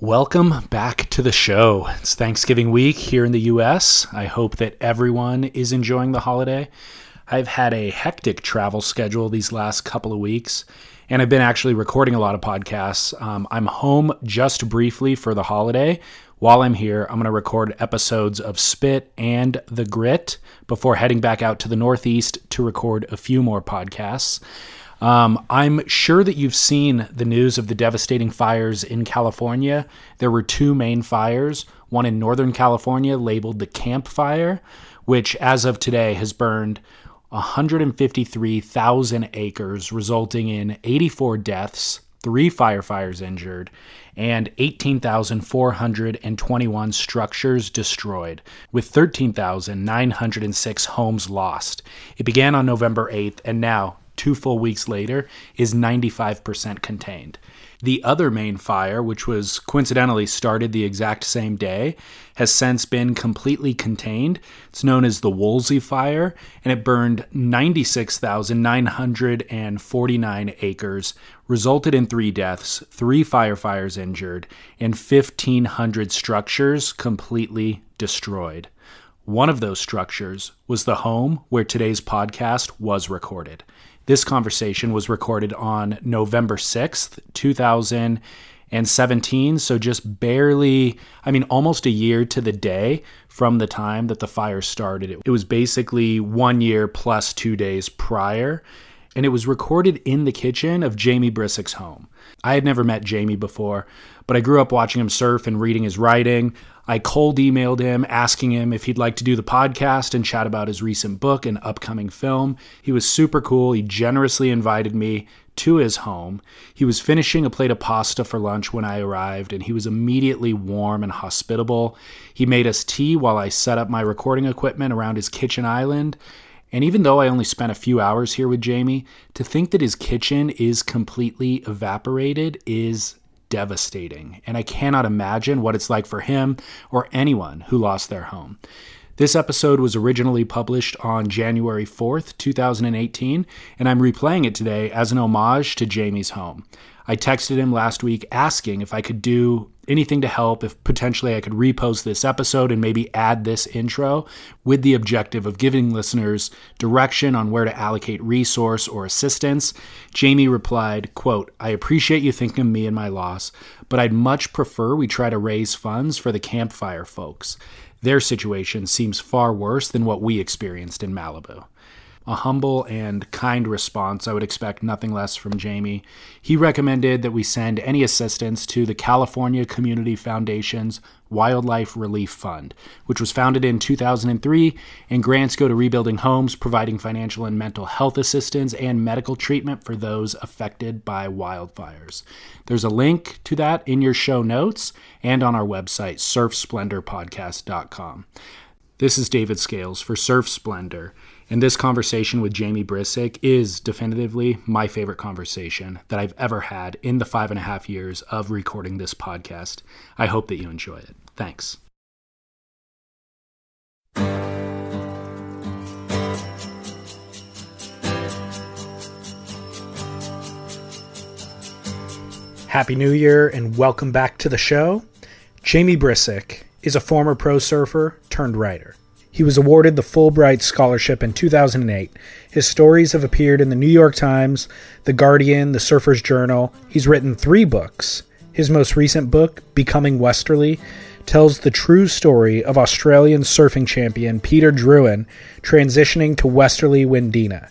Welcome back to the show. It's Thanksgiving week here in the US. I hope that everyone is enjoying the holiday. I've had a hectic travel schedule these last couple of weeks, and I've been actually recording a lot of podcasts. Um, I'm home just briefly for the holiday. While I'm here, I'm going to record episodes of Spit and The Grit before heading back out to the Northeast to record a few more podcasts. Um, I'm sure that you've seen the news of the devastating fires in California. There were two main fires, one in Northern California labeled the Camp Fire, which as of today has burned 153,000 acres, resulting in 84 deaths, three firefighters injured, and 18,421 structures destroyed, with 13,906 homes lost. It began on November 8th, and now, two full weeks later, is 95% contained. The other main fire, which was coincidentally started the exact same day, has since been completely contained. It's known as the Woolsey Fire, and it burned 96,949 acres, resulted in three deaths, three firefighters injured, and 1,500 structures completely destroyed. One of those structures was the home where today's podcast was recorded. This conversation was recorded on November 6th, 2017. So just barely, I mean, almost a year to the day from the time that the fire started. It was basically one year plus two days prior. And it was recorded in the kitchen of Jamie Brisick's home. I had never met Jamie before, but I grew up watching him surf and reading his writing. I cold emailed him asking him if he'd like to do the podcast and chat about his recent book and upcoming film. He was super cool. He generously invited me to his home. He was finishing a plate of pasta for lunch when I arrived, and he was immediately warm and hospitable. He made us tea while I set up my recording equipment around his kitchen island. And even though I only spent a few hours here with Jamie, to think that his kitchen is completely evaporated is devastating, and I cannot imagine what it's like for him or anyone who lost their home. This episode was originally published on January 4th, 2018, and I'm replaying it today as an homage to Jamie's home. I texted him last week asking if I could do anything to help, if potentially I could repost this episode and maybe add this intro with the objective of giving listeners direction on where to allocate resource or assistance. Jamie replied, quote, I appreciate you thinking of me and my loss, but I'd much prefer we try to raise funds for the Camp Fire folks. Their situation seems far worse than what we experienced in Malibu a humble and kind response. I would expect nothing less from Jamie. He recommended that we send any assistance to the California Community Foundation's Wildfire Relief Fund, which was founded in 2003, and grants go to rebuilding homes, providing financial and mental health assistance and medical treatment for those affected by wildfires. There's a link to that in your show notes and on our website, surfsplendorpodcast.com. This is David Scales for Surf Splendor. And this conversation with Jamie Brisick is definitively my favorite conversation that I've ever had in the five and a half years of recording this podcast. I hope that you enjoy it. Thanks. Happy New Year and welcome back to the show. Jamie Brisick is a former pro surfer turned writer. He was awarded the Fulbright Scholarship in 2008. His stories have appeared in the New York Times, The Guardian, The Surfer's Journal. He's written three books. His most recent book, Becoming Westerly, tells the true story of Australian surfing champion Peter Drouyn transitioning to Westerly Windina.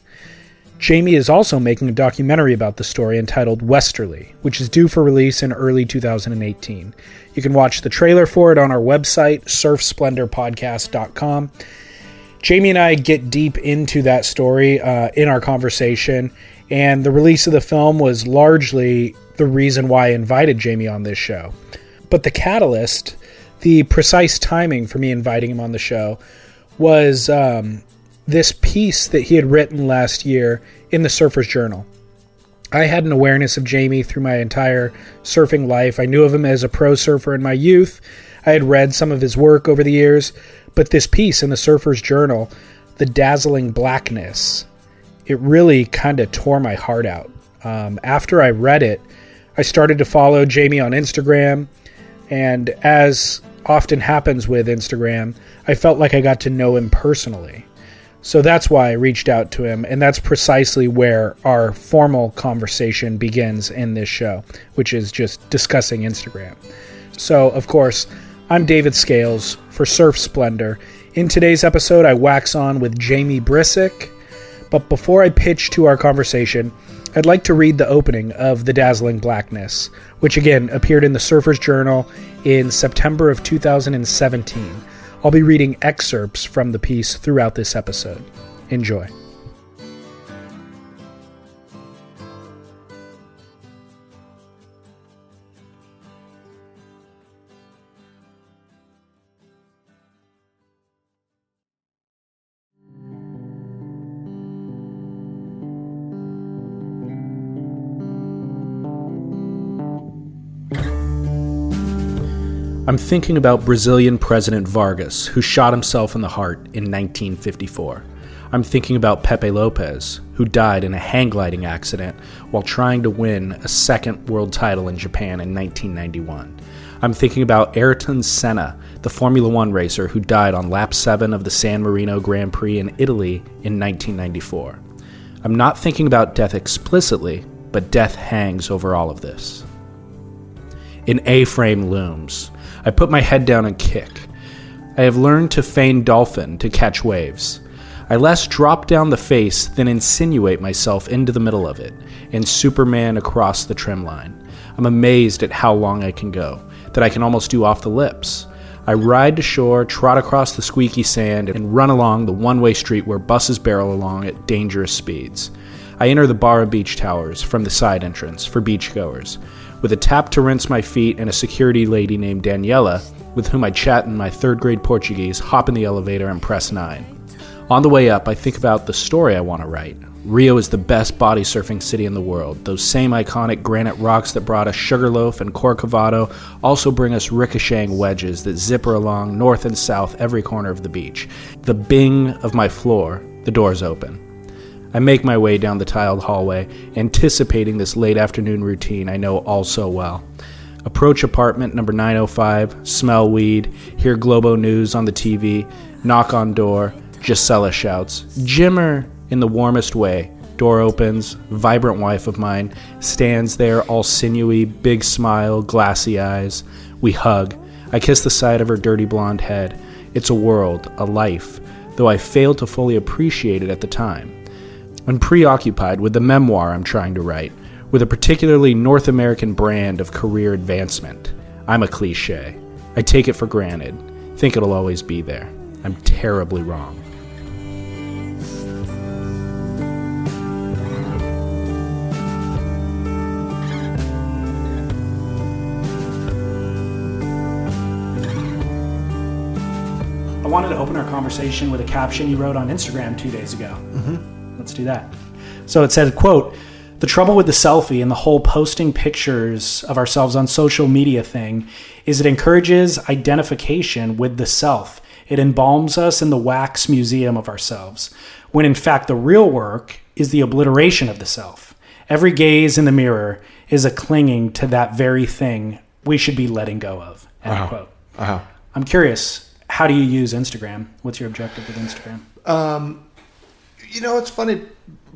Jamie is also making a documentary about the story entitled Westerly, which is due for release in early 2018. You can watch the trailer for it on our website, surfsplendorpodcast.com. Jamie and I get deep into that story uh, in our conversation, and the release of the film was largely the reason why I invited Jamie on this show. But the catalyst, the precise timing for me inviting him on the show, was um, this piece that he had written last year in the Surfer's Journal. I had an awareness of Jamie through my entire surfing life. I knew of him as a pro surfer in my youth. I had read some of his work over the years, but this piece in the Surfer's Journal, The Dazzling Blackness, it really kind of tore my heart out. Um, after I read it, I started to follow Jamie on Instagram. And as often happens with Instagram, I felt like I got to know him personally. So that's why I reached out to him, and that's precisely where our formal conversation begins in this show, which is just discussing Instagram. So, of course, I'm David Scales for Surf Splendor. In today's episode, I wax on with Jamie Brisick. But before I pitch to our conversation, I'd like to read the opening of The Dazzling Blackness, which again appeared in the Surfer's Journal in September of 2017. I'll be reading excerpts from the piece throughout this episode. Enjoy. I'm thinking about Brazilian President Vargas, who shot himself in the heart in 1954. I'm thinking about Pepe Lopez, who died in a hang gliding accident while trying to win a second world title in Japan in 1991. I'm thinking about Ayrton Senna, the Formula One racer who died on lap 7 of the San Marino Grand Prix in Italy in 1994. I'm not thinking about death explicitly, but death hangs over all of this. An A frame looms. I put my head down and kick. I have learned to feign dolphin to catch waves. I less drop down the face than insinuate myself into the middle of it, and Superman across the trim line. I'm amazed at how long I can go, that I can almost do off the lips. I ride to shore, trot across the squeaky sand, and run along the one way street where buses barrel along at dangerous speeds. I enter the Barra Beach Towers from the side entrance for beachgoers with a tap to rinse my feet and a security lady named Daniela, with whom I chat in my third grade Portuguese, hop in the elevator and press 9. On the way up, I think about the story I want to write. Rio is the best body surfing city in the world. Those same iconic granite rocks that brought us Sugarloaf and Corcovado also bring us ricocheting wedges that zipper along north and south every corner of the beach. The bing of my floor, the doors open. I make my way down the tiled hallway, anticipating this late afternoon routine I know all so well. Approach apartment number 905, smell weed, hear Globo News on the TV, knock on door, Gisela shouts, Jimmer! in the warmest way. Door opens, vibrant wife of mine stands there, all sinewy, big smile, glassy eyes. We hug. I kiss the side of her dirty blonde head. It's a world, a life, though I failed to fully appreciate it at the time. I'm preoccupied with the memoir I'm trying to write, with a particularly North American brand of career advancement. I'm a cliche. I take it for granted, think it'll always be there. I'm terribly wrong. I wanted to open our conversation with a caption you wrote on Instagram two days ago. Mm-hmm. Let's do that. So it said, quote, the trouble with the selfie and the whole posting pictures of ourselves on social media thing is it encourages identification with the self. It embalms us in the wax museum of ourselves, when in fact the real work is the obliteration of the self. Every gaze in the mirror is a clinging to that very thing we should be letting go of. End uh-huh. quote. Uh-huh. I'm curious, how do you use Instagram? What's your objective with Instagram? Um, you know, it's funny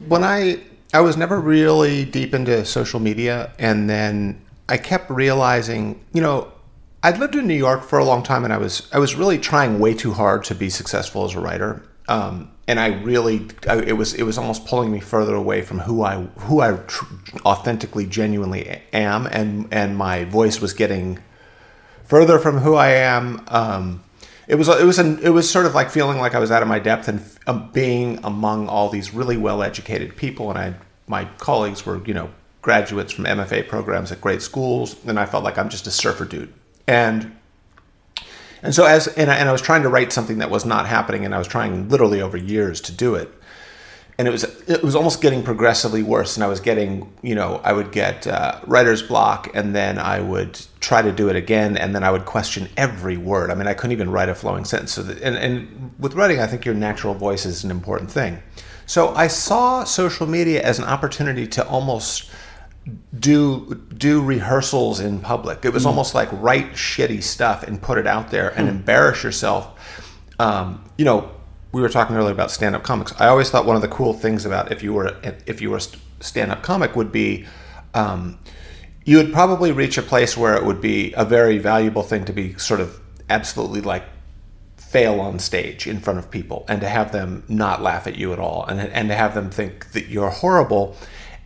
when I I was never really deep into social media, and then I kept realizing, you know, I'd lived in New York for a long time, and I was I was really trying way too hard to be successful as a writer. Um, and I really, I, it was it was almost pulling me further away from who I who I tr- authentically, genuinely am, and and my voice was getting further from who I am. Um, it was it was an, it was sort of like feeling like I was out of my depth and um, being among all these really well educated people, and I my colleagues were you know graduates from MFA programs at great schools, and I felt like I'm just a surfer dude, and and so as and I, and I was trying to write something that was not happening, and I was trying literally over years to do it, and it was it was almost getting progressively worse and i was getting you know i would get uh, writer's block and then i would try to do it again and then i would question every word. I mean i couldn't even write a flowing sentence. So that, and, and with writing i think your natural voice is an important thing. So i saw social media as an opportunity to almost do do rehearsals in public. It was almost like write shitty stuff and put it out there and embarrass yourself. Um, you know, we were talking earlier about stand-up comics. I always thought one of the cool things about if you were if you were a stand-up comic would be um, you would probably reach a place where it would be a very valuable thing to be sort of absolutely like fail on stage in front of people and to have them not laugh at you at all and, and to have them think that you're horrible.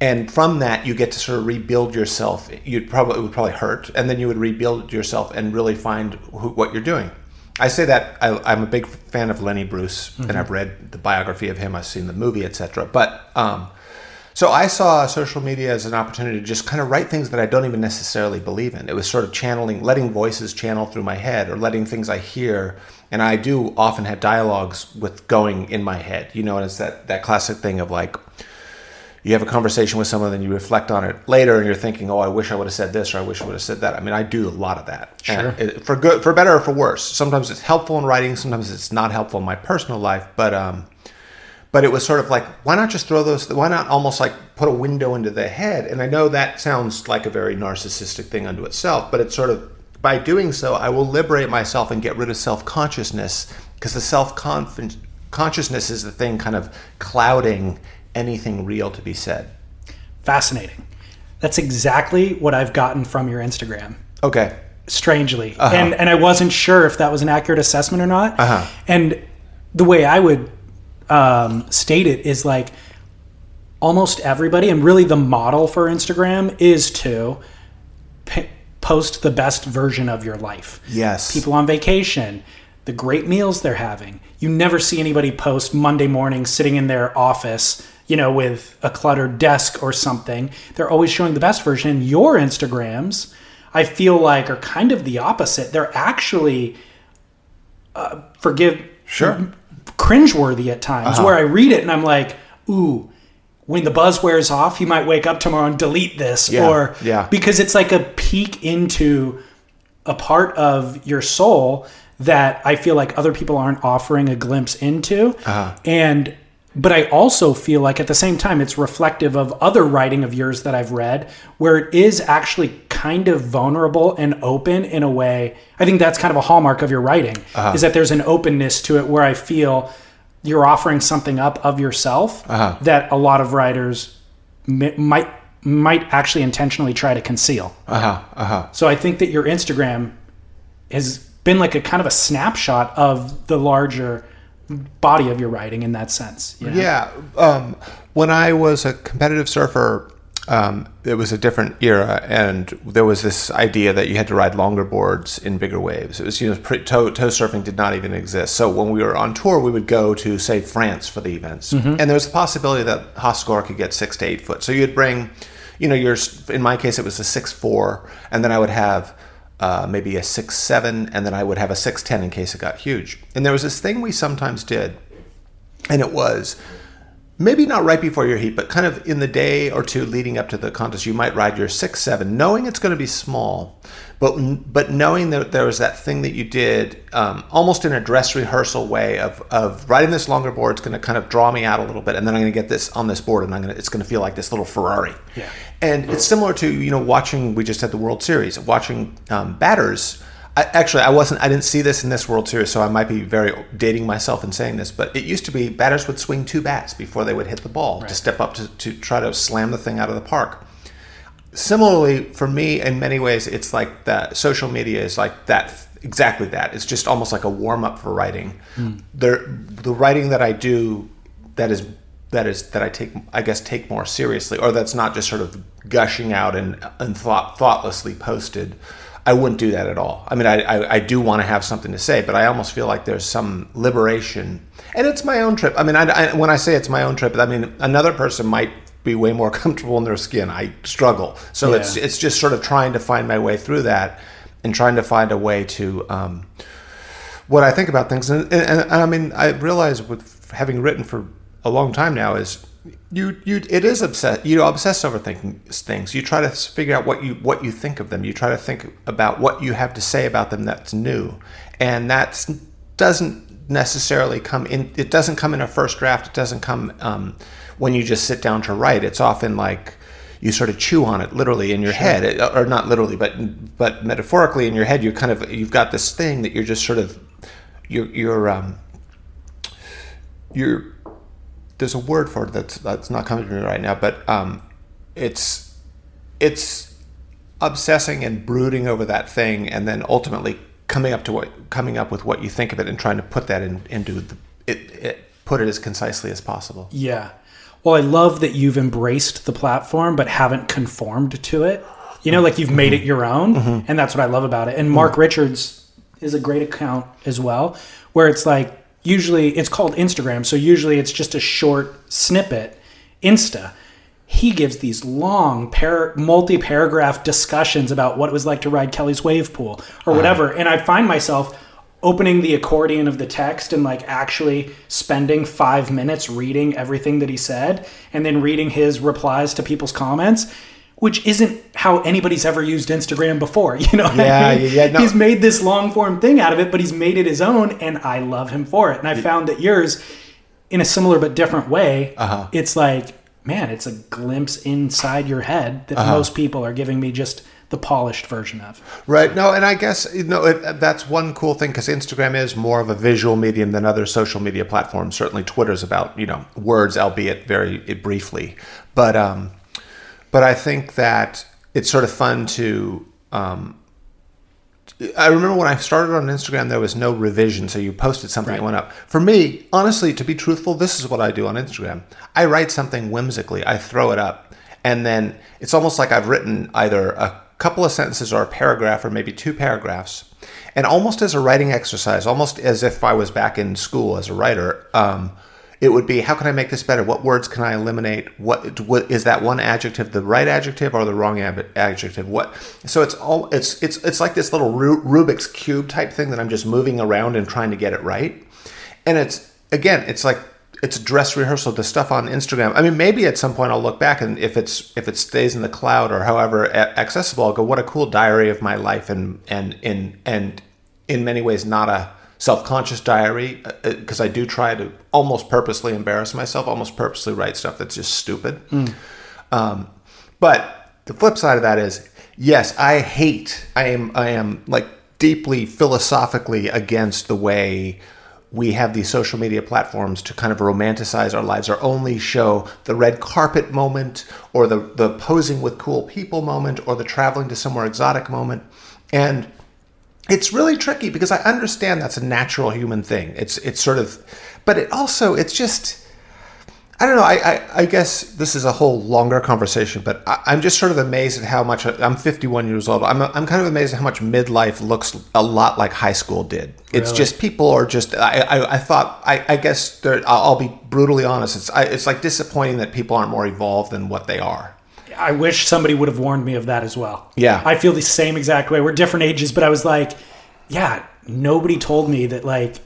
And from that you get to sort of rebuild yourself. You'd probably it would probably hurt. And then you would rebuild yourself and really find who, what you're doing i say that I, am a big fan of lenny bruce mm-hmm. and i've read the biography of him i've seen the movie etc but um, so I saw social media as an opportunity to just kind of write things that I don't even necessarily believe in. It was sort of channeling, letting voices channel through my head or letting things I hear. And I do often have dialogues with going in my head, you know, and it's that, that classic thing of like, you have a conversation with someone, then you reflect on it later, and you're thinking, "Oh, I wish I would have said this, or I wish I would have said that." I mean, I do a lot of that, sure. It, for good, for better or for worse. Sometimes it's helpful in writing, sometimes it's not helpful in my personal life. But um, but it was sort of like why not just throw those why not almost like put a window into the head and i know that sounds like a very narcissistic thing unto itself but it's sort of by doing so i will liberate myself and get rid of self-consciousness because the self-consciousness is the thing kind of clouding anything real to be said fascinating that's exactly what i've gotten from your instagram okay strangely uh-huh. and and i wasn't sure if that was an accurate assessment or not uh-huh. and the way i would um, state it is like almost everybody, and really the model for Instagram is to p- post the best version of your life. Yes. People on vacation, the great meals they're having. You never see anybody post Monday morning sitting in their office, you know, with a cluttered desk or something. They're always showing the best version. Your Instagrams, I feel like, are kind of the opposite. They're actually, uh, forgive. Sure cringeworthy at times uh-huh. where I read it and I'm like, ooh, when the buzz wears off, you might wake up tomorrow and delete this. Yeah, or yeah. because it's like a peek into a part of your soul that I feel like other people aren't offering a glimpse into. Uh-huh. And but I also feel like at the same time it's reflective of other writing of yours that I've read where it is actually kind of vulnerable and open in a way. I think that's kind of a hallmark of your writing uh-huh. is that there's an openness to it where I feel you're offering something up of yourself uh-huh. that a lot of writers might might actually intentionally try to conceal. Uh-huh. Uh-huh. So I think that your Instagram has been like a kind of a snapshot of the larger body of your riding in that sense. You know? Yeah. Um, when I was a competitive surfer, um, it was a different era, and there was this idea that you had to ride longer boards in bigger waves. It was, you know, pre- tow, tow surfing did not even exist. So when we were on tour, we would go to, say, France for the events, mm-hmm. and there was a possibility that Hossegor could get six to eight foot. So you'd bring, you know, your in my case it was a six four, and then I would have uh, maybe a six seven, and then I would have a six ten in case it got huge. And there was this thing we sometimes did, and it was maybe not right before your heat, but kind of in the day or two leading up to the contest, you might ride your six seven, knowing it's going to be small, but but knowing that there was that thing that you did um, almost in a dress rehearsal way of of riding this longer board. It's going to kind of draw me out a little bit, and then I'm going to get this on this board, and I'm going to it's going to feel like this little Ferrari. Yeah. And it's similar to you know watching. We just had the World Series, watching um, batters I, actually, I wasn't. I didn't see this in this World Series, so I might be very dating myself in saying this. But it used to be batters would swing two bats before they would hit the ball right. to step up to, to try to slam the thing out of the park. Similarly, for me, in many ways, it's like that. Social media is like that. Exactly that. It's just almost like a warm up for writing. Mm. The the writing that I do, that is that is that I take I guess take more seriously, or that's not just sort of gushing out and and thought, thoughtlessly posted I wouldn't do that at all. I mean, I, I, I do want to have something to say, but I almost feel like there's some liberation. And it's my own trip. I mean, I, I, when I say it's my own trip, I mean, another person might be way more comfortable in their skin. I struggle. So yeah. it's, it's just sort of trying to find my way through that and trying to find a way to, um, what I think about things. And, and, and I mean, I realize with having written for a long time now is you you it is obsessed you obsess over thinking things. You try to figure out what you what you think of them. You try to think about what you have to say about them that's new. And that doesn't necessarily come in it doesn't come in a first draft. It doesn't come um, when you just sit down to write. It's often like you sort of chew on it literally in your head, uh, or not literally, but but metaphorically in your head. You kind of you've got this thing that you're just sort of you're you're um, you're there's a word for it that's that's not coming to me right now, but um, it's it's obsessing and brooding over that thing, and then ultimately coming up to what coming up with what you think of it and trying to put that in, into the it, it put it as concisely as possible. Yeah. Well, I love that you've embraced the platform but haven't conformed to it. You know, like you've made it your own, mm-hmm. Mm-hmm. and that's what I love about it. And Mark mm-hmm. Richards is a great account as well, where it's like usually it's called Instagram, so usually it's just a short snippet, Insta. He gives these long, par- multi-paragraph discussions about what it was like to ride Kelly's wave pool or uh-huh. whatever, and I find myself opening the accordion of the text and like actually spending five minutes reading everything that he said and then reading his replies to people's comments which isn't how anybody's ever used instagram before you know what Yeah, I mean? yeah, yeah, no. he's made this long form thing out of it but he's made it his own and i love him for it and i found that yours in a similar but different way Uh-huh. it's like man it's a glimpse inside your head that Uh-huh. most people are giving me just the polished version of Right. No, and I guess you know it, that's one cool thing because Instagram is more of a visual medium than other social media platforms. Certainly, Twitter's about you know words, albeit very briefly. But um, but I think that it's sort of fun to. Um, I remember when I started on Instagram, there was no revision, so you posted something, it went up. For me, honestly, to be truthful, this is what I do on Instagram. I write something whimsically, I throw it up, and then it's almost like I've written either a couple of sentences or a paragraph or maybe two paragraphs. And almost as a writing exercise, almost as if I was back in school as a writer, um, it would be how can I make this better? What words can I eliminate? What, what is that one adjective the right adjective or the wrong ab- adjective? What? So it's all it's it's it's like this little Ru- Rubik's cube type thing that I'm just moving around and trying to get it right. And it's again, it's like it's dress rehearsal. The stuff on Instagram. I mean, maybe at some point I'll look back and if it's if it stays in the cloud or however accessible, I'll go, what a cool diary of my life and and in and in many ways not a self-conscious diary uh, uh, because I do try to almost purposely embarrass myself, almost purposely write stuff that's just stupid. Mm. Um, but the flip side of that is, yes, I hate. I am. I am like deeply philosophically against the way we have these social media platforms to kind of romanticize our lives or only show the red carpet moment or the the posing with cool people moment or the traveling to somewhere exotic moment and it's really tricky because I understand that's a natural human thing. It's it's sort of, but it also it's just I don't know. I I, I guess this is a whole longer conversation, but I, I'm just sort of amazed at how much I'm 51 years old. I'm I'm kind of amazed at how much midlife looks a lot like high school did. It's Really? just people are just. I I, I thought I, I guess I'll, I'll be brutally honest. It's I, it's like disappointing that people aren't more evolved than what they are. I wish somebody would have warned me of that as well. Yeah. I feel the same exact way. We're different ages, but I was like, yeah, nobody told me that like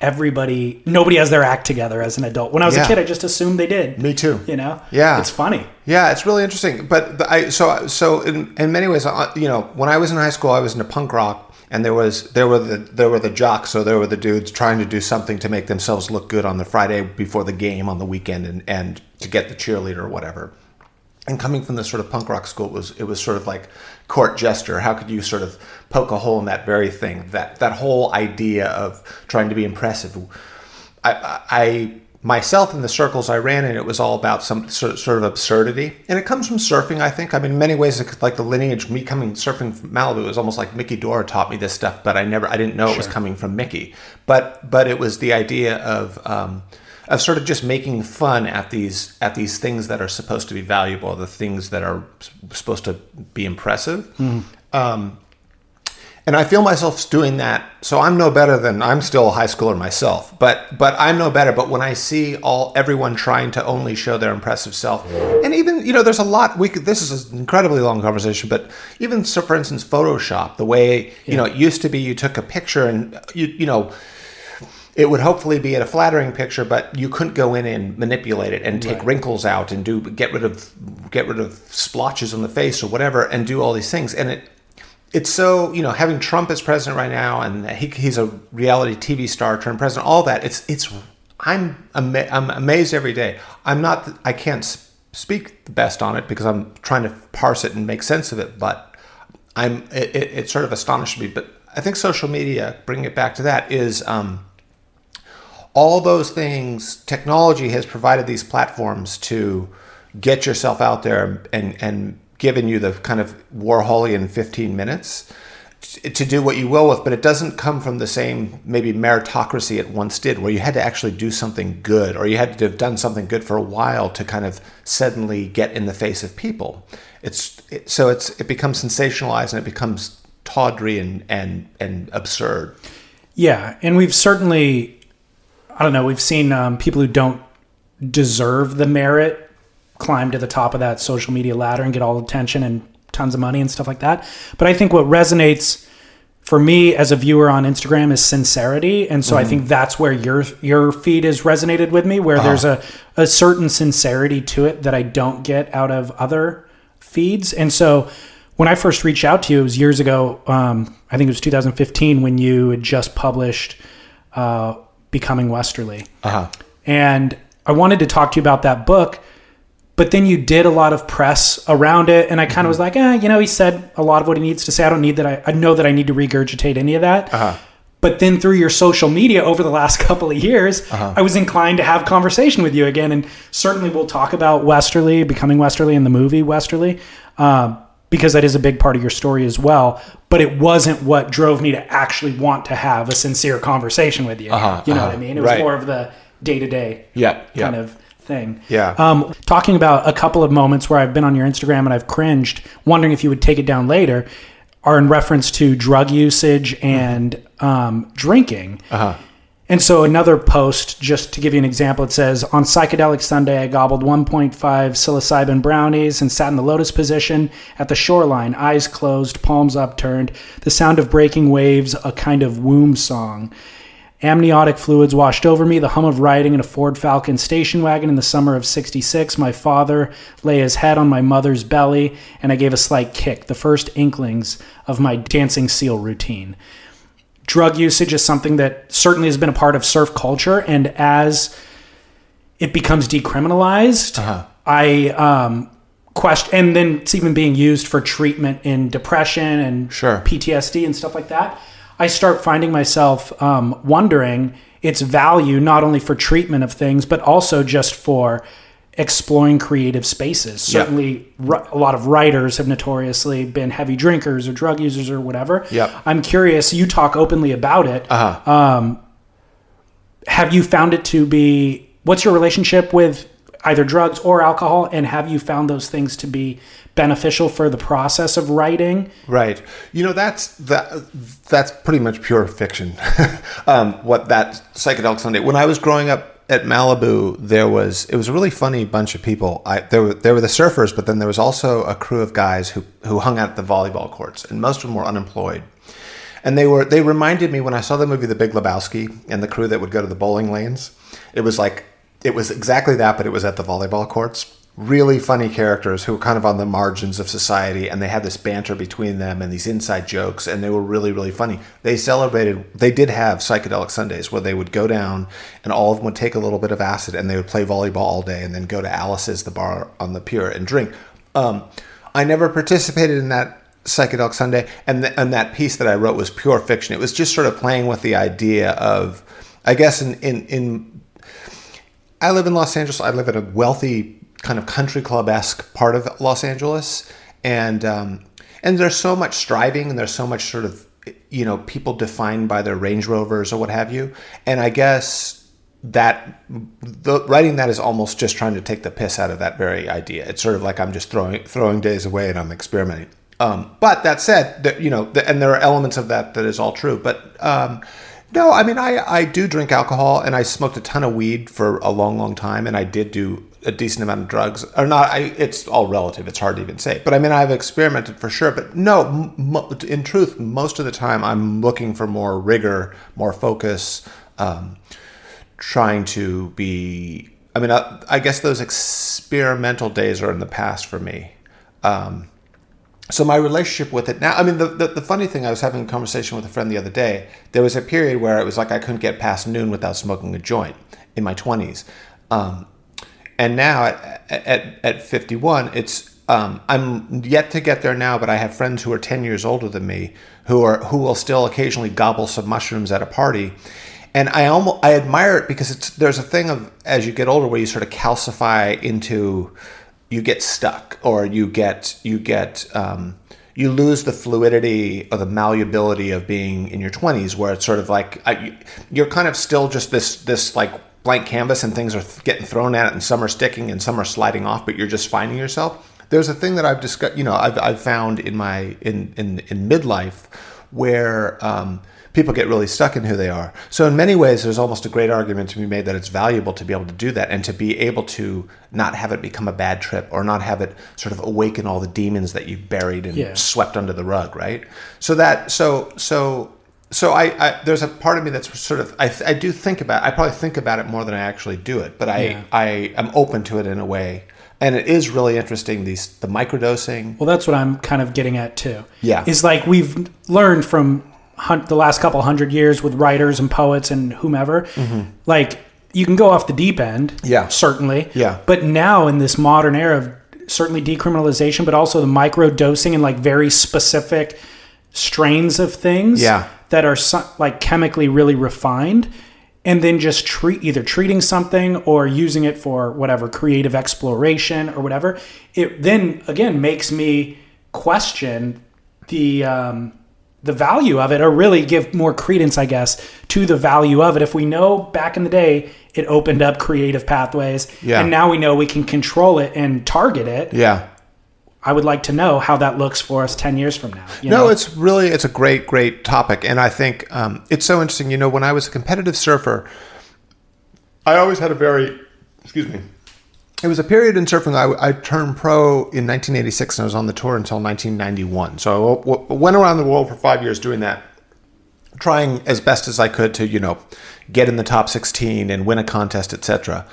everybody nobody has their act together as an adult. When I was Yeah. a kid, I just assumed they did. Me too. You know? Yeah. It's funny. Yeah, it's really interesting. But the, I so so in, in many ways, you know, when I was in high school, I was into punk rock, and there was there were the there were the jocks, so there were the dudes trying to do something to make themselves look good on the Friday before the game on the weekend, and and to get the cheerleader or whatever. And coming from this sort of punk rock school, it was it was sort of like court gesture. How could you sort of poke a hole in that very thing? That that whole idea of trying to be impressive. I, I myself in the circles I ran in, it was all about some sort sort of absurdity, and it comes from surfing. I think. I mean, in many ways, like the lineage. Me coming surfing from Malibu is almost like Mickey Dora taught me this stuff, but I never, I didn't know it was coming from Mickey. But but it was the idea of. Um, of sort of just making fun at these at these things that are supposed to be valuable, the things that are supposed to be impressive. Um, and I feel myself doing that. So I'm no better than I'm still a high schooler myself, but but I'm no better. But when I see all everyone trying to only show their impressive self, and even you know, there's a lot. We could. This is an incredibly long conversation, but even so, for instance, Photoshop. The way you know it used to be, you took a picture and you you know it would hopefully be a flattering picture, but you couldn't go in and manipulate it and take wrinkles out and do get rid of get rid of splotches on the face or whatever and do all these things. And it it's so you know having Trump as president right now and he, he's a reality TV star turned president. All that it's it's I'm ama- I'm amazed every day. I'm not I can't speak the best on it because I'm trying to parse it and make sense of it. But I'm it, it, it sort of astonished me. But I think social media, bring it back to that, is um, all those things. Technology has provided these platforms to get yourself out there and and given you the kind of Warholian 15 minutes to do what you will with, but it doesn't come from the same maybe meritocracy it once did, where you had to actually do something good or you had to have done something good for a while to kind of suddenly get in the face of people. It's it, so it's it becomes sensationalized and it becomes tawdry and and and absurd. Yeah, and we've certainly, I don't know, we've seen um, people who don't deserve the merit climb to the top of that social media ladder and get all the attention and tons of money and stuff like that. But I think what resonates for me as a viewer on Instagram is sincerity, and so mm. I think that's where your your feed has resonated with me, where uh-huh. there's a a certain sincerity to it that I don't get out of other feeds, and so. When I first reached out to you, it was years ago. Um, I think it was 2015 when you had just published uh, "Becoming Westerly," uh-huh. and I wanted to talk to you about that book but then you did a lot of press around it and i kind of mm-hmm. was like eh, you know he said a lot of what he needs to say i don't need that i, I know that i need to regurgitate any of that uh-huh. but then through your social media over the last couple of years uh-huh. i was inclined to have conversation with you again and certainly we'll talk about westerly becoming westerly in the movie westerly um, because that is a big part of your story as well but it wasn't what drove me to actually want to have a sincere conversation with you uh-huh. you know what i uh-huh. mean it was right. more of the day-to-day yeah, yeah. kind of thing. Yeah. Um, talking about a couple of moments where I've been on your Instagram and I've cringed, wondering if you would take it down later, are in reference to drug usage and um, drinking. Uh-huh. And so another post, just to give you an example, it says on psychedelic Sunday, I gobbled 1.5 psilocybin brownies and sat in the lotus position at the shoreline, eyes closed, palms upturned, the sound of breaking waves, a kind of womb song. Amniotic fluids washed over me, the hum of riding in a Ford Falcon station wagon in the summer of 66. My father lay his head on my mother's belly, and I gave a slight kick, the first inklings of my dancing seal routine. Drug usage is something that certainly has been a part of surf culture, and as it becomes decriminalized, uh-huh. I um, question, and then it's even being used for treatment in depression and sure. PTSD and stuff like that I start finding myself um, wondering its value not only for treatment of things, but also just for exploring creative spaces. Certainly, yep. a lot of writers have notoriously been heavy drinkers or drug users or whatever. Yep. I'm curious. You talk openly about it. Uh-huh. Um, have you found it to be? What's your relationship with either drugs or alcohol, and have you found those things to be beneficial for the process of writing. Right. You know, that's that. That's pretty much pure fiction. um, what that psychedelic Sunday. When I was growing up at Malibu, there was it was a really funny bunch of people. I there were there were the surfers, but then there was also a crew of guys who who hung out at the volleyball courts, and most of them were unemployed. And they were they reminded me when I saw the movie The Big Lebowski and the crew that would go to the bowling lanes. It was like it was exactly that, but it was at the volleyball courts really funny characters who were kind of on the margins of society and they had this banter between them and these inside jokes and they were really really funny. They celebrated they did have psychedelic sundays where they would go down and all of them would take a little bit of acid and they would play volleyball all day and then go to alice's the bar on the pier and drink. Um, i never participated in that psychedelic sunday and, the, and that piece that i wrote was pure fiction. It was just sort of playing with the idea of i guess in in, in I live in Los Angeles. I live in a wealthy kind of country club esque part of Los Angeles, and um, and there's so much striving, and there's so much sort of you know people defined by their Range Rovers or what have you, and I guess that the, writing that is almost just trying to take the piss out of that very idea. It's sort of like I'm just throwing throwing days away and I'm experimenting. Um, but that said, that you know, the, and there are elements of that that is all true. But um, no, I mean, I I do drink alcohol and I smoked a ton of weed for a long, long time, and I did do a decent amount of drugs. Or not I, it's all relative it's hard to even say. But i mean i've experimented for sure but no m- in truth most of the time i'm looking for more rigor more focus um, trying to be i mean I, I, guess those experimental days are in the past for me. Um, so my relationship with it now i mean the, the, the, funny thing i was having a conversation with a friend the other day. There was a period where it was like i couldn't get past noon without smoking a joint in my 20s um, and now at at at 51, it's um, I'm yet to get there now, but I have friends who are 10 years older than me who are who will still occasionally gobble some mushrooms at a party. And I almost I admire it because it's there's a thing of as you get older where you sort of calcify into you get stuck or you get you get um, you lose the fluidity or the malleability of being in your 20s where it's sort of like I, you're kind of still just this this like blank canvas and things are getting thrown at it and some are sticking and some are sliding off but you're just finding yourself there's a thing that I've discussed, you know, I've, I've found in my in in in midlife where um, people get really stuck in who they are. So in many ways, there's almost a great argument to be made that it's valuable to be able to do that and to be able to not have it become a bad trip or not have it sort of awaken all the demons that you've buried and Yeah. swept under the rug, right? So that so so. So I, I, there's a part of me that's sort of I, I do think about I probably think about it more than I actually do it, but I Yeah. I am open to it in a way, and it is really interesting these the microdosing. Well, that's what I'm kind of getting at too. Yeah. Is like we've learned from hun- the last couple hundred years with writers and poets and whomever, like you can go off the deep end. Mm-hmm. Yeah. Certainly. Yeah. But now in this modern era of certainly decriminalization, but also the micro dosing and like very specific strains of things Yeah. That are like chemically really refined and then just treat either treating something or using it for whatever creative exploration or whatever it then again makes me question the um, the value of it or really give more credence i guess to the value of it if we know back in the day it opened up creative pathways Yeah. and now we know we can control it and target it Yeah. I would like to know how that looks for us 10 years from now you No, know? it's really it's a great great topic, and I think um, it's so interesting. You know, when I was a competitive surfer, I always had a very excuse me. It was a period in surfing. I, I turned pro in 1986, and I was on the tour until 1991. So I w- went around the world for five years doing that, trying as best as I could to you know get in the top 16 and win a contest, etc.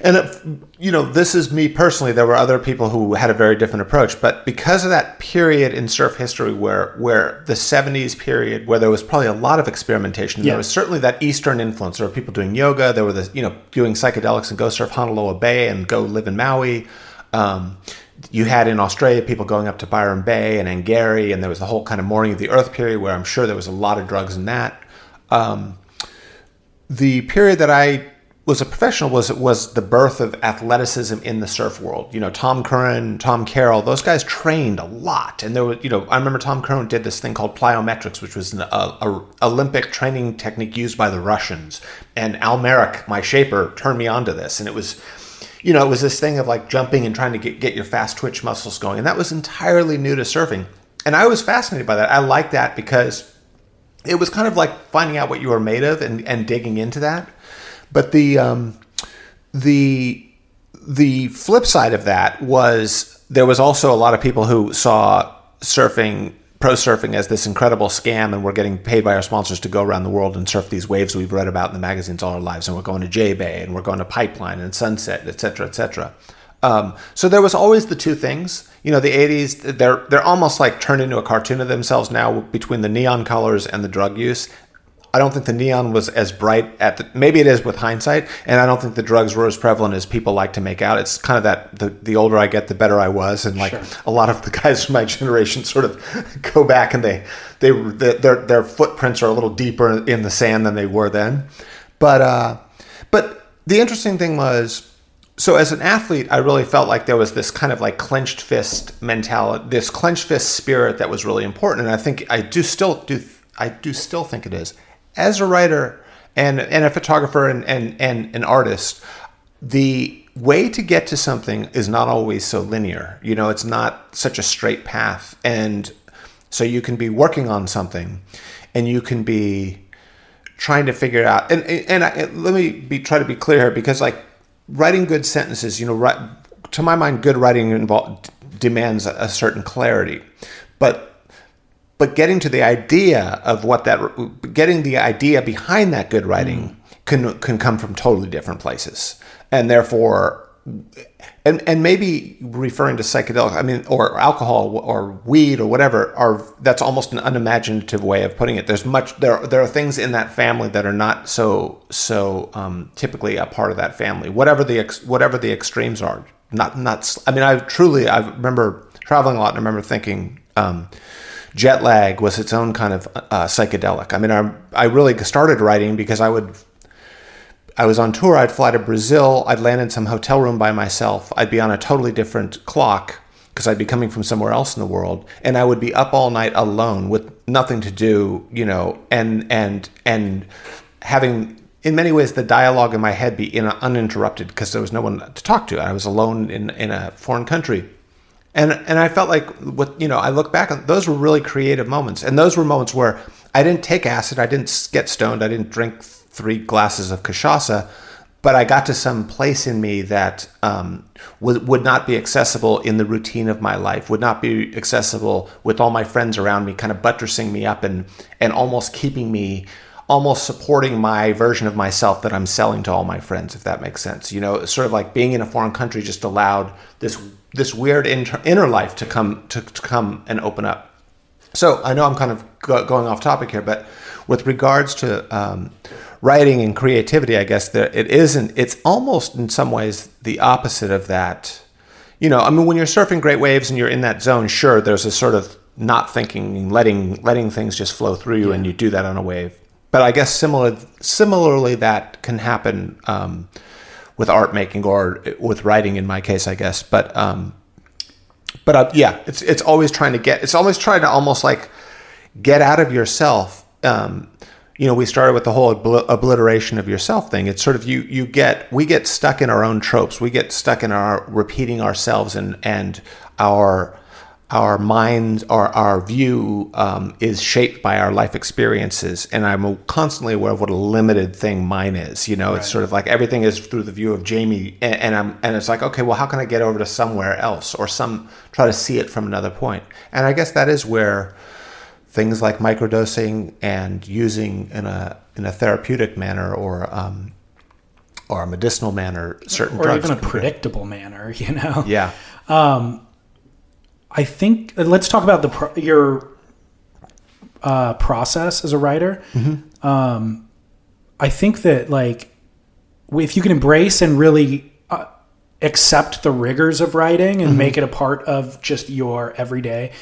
And it, you know, this is me personally. There were other people who had a very different approach, but because of that period in surf history, where where the '70s period, where there was probably a lot of experimentation, Yeah. there was certainly that Eastern influence. There were people doing yoga. There were the you know doing psychedelics and go surf Honolua Bay and go live in Maui. Um, you had in Australia people going up to Byron Bay and Angourie, and there was the whole kind of morning of the Earth period, where I'm sure there was a lot of drugs in that. Um, the period that I was a professional was it was the birth of athleticism in the surf world. You know, Tom Curren, Tom Carroll, those guys trained a lot, and there was you know I remember Tom Curren did this thing called plyometrics, which was an a, a Olympic training technique used by the Russians. And Al Merrick, my shaper, turned me onto this, and it was. You know, it was this thing of like jumping and trying to get, get your fast twitch muscles going. And that was entirely new to surfing. And I was fascinated by that. I liked that because it was kind of like finding out what you were made of and, and digging into that. But the um, the the flip side of that was there was also a lot of people who saw surfing pro surfing as this incredible scam and we're getting paid by our sponsors to go around the world and surf these waves we've read about in the magazines all our lives and we're going to J Bay and we're going to Pipeline and Sunset, et cetera, et cetera. Um, so there was always the two things. You know, the '80s they're they're almost like turned into a cartoon of themselves now between the neon colors and the drug use. I don't think the neon was as bright at the maybe it is with hindsight, and I don't think the drugs were as prevalent as people like to make out. It's kind of that the, the older I get, the better I was, and like Sure. a lot of the guys from my generation sort of go back and they they their their footprints are a little deeper in the sand than they were then. But uh, but the interesting thing was so as an athlete, I really felt like there was this kind of like clenched fist mentality, this clenched fist spirit that was really important, and I think I do still do I do still think it is. As a writer and and a photographer and and, and an artist, the way to get to something is not always so linear. You know, it's not such a straight path, and so you can be working on something, and you can be trying to figure out. And and, I, let me be try to be clear here because like writing good sentences, you know, right, to my mind, good writing invol- demands a certain clarity, but but getting to the idea of what that getting the idea behind that good writing can can come from totally different places and therefore and and maybe referring to psychedelic i mean or alcohol or weed or whatever are that's almost an unimaginative way of putting it there's much there there are things in that family that are not so so um, typically a part of that family whatever the ex, whatever the extremes are not not. i mean, I truly I remember traveling a lot, and I remember thinking. Um, jet lag was its own kind of uh, psychedelic. I mean, I, I really started writing because I would I was on tour. I'd fly to Brazil. I'd land in some hotel room by myself. I'd be on a totally different clock because I'd be coming from somewhere else in the world, and I would be up all night alone with nothing to do, you know, and and and having in many ways the dialogue in my head be in uninterrupted because there was no one to talk to. I was alone in in a foreign country. And and I felt like what you know, I look back on those were really creative moments. And those were moments where I didn't take acid, I didn't get stoned, I didn't drink three glasses of cachaça, but I got to some place in me that um, would would not be accessible in the routine of my life, would not be accessible with all my friends around me, kind of buttressing me up and and almost keeping me almost supporting my version of myself that I'm selling to all my friends, if that makes sense. You know, sort of like being in a foreign country just allowed this this weird inter- inner life to come to, to come and open up. So I know I'm kind of go- going off topic here, but with regards to um, writing and creativity, I guess that it isn't. It's almost in some ways the opposite of that. You know, I mean, when you're surfing great waves and you're in that zone, sure, there's a sort of not thinking, letting letting things just flow through you, and you do that on a wave. But I guess similar, similarly, that can happen um, with art making or with writing, in my case, I guess. But um, but uh, yeah, it's it's always trying to get. It's always trying to almost like get out of yourself. Um, you know, we started with the whole obl- obliteration of yourself thing. It's sort of you you get we get stuck in our own tropes. We get stuck in our repeating ourselves and and our our mind our our view um, is shaped by our life experiences. And I'm constantly aware of what a limited thing mine is. You know, it's sort of like everything is through the view of Jamie, and, and I'm and it's like okay, well, how can I get over to somewhere else or some try to see it from another point? And I guess that is where things like microdosing and using in a in a therapeutic manner or um, or a medicinal manner certain or drugs. even a predictable manner, you know? Yeah. I think uh, let's talk about the pro- your uh, process as a writer. Um, I think that like if you can embrace and really uh, accept the rigors of writing and make it a part of just your everyday,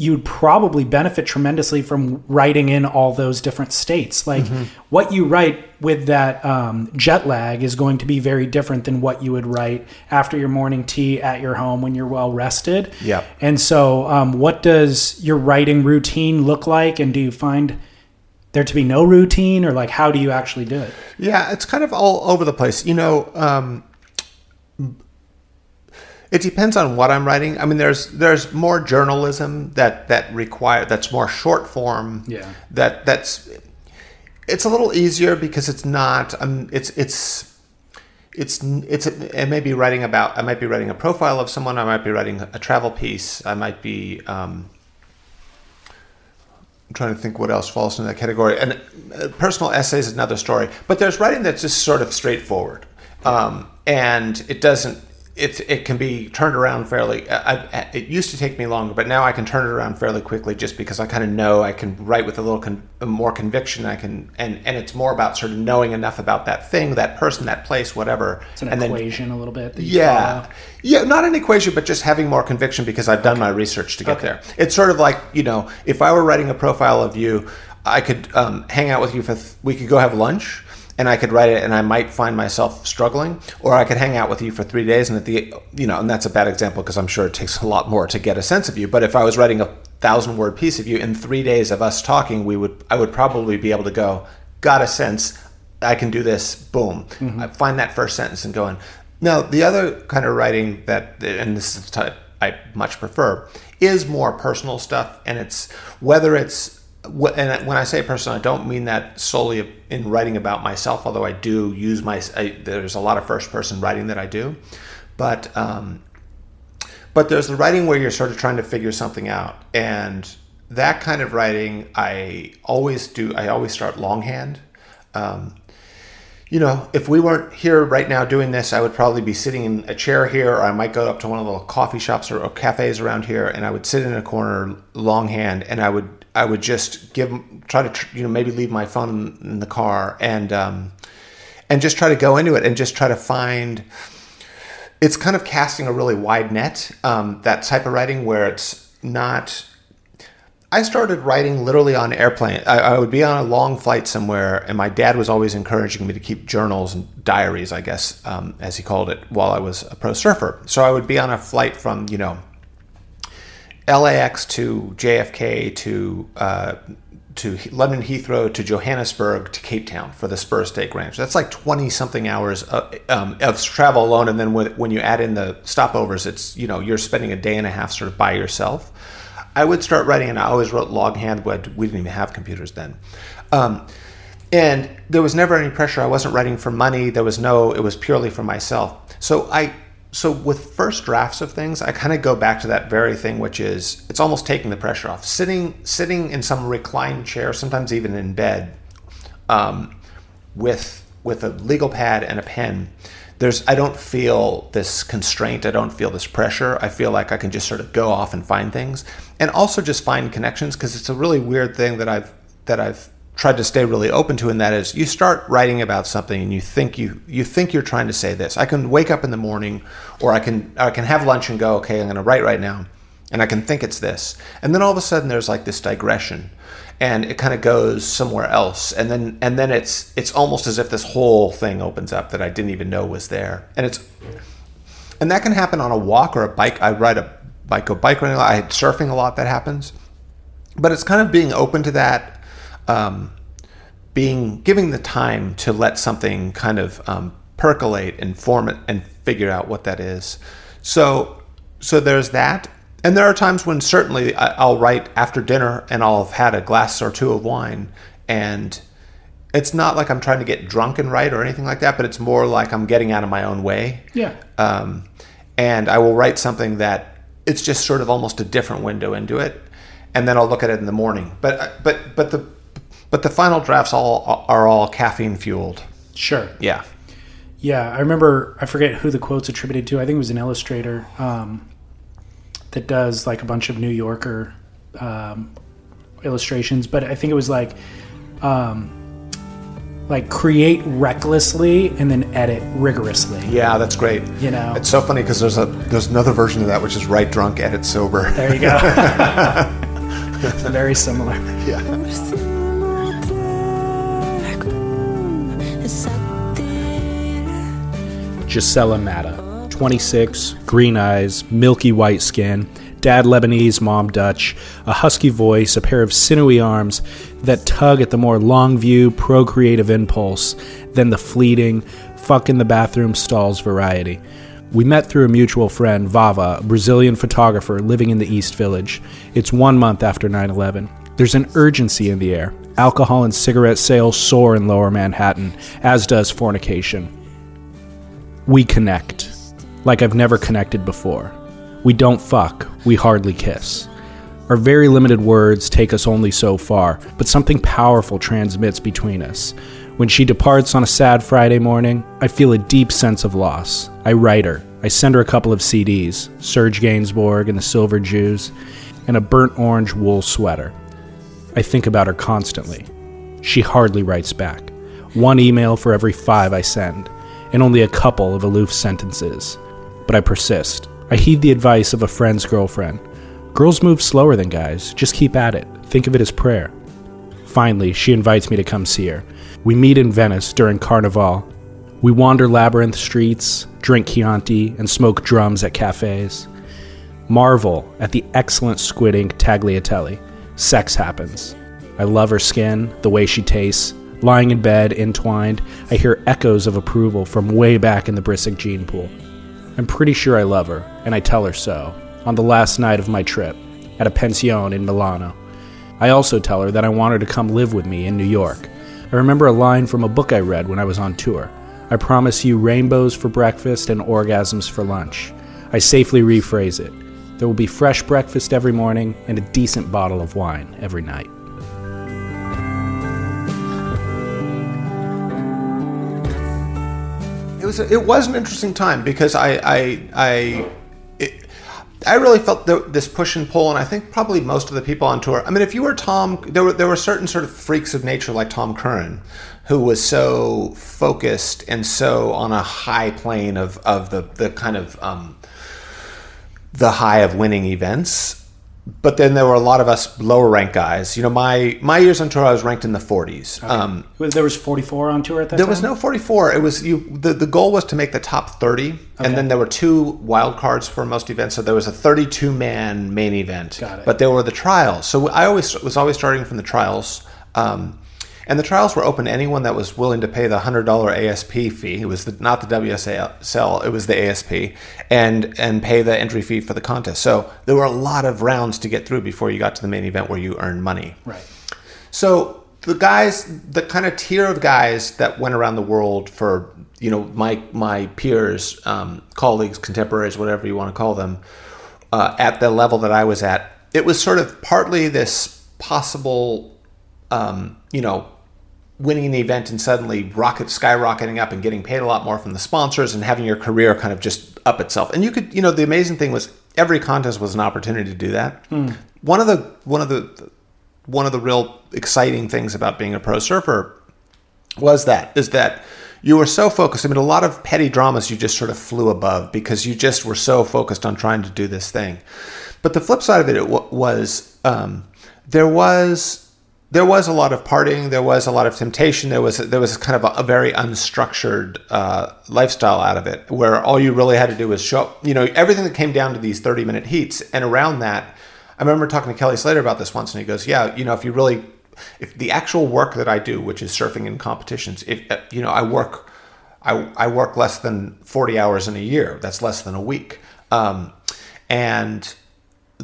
you'd probably benefit tremendously from writing in all those different states. Like what you write with that um, jet lag is going to be very different than what you would write after your morning tea at your home when you're well rested. Yeah. And so, um, what does your writing routine look like? And do you find there to be no routine, or like how do you actually do it? Yeah, it's kind of all over the place. You know, um, it depends on what I'm writing. I mean, there's there's more journalism that that require that's more short form. Yeah. That that's it's a little easier because it's not. Um, it's it's it's it's it may be writing about. I might be writing a profile of someone. I might be writing a travel piece. I might be. Um, I'm trying to think what else falls in that category. And uh, personal essays is another story. But there's writing that's just sort of straightforward, um, and it doesn't. It, it can be turned around fairly. Uh, I, I, it used to take me longer, but now I can turn it around fairly quickly, just because I kind of know I can write with a little con, uh, more conviction. I can, and and it's more about sort of knowing enough about that thing, that person, that place, whatever. It's an and then equation a little bit. Yeah. follow. Yeah, not an equation, but just having more conviction because I've done my research to get Okay. there. It's sort of like, you know, if I were writing a profile of you, I could um, hang out with you for, th- we could go have lunch and I could write it and I might find myself struggling, or I could hang out with you for three days and at the, you know, and that's a bad example because I'm sure it takes a lot more to get a sense of you. But if I was writing a thousand word piece of you in three days of us talking, we would, I would probably be able to go, got a sense, I can do this, boom. Mm-hmm. I find that first sentence and go in. Now, the other kind of writing that, and this is the type I much prefer, is more personal stuff. And it's whether it's, and when I say personal, I don't mean that solely in writing about myself, although I do use my, I, there's a lot of first person writing that I do. But, um, but there's the writing where you're sort of trying to figure something out. And that kind of writing, I always do, I always start longhand. Um, you know, if we weren't here right now doing this, I would probably be sitting in a chair here, or I might go up to one of the little coffee shops or, or cafes around here, and I would sit in a corner longhand, and I would I would just give try to you know maybe leave my phone in the car and um, and just try to go into it and just try to find it's kind of casting a really wide net. Um, that type of writing where it's not. I started writing literally on airplane. I, I, would be on a long flight somewhere, and my dad was always encouraging me to keep journals and diaries, I guess, um, as he called it, while I was a pro surfer. So I would be on a flight from you know LAX to JFK to uh, to London Heathrow to Johannesburg to Cape Town for the Spur Steak Ranch. That's like 20 something hours of, um, of travel alone. And then when you add in the stopovers, it's, you know, you're spending a day and a half sort of by yourself. I would start writing, and I always wrote longhand. But we didn't even have computers then. Um, and there was never any pressure. I wasn't writing for money. There was no, it was purely for myself. So I so with first drafts of things i kind of go back to that very thing which is it's almost taking the pressure off. Sitting sitting in some reclined chair sometimes even in bed um, with with a legal pad and a pen there's i don't feel this constraint. I don't feel this pressure. I feel like i can just sort of go off and find things. And also just find connections because it's a really weird thing that i've that i've tried to stay really open to and that is you start writing about something and you think you you think you're trying to say this. I can wake up in the morning or i can i can have lunch and go okay i'm going to write right now and i can think it's this. And then all of a sudden there's like this digression and it kind of goes somewhere else and then and then it's it's almost as if this whole thing opens up that i didn't even know was there. And it's and that can happen on a walk or a bike. I ride a bike go bike riding i had surfing a lot that happens. But it's kind of being open to that um, being giving the time to let something kind of um, percolate and form it and figure out what that is. So so there's that. And there are times when certainly I'll write after dinner and I'll have had a glass or two of wine and it's not like I'm trying to get drunk and write or anything like that, but it's more like I'm getting out of my own way. Yeah. Um, and I will write something that it's just sort of almost a different window into it, and then I'll look at it in the morning. But but but the but the final drafts all are all caffeine fueled. Sure. Yeah. Yeah, I remember. I forget who the quote's attributed to. I think it was an illustrator um, that does like a bunch of New Yorker um, illustrations, but I think it was like. Um, like create recklessly and then edit rigorously. Yeah, that's great. You know, it's so funny because there's a there's another version of that which is write drunk, edit sober. There you go. it's very similar. Yeah. Gisela Matta, 26, green eyes, milky white skin, dad Lebanese, mom Dutch, a husky voice, a pair of sinewy arms that tug at the more long view, procreative impulse than the fleeting, fuck in the bathroom stalls variety. We met through a mutual friend, Vava, a Brazilian photographer living in the East Village. It's one month after 9 11. There's an urgency in the air. Alcohol and cigarette sales soar in lower Manhattan, as does fornication. We connect. Like I've never connected before. We don't fuck, we hardly kiss. Our very limited words take us only so far, but something powerful transmits between us. When she departs on a sad Friday morning, I feel a deep sense of loss. I write her. I send her a couple of CDs Serge Gainsbourg and the Silver Jews, and a burnt orange wool sweater. I think about her constantly. She hardly writes back. One email for every five I send and only a couple of aloof sentences. But I persist. I heed the advice of a friend's girlfriend. Girls move slower than guys. Just keep at it. Think of it as prayer. Finally, she invites me to come see her. We meet in Venice during Carnival. We wander labyrinth streets, drink Chianti, and smoke drums at cafes. Marvel at the excellent squid ink tagliatelle. Sex happens. I love her skin, the way she tastes, Lying in bed, entwined, I hear echoes of approval from way back in the Brisick gene pool. I'm pretty sure I love her, and I tell her so, on the last night of my trip, at a pension in Milano. I also tell her that I want her to come live with me in New York. I remember a line from a book I read when I was on tour. I promise you rainbows for breakfast and orgasms for lunch. I safely rephrase it. There will be fresh breakfast every morning and a decent bottle of wine every night. Was it was an interesting time because I I I it, I really felt the, this push and pull, and I think probably most of the people on tour. I mean, if you were Tom, there were there were certain sort of freaks of nature like Tom Curren, who was so focused and so on a high plane of of the the kind of um, the high of winning events. But then there were a lot of us lower ranked guys. You know, my my years on tour, I was ranked in the 40s. Um, there was 44 on tour at that time? there time. was no 44. It was you. The, the goal was to make the top 30, and then there were two wild cards for most events. So there was a 32 man main event, Got it. but there were the trials. So I always was always starting from the trials. Um, and the trials were open to anyone that was willing to pay the hundred dollar ASP fee. It was the, not the WSL, it was the ASP, and and pay the entry fee for the contest. So there were a lot of rounds to get through before you got to the main event where you earned money. Right. So the guys, the kind of tier of guys that went around the world for you know my my peers, um, colleagues, contemporaries, whatever you want to call them, uh, at the level that I was at, it was sort of partly this possible, um, you know, winning the event and suddenly rocket skyrocketing up and getting paid a lot more from the sponsors and having your career kind of just up itself. And you could, you know, the amazing thing was every contest was an opportunity to do that. One of the one of the one of the real exciting things about being a pro surfer was that is that you were so focused. I mean, a lot of petty dramas you just sort of flew above because you just were so focused on trying to do this thing. But the flip side of it, it w- was um, there was there was a lot of partying. There was a lot of temptation. There was there was kind of a, a very unstructured uh, lifestyle out of it, where all you really had to do was show up. You know, everything that came down to these thirty minute heats, and around that, I remember talking to Kelly Slater about this once, and he goes, "Yeah, you know, if you really, if the actual work that I do, which is surfing in competitions, if uh, you know, I work, I I work less than forty hours in a year. That's less than a week, um, and."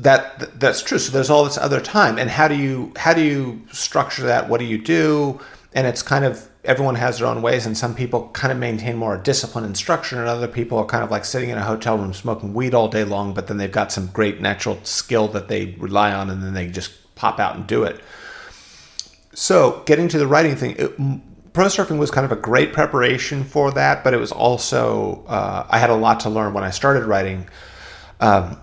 That that's true. So there's all this other time. And how do you how do you structure that? What do you do? And it's kind of everyone has their own ways and some people kind of maintain more discipline and structure and other people are kind of like sitting in a hotel room smoking weed all day long but then they've got some great natural skill that they rely on and then they just pop out and do it. So getting to the writing thing it, pro surfing was kind of a great preparation for that but it was also uh, i had a lot to learn when i started writing. Um,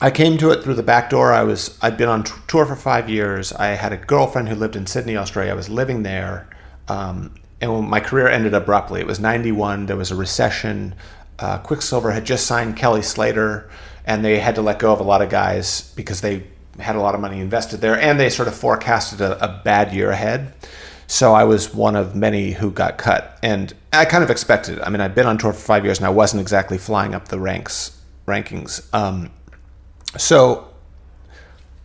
I came to it through the back door. I was I'd been on t- tour for five years. I had a girlfriend who lived in Sydney, Australia. I was living there, um, and my career ended abruptly. It was '91. There was a recession. Uh, Quiksilver had just signed Kelly Slater, and they had to let go of a lot of guys because they had a lot of money invested there, and they sort of forecasted a, a bad year ahead. So I was one of many who got cut, and I kind of expected it. I mean, I'd been on tour for five years, and I wasn't exactly flying up the ranks rankings. Um, so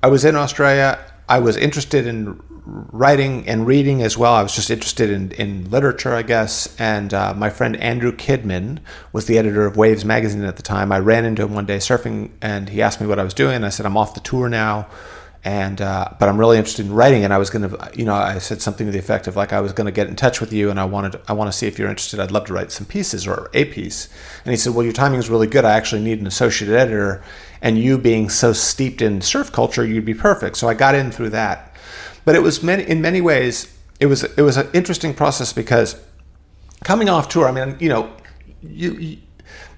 I was in Australia. I was interested in writing and reading as well. I was just interested in, in literature, I guess. And uh, my friend Andrew Kidman was the editor of Waves magazine at the time. I ran into him one day surfing, and he asked me what I was doing. And I said, I'm off the tour now. And uh, but I'm really interested in writing, and I was gonna, you know, I said something to the effect of like I was gonna get in touch with you, and I wanted, I want to see if you're interested. I'd love to write some pieces or a piece. And he said, Well, your timing is really good. I actually need an associate editor, and you being so steeped in surf culture, you'd be perfect. So I got in through that. But it was many, in many ways, it was it was an interesting process because coming off tour, I mean, you know, you, you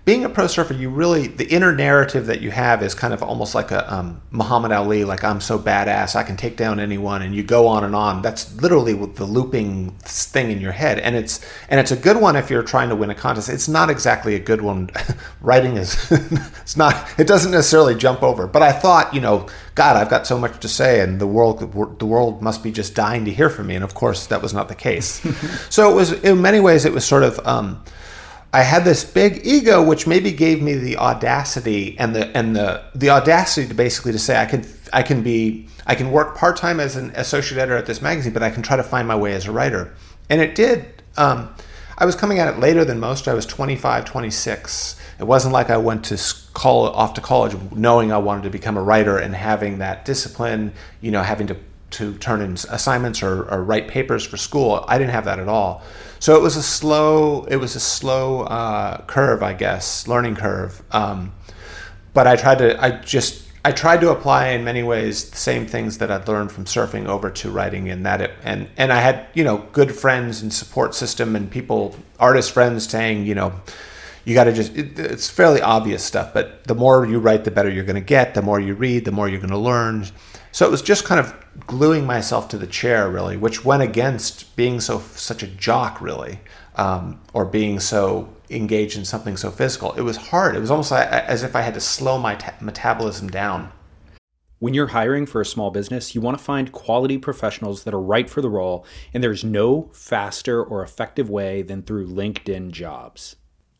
being a pro surfer, you really the inner narrative that you have is kind of almost like a um, Muhammad Ali, like I'm so badass, I can take down anyone, and you go on and on. That's literally the looping thing in your head, and it's and it's a good one if you're trying to win a contest. It's not exactly a good one. Writing is it's not. It doesn't necessarily jump over. But I thought, you know, God, I've got so much to say, and the world the world must be just dying to hear from me. And of course, that was not the case. so it was in many ways it was sort of. Um, I had this big ego, which maybe gave me the audacity and the and the the audacity to basically to say I can I can be I can work part time as an associate editor at this magazine, but I can try to find my way as a writer, and it did. Um, I was coming at it later than most. I was 25, 26. It wasn't like I went to call off to college knowing I wanted to become a writer and having that discipline, you know, having to to turn in assignments or, or write papers for school. I didn't have that at all. So it was a slow, it was a slow uh, curve, I guess, learning curve. Um, but I tried to, I just, I tried to apply in many ways the same things that I'd learned from surfing over to writing, and that it, and and I had you know good friends and support system and people, artist friends saying you know, you got to just it, it's fairly obvious stuff but the more you write the better you're going to get the more you read the more you're going to learn so it was just kind of gluing myself to the chair really which went against being so such a jock really um, or being so engaged in something so physical. It was hard. It was almost like, as if i had to slow my ta- metabolism down. When you're hiring for a small business, you want to find quality professionals that are right for the role, and there's no faster or effective way than through LinkedIn jobs.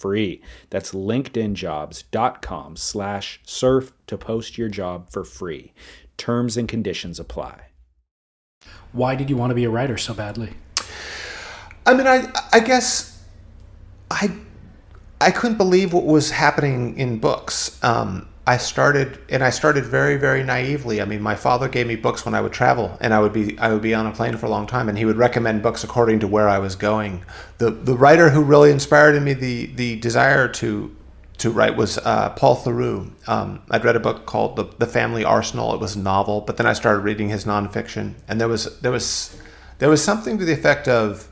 free. That's linkedinjobs.com slash surf to post your job for free. Terms and conditions apply. Why did you want to be a writer so badly? I mean, I I guess I I couldn't believe what was happening in books. Um, I started, and I started very, very naively. I mean, my father gave me books when I would travel, and I would be, I would be on a plane for a long time, and he would recommend books according to where I was going. The the writer who really inspired in me the the desire to to write was uh, Paul Theroux. Um, I'd read a book called the, the Family Arsenal. It was a novel, but then I started reading his nonfiction, and there was there was there was something to the effect of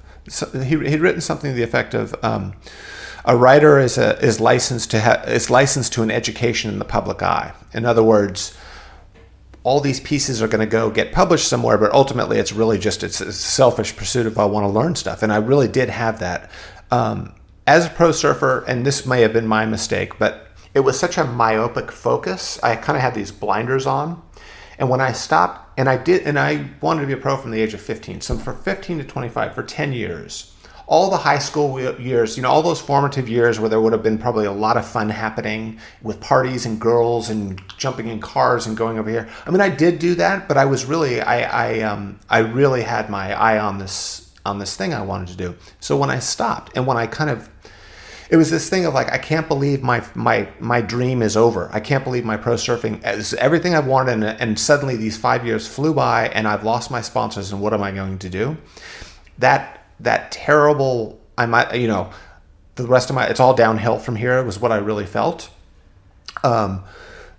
he he'd written something to the effect of. Um, a writer is a, is licensed to ha- is licensed to an education in the public eye. In other words, all these pieces are going to go get published somewhere, but ultimately it's really just it's a selfish pursuit of I want to learn stuff, and I really did have that. Um, as a pro surfer, and this may have been my mistake, but it was such a myopic focus. I kind of had these blinders on, and when I stopped, and I did, and I wanted to be a pro from the age of 15. So for 15 to 25, for 10 years, all the high school years, you know, all those formative years where there would have been probably a lot of fun happening with parties and girls and jumping in cars and going over here. I mean, I did do that, but I was really, I, I, um, I really had my eye on this, on this thing I wanted to do. So when I stopped and when I kind of, it was this thing of like, I can't believe my, my, my dream is over. I can't believe my pro surfing is everything I've wanted. And, and suddenly these five years flew by and I've lost my sponsors and what am I going to do? That that terrible I might you know the rest of my it's all downhill from here was what I really felt. Um,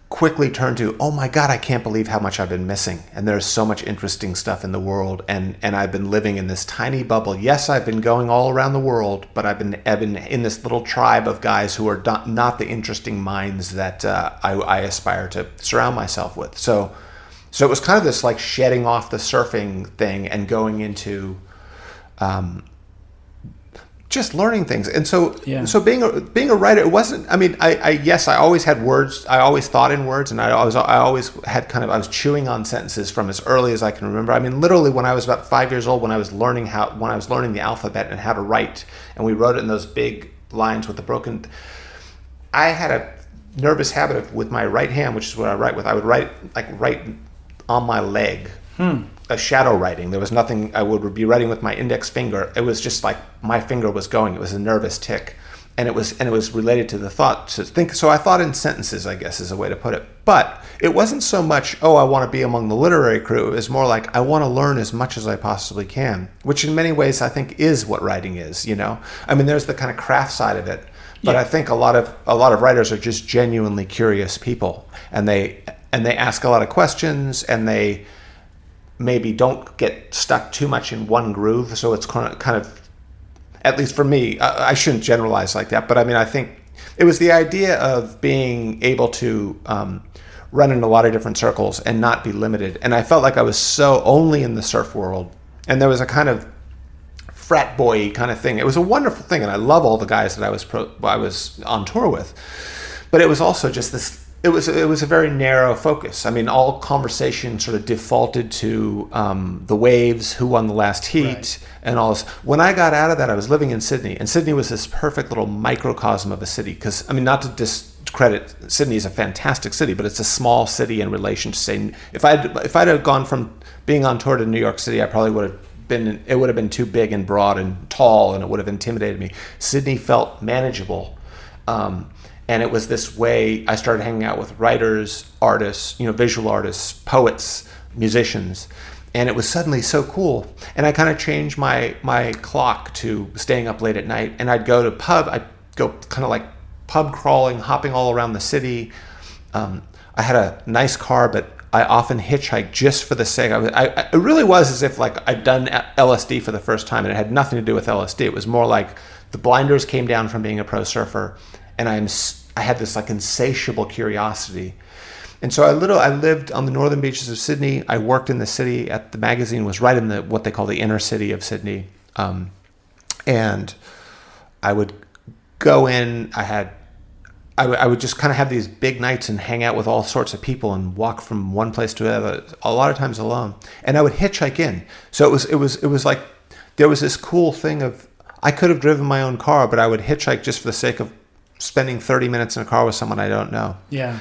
quickly turned to oh my god I can't believe how much I've been missing and there's so much interesting stuff in the world and and I've been living in this tiny bubble. Yes, I've been going all around the world, but I've been I've been in this little tribe of guys who are not, not the interesting minds that uh, I, I aspire to surround myself with. So so it was kind of this like shedding off the surfing thing and going into um, just learning things. And so, yeah. so being a, being a writer, it wasn't. I mean, I, I, yes, I always had words. I always thought in words, and I always I always had kind of I was chewing on sentences from as early as I can remember. I mean, literally when I was about five years old, when I was learning how when I was learning the alphabet and how to write, and we wrote it in those big lines with the broken. I had a nervous habit of with my right hand, which is what I write with. I would write like write on my leg. Hmm a shadow writing. There was nothing I would be writing with my index finger. It was just like my finger was going. It was a nervous tick, and it was and it was related to the thought to think. So I thought in sentences, I guess is a way to put it. But it wasn't so much oh I want to be among the literary crew. It was more like I want to learn as much as I possibly can, which in many ways I think is what writing is. You know, I mean there's the kind of craft side of it. But yeah. I think a lot of a lot of writers are just genuinely curious people, and they and they ask a lot of questions, and they maybe don't get stuck too much in one groove. So it's kind of, kind of at least for me, I, I, shouldn't generalize like that, but I mean, I think it was the idea of being able to um, run in a lot of different circles and not be limited. And I felt like I was so only in the surf world, and there was a kind of frat boy kind of thing. It was a wonderful thing, and I love all the guys that I was pro, I was on tour with. But it was also just this. It was it was a very narrow focus. I mean, all conversation sort of defaulted to um, the waves, who won the last heat, right. and all this. When I got out of that, I was living in Sydney, and Sydney was this perfect little microcosm of a city. Because I mean, not to discredit Sydney is a fantastic city, but it's a small city in relation to say if I if I'd have gone from being on tour to New York City, I probably would have been it would have been too big and broad and tall, and it would have intimidated me. Sydney felt manageable, um, and it was this way I started hanging out with writers, artists, you know, visual artists, poets, musicians, and it was suddenly so cool. And I kind of changed my my clock to staying up late at night, and I'd go to pub. I'd go kind of like pub crawling, hopping all around the city. Um, I had a nice car, but I often hitchhike just for the sake. I, I, it really was as if like I'd done LSD for the first time, and it had nothing to do with LSD. It was more like the blinders came down from being a pro surfer, and I'm I had this like insatiable curiosity. And so I little I lived on the northern beaches of Sydney. I worked in the city at the magazine was right in the what they call the inner city of Sydney, um, and I would go in. I had I, w- I would just kind of have these big nights and hang out with all sorts of people and walk from one place to another. A lot of times alone, and I would hitchhike in. So it was it was it was like there was this cool thing of I could have driven my own car, but I would hitchhike just for the sake of spending thirty minutes in a car with someone I don't know. Yeah.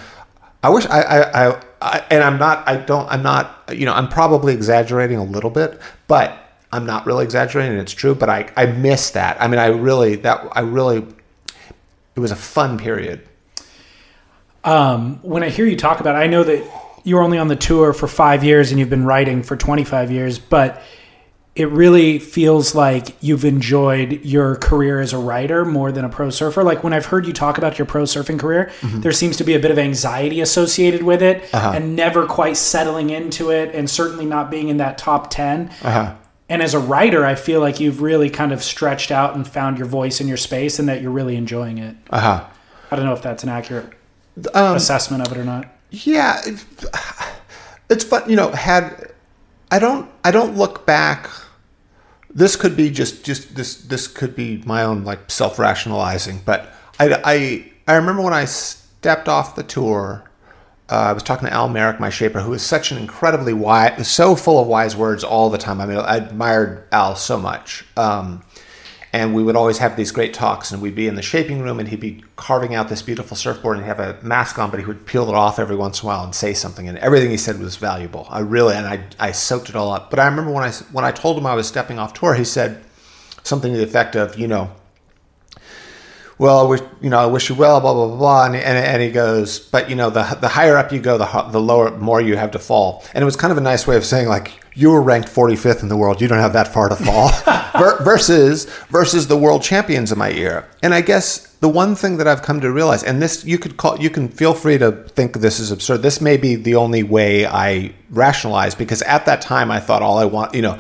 I wish I, I, I, I and I'm not I don't I'm not you know I'm probably exaggerating a little bit, but I'm not really exaggerating. It's true, but I I miss that. I mean, I really that I really it was a fun period. Um, when I hear you talk about it, I know that you're only on the tour for five years and you've been writing for 25 years, but it really feels like you've enjoyed your career as a writer more than a pro surfer. Like when I've heard you talk about your pro surfing career, mm-hmm. there seems to be a bit of anxiety associated with it uh-huh. and never quite settling into it and certainly not being in that top 10. Uh-huh. And as a writer, I feel like you've really kind of stretched out and found your voice in your space and that you're really enjoying it. Uh-huh. I don't know if that's an accurate um, assessment of it or not. Yeah, it's fun. You know, had I don't I don't look back. This could be just just this this could be my own like self rationalizing, but I, I I remember when I stepped off the tour. Uh, I was talking to Al Merrick, my shaper, who is such an incredibly wise, so full of wise words all the time. I mean, I admired Al so much. Um, and we would always have these great talks and we'd be in the shaping room and he'd be carving out this beautiful surfboard and he'd have a mask on but he would peel it off every once in a while and say something and everything he said was valuable i really and i, I soaked it all up but i remember when i when i told him i was stepping off tour he said something to the effect of you know well, I wish, you know, I wish you well, blah, blah, blah, blah. And, and, and he goes, but, you know, the, the higher up you go, the, the lower, more you have to fall. And it was kind of a nice way of saying, like, you were ranked 45th in the world. You don't have that far to fall versus, versus the world champions in my era. And I guess the one thing that I've come to realize, and this, you could call, you can feel free to think this is absurd. This may be the only way I rationalize because at that time I thought all I want, you know,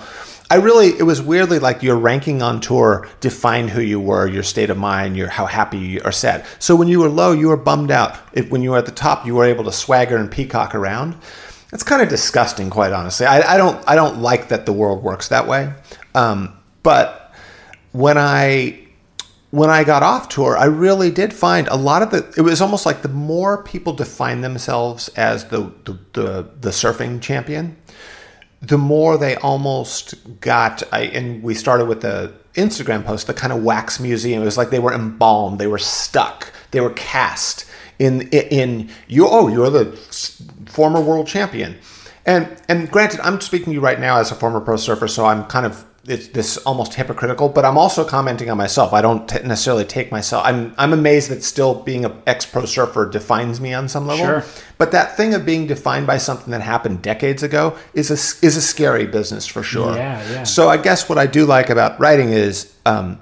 I really, it was weirdly like your ranking on tour defined who you were, your state of mind, your how happy you or sad. So when you were low, you were bummed out. If, when you were at the top, you were able to swagger and peacock around. It's kind of disgusting, quite honestly. I, I don't, I don't like that the world works that way. Um, but when I when I got off tour, I really did find a lot of the. It was almost like the more people define themselves as the the, the, the surfing champion, the more they almost got I, and we started with the instagram post the kind of wax museum it was like they were embalmed they were stuck they were cast in in you oh you're the former world champion and and granted i'm speaking to you right now as a former pro surfer so i'm kind of it's this almost hypocritical, but I'm also commenting on myself. I don't t- necessarily take myself. I'm I'm amazed that still being an ex pro surfer defines me on some level. Sure. But that thing of being defined by something that happened decades ago is a is a scary business for sure. Yeah, yeah. So I guess what I do like about writing is. Um,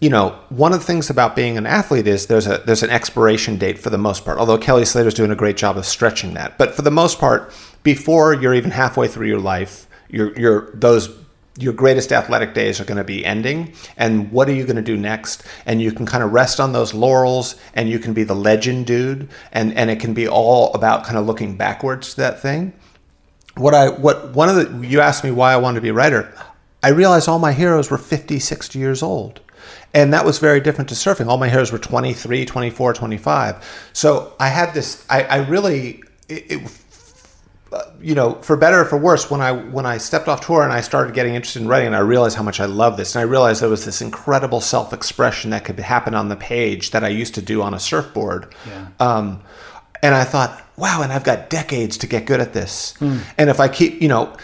you know, one of the things about being an athlete is there's a there's an expiration date for the most part. Although Kelly Slater's doing a great job of stretching that, but for the most part, before you're even halfway through your life, you're, you're those your greatest athletic days are going to be ending. And what are you going to do next? And you can kind of rest on those laurels and you can be the legend dude and and it can be all about kind of looking backwards to that thing. What i what one of the you asked me why i wanted to be a writer. I realized all my heroes were 50 60 years old and that was very different to surfing all my hairs were 23 24 25 so i had this i, I really it, it you know, for better or for worse, when I when I stepped off tour and I started getting interested in writing, and I realized how much I love this, and I realized there was this incredible self expression that could happen on the page that I used to do on a surfboard. Yeah. Um, and I thought, wow, and I've got decades to get good at this. Mm. And if I keep, you know,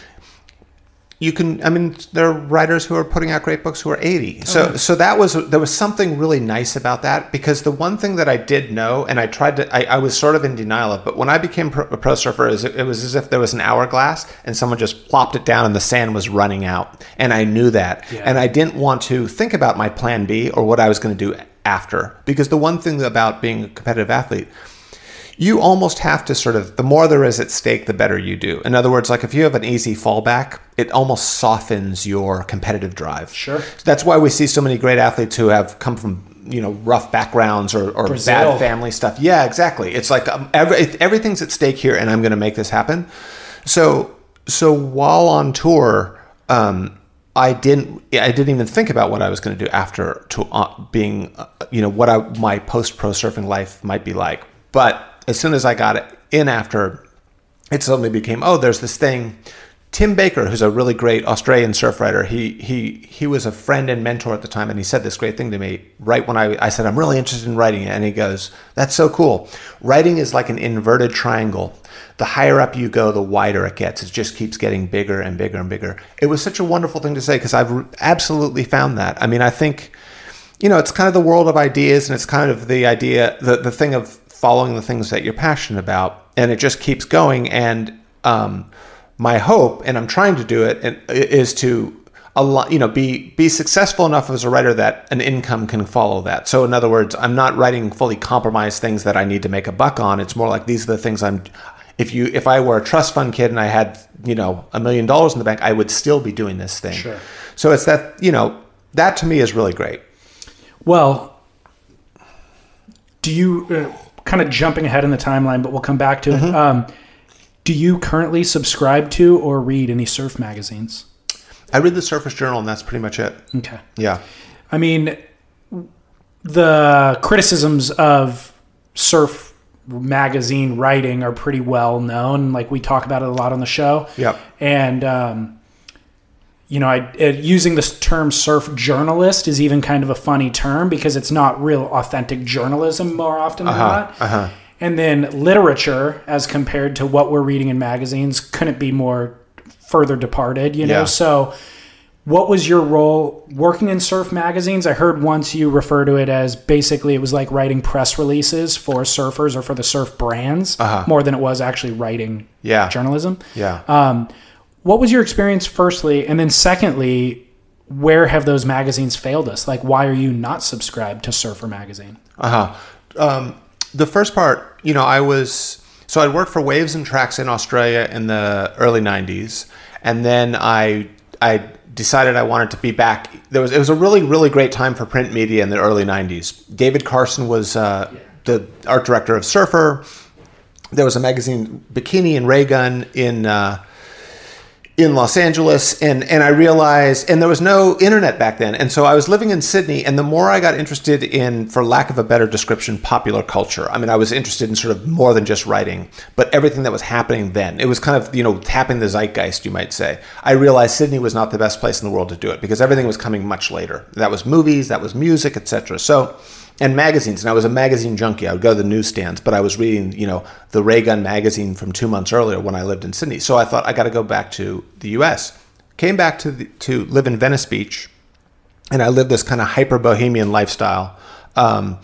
you can i mean there are writers who are putting out great books who are 80 so oh, so that was there was something really nice about that because the one thing that i did know and i tried to i, I was sort of in denial of but when i became pro, a pro surfer it was as if there was an hourglass and someone just plopped it down and the sand was running out. And i knew that. Yeah. and i didn't want to think about my plan b or what i was going to do after. Because the one thing about being a competitive athlete you almost have to sort of the more there is at stake the better you do. In other words like if you have an easy fallback it almost softens your competitive drive. Sure. That's why we see so many great athletes who have come from you know rough backgrounds or, or bad family stuff. Yeah exactly. It's like um, every, everything's at stake here and i'm going to make this happen. So so while on tour um, I didn't. I didn't even think about what I was going to do after to, uh, being, uh, you know, what I, my post pro surfing life might be like. But as soon as I got in after, it suddenly became, oh, there's this thing. Tim Baker, who's a really great Australian surf writer, he he he was a friend and mentor at the time, and he said this great thing to me right when I, I said I'm really interested in writing it, and he goes, "That's so cool. Writing is like an inverted triangle. The higher up you go, the wider it gets. It just keeps getting bigger and bigger and bigger." It was such a wonderful thing to say because I've absolutely found that. I mean, I think, you know, it's kind of the world of ideas, and it's kind of the idea, the the thing of following the things that you're passionate about, and it just keeps going. And um, my hope, and I'm trying to do it, is to you know be be successful enough as a writer that an income can follow that. So in other words, I'm not writing fully compromised things that I need to make a buck on. It's more like these are the things I'm. If you if I were a trust fund kid and I had you know a million dollars in the bank, I would still be doing this thing. Sure. So it's that you know that to me is really great. Well, do you? Uh, kind of jumping ahead in the timeline, but we'll come back to mm-hmm. it. Um, do you currently subscribe to or read any surf magazines? I read the Surfers Journal, and that's pretty much it. Okay. Yeah. I mean, the criticisms of surf magazine writing are pretty well known. Like we talk about it a lot on the show. Yep. And um, you know, I, it, using this term surf journalist is even kind of a funny term because it's not real authentic journalism more often than uh-huh, not. Uh-huh. And then literature, as compared to what we're reading in magazines, couldn't be more further departed, you know? Yeah. So, what was your role working in surf magazines? I heard once you refer to it as basically it was like writing press releases for surfers or for the surf brands uh-huh. more than it was actually writing yeah. journalism. Yeah. Um, what was your experience, firstly? And then, secondly, where have those magazines failed us? Like, why are you not subscribed to Surfer Magazine? Uh huh. Um, the first part, you know, I was so I worked for Waves and Tracks in Australia in the early '90s, and then I I decided I wanted to be back. There was it was a really really great time for print media in the early '90s. David Carson was uh, the art director of Surfer. There was a magazine, Bikini and Raygun, in uh, in Los Angeles and and I realized and there was no internet back then. And so I was living in Sydney and the more I got interested in for lack of a better description popular culture I mean I was interested in sort of more than just writing but everything that was happening then. It was kind of you know tapping the zeitgeist you might say. I realized Sydney was not the best place in the world to do it because everything was coming much later. That was movies that was music etc so and magazines. And I was a magazine junkie. I would go to the newsstands, but I was reading, you know, the Raygun magazine from two months earlier when I lived in Sydney. So I thought I got to go back to the U.S. Came back to the, to live in Venice Beach, and I lived this kind of hyper bohemian lifestyle. Um,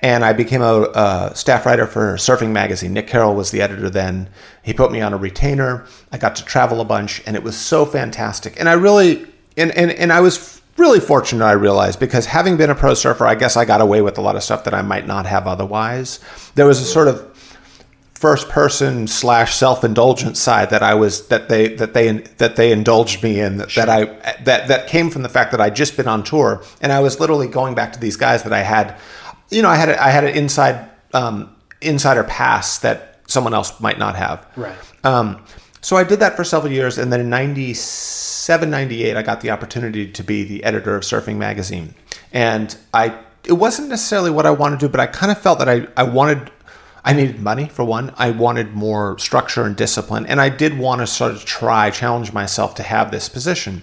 and I became a, a, staff writer for Surfing Magazine. Nick Carroll was the editor then. He put me on a retainer. I got to travel a bunch, and it was so fantastic. And I really, and and, and I was really fortunate, I realized, because having been a pro surfer, I guess I got away with a lot of stuff that I might not have otherwise. There was a sort of first person slash self indulgent side that I was that they that they that they indulged me in that, that I that that came from the fact that I'd just been on tour and I was literally going back to these guys that I had, you know, I had a, I had an inside um, insider pass that someone else might not have. Right. Um, so I did that for several years, and then in 97, 98, I got the opportunity to be the editor of Surfing Magazine. And I it wasn't necessarily what I wanted to do, but I kind of felt that I, I wanted I needed money for one. I wanted more structure and discipline, and I did want to sort of try challenge myself to have this position.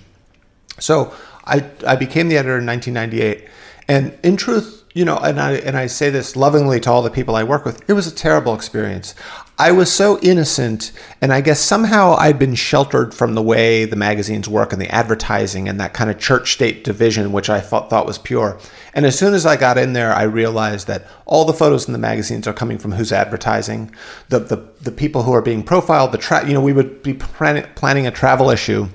So I I became the editor in 1998, and in truth, you know, and I and I say this lovingly to all the people I work with, it was a terrible experience. I was so innocent, and I guess somehow I'd been sheltered from the way the magazines work and the advertising and that kind of church state division, which I thought, thought was pure. And as soon as I got in there, I realized that all the photos in the magazines are coming from who's advertising, the the, the people who are being profiled. The tra- you know, we would be planning, planning a travel issue,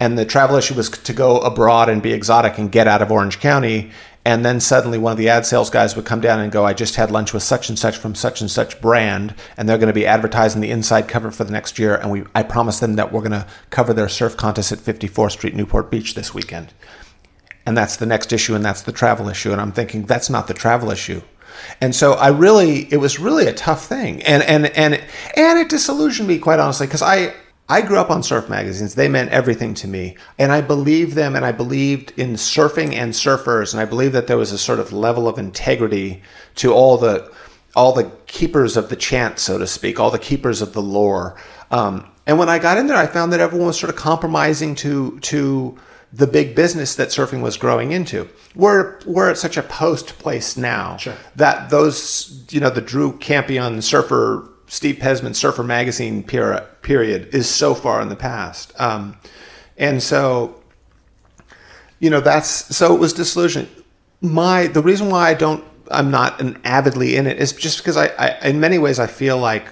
and the travel issue was to go abroad and be exotic and get out of Orange County. And then suddenly one of the ad sales guys would come down and go, I just had lunch with such and such from such and such brand, and they're going to be advertising the inside cover for the next year. And we, I promised them that we're going to cover their surf contest at 54th Street, Newport Beach this weekend. And that's the next issue, and that's the travel issue. And I'm thinking, that's not the travel issue. And so I really, it was really a tough thing. And, and, and, and it disillusioned me, quite honestly, because I, I grew up on surf magazines. They meant everything to me. And I believed them and I believed in surfing and surfers. And I believed that there was a sort of level of integrity to all the all the keepers of the chant, so to speak, all the keepers of the lore. Um, and when I got in there, I found that everyone was sort of compromising to to the big business that surfing was growing into. We're we're at such a post place now Sure. that those you know the Drew Kampion surfer Steve Pezman Surfer Magazine peri- period is so far in the past. Um, and so, you know, that's so it was disillusioned. My the reason why I don't I'm not an avidly in it is just because I, I in many ways I feel like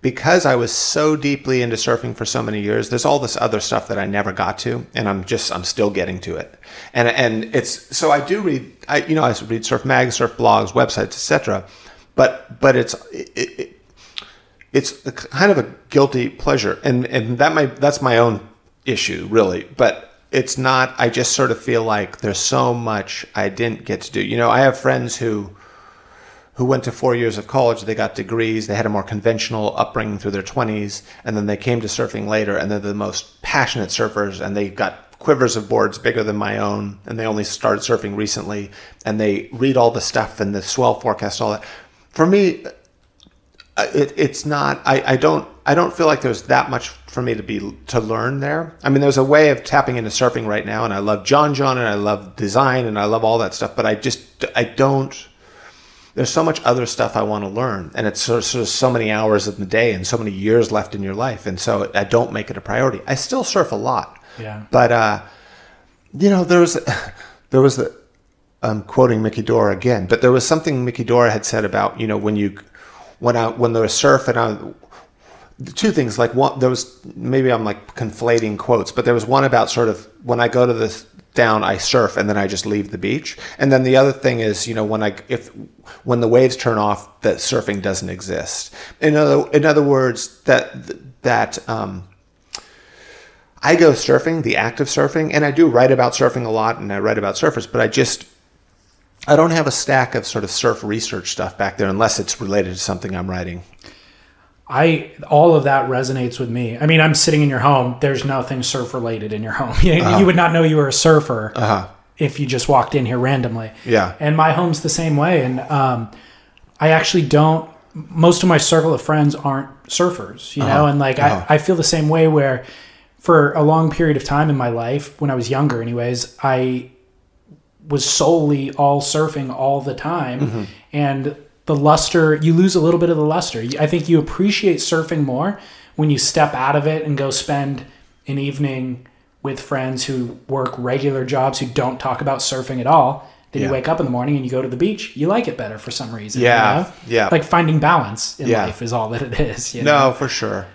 because I was so deeply into surfing for so many years, there's all this other stuff that I never got to, and I'm just I'm still getting to it. And and it's so I do read I you know I read surf mags, surf blogs, websites, etc. But but it's it, it, it's a kind of a guilty pleasure, and and that might that's my own issue really, but it's not. I just sort of feel like there's so much I didn't get to do. You know, I have friends who who went to four years of college. They got degrees. They had a more conventional upbringing through their 20s, and then they came to surfing later, and they're the most passionate surfers, and they got quivers of boards bigger than my own, and they only started surfing recently, and they read all the stuff and the swell forecast, all that. For me, it, it's not. I, I don't. I don't feel like there's that much for me to be to learn there. I mean, there's a way of tapping into surfing right now, and I love John John, and I love design, and I love all that stuff. But I just I don't. There's so much other stuff I want to learn, and it's sort of, sort of so many hours of the day and so many years left in your life, and so I don't make it a priority. I still surf a lot, Yeah. but uh, you know, there was there was the I'm quoting Mickey Dora again, but there was something Mickey Dora had said about you know when you when I when there was surf and I two things like one there was maybe I'm like conflating quotes, but there was one about sort of when I go to this down I surf and then I just leave the beach, and then the other thing is you know when I if when the waves turn off that surfing doesn't exist. In other in other words that that um, I go surfing, the act of surfing, and I do write about surfing a lot, and I write about surfers, but I just I don't have a stack of sort of surf research stuff back there unless it's related to something I'm writing. I all of that resonates with me. I mean, I'm sitting in your home. There's nothing surf related in your home. You, uh-huh. you would not know you were a surfer uh-huh. if you just walked in here randomly. Yeah. And my home's the same way. And um, I actually don't. Most of my circle of friends aren't surfers, you know. Uh-huh. And like I, I feel the same way. Where for a long period of time in my life, when I was younger, anyways, I was solely all surfing all the time and the luster you lose a little bit of the luster i think you appreciate surfing more when you step out of it and go spend an evening with friends who work regular jobs who don't talk about surfing at all then Yeah. you wake up in the morning and you go to the beach you like it better for some reason you Yeah, know? yeah. like finding balance in Yeah. life is all that it is you know? No, for sure.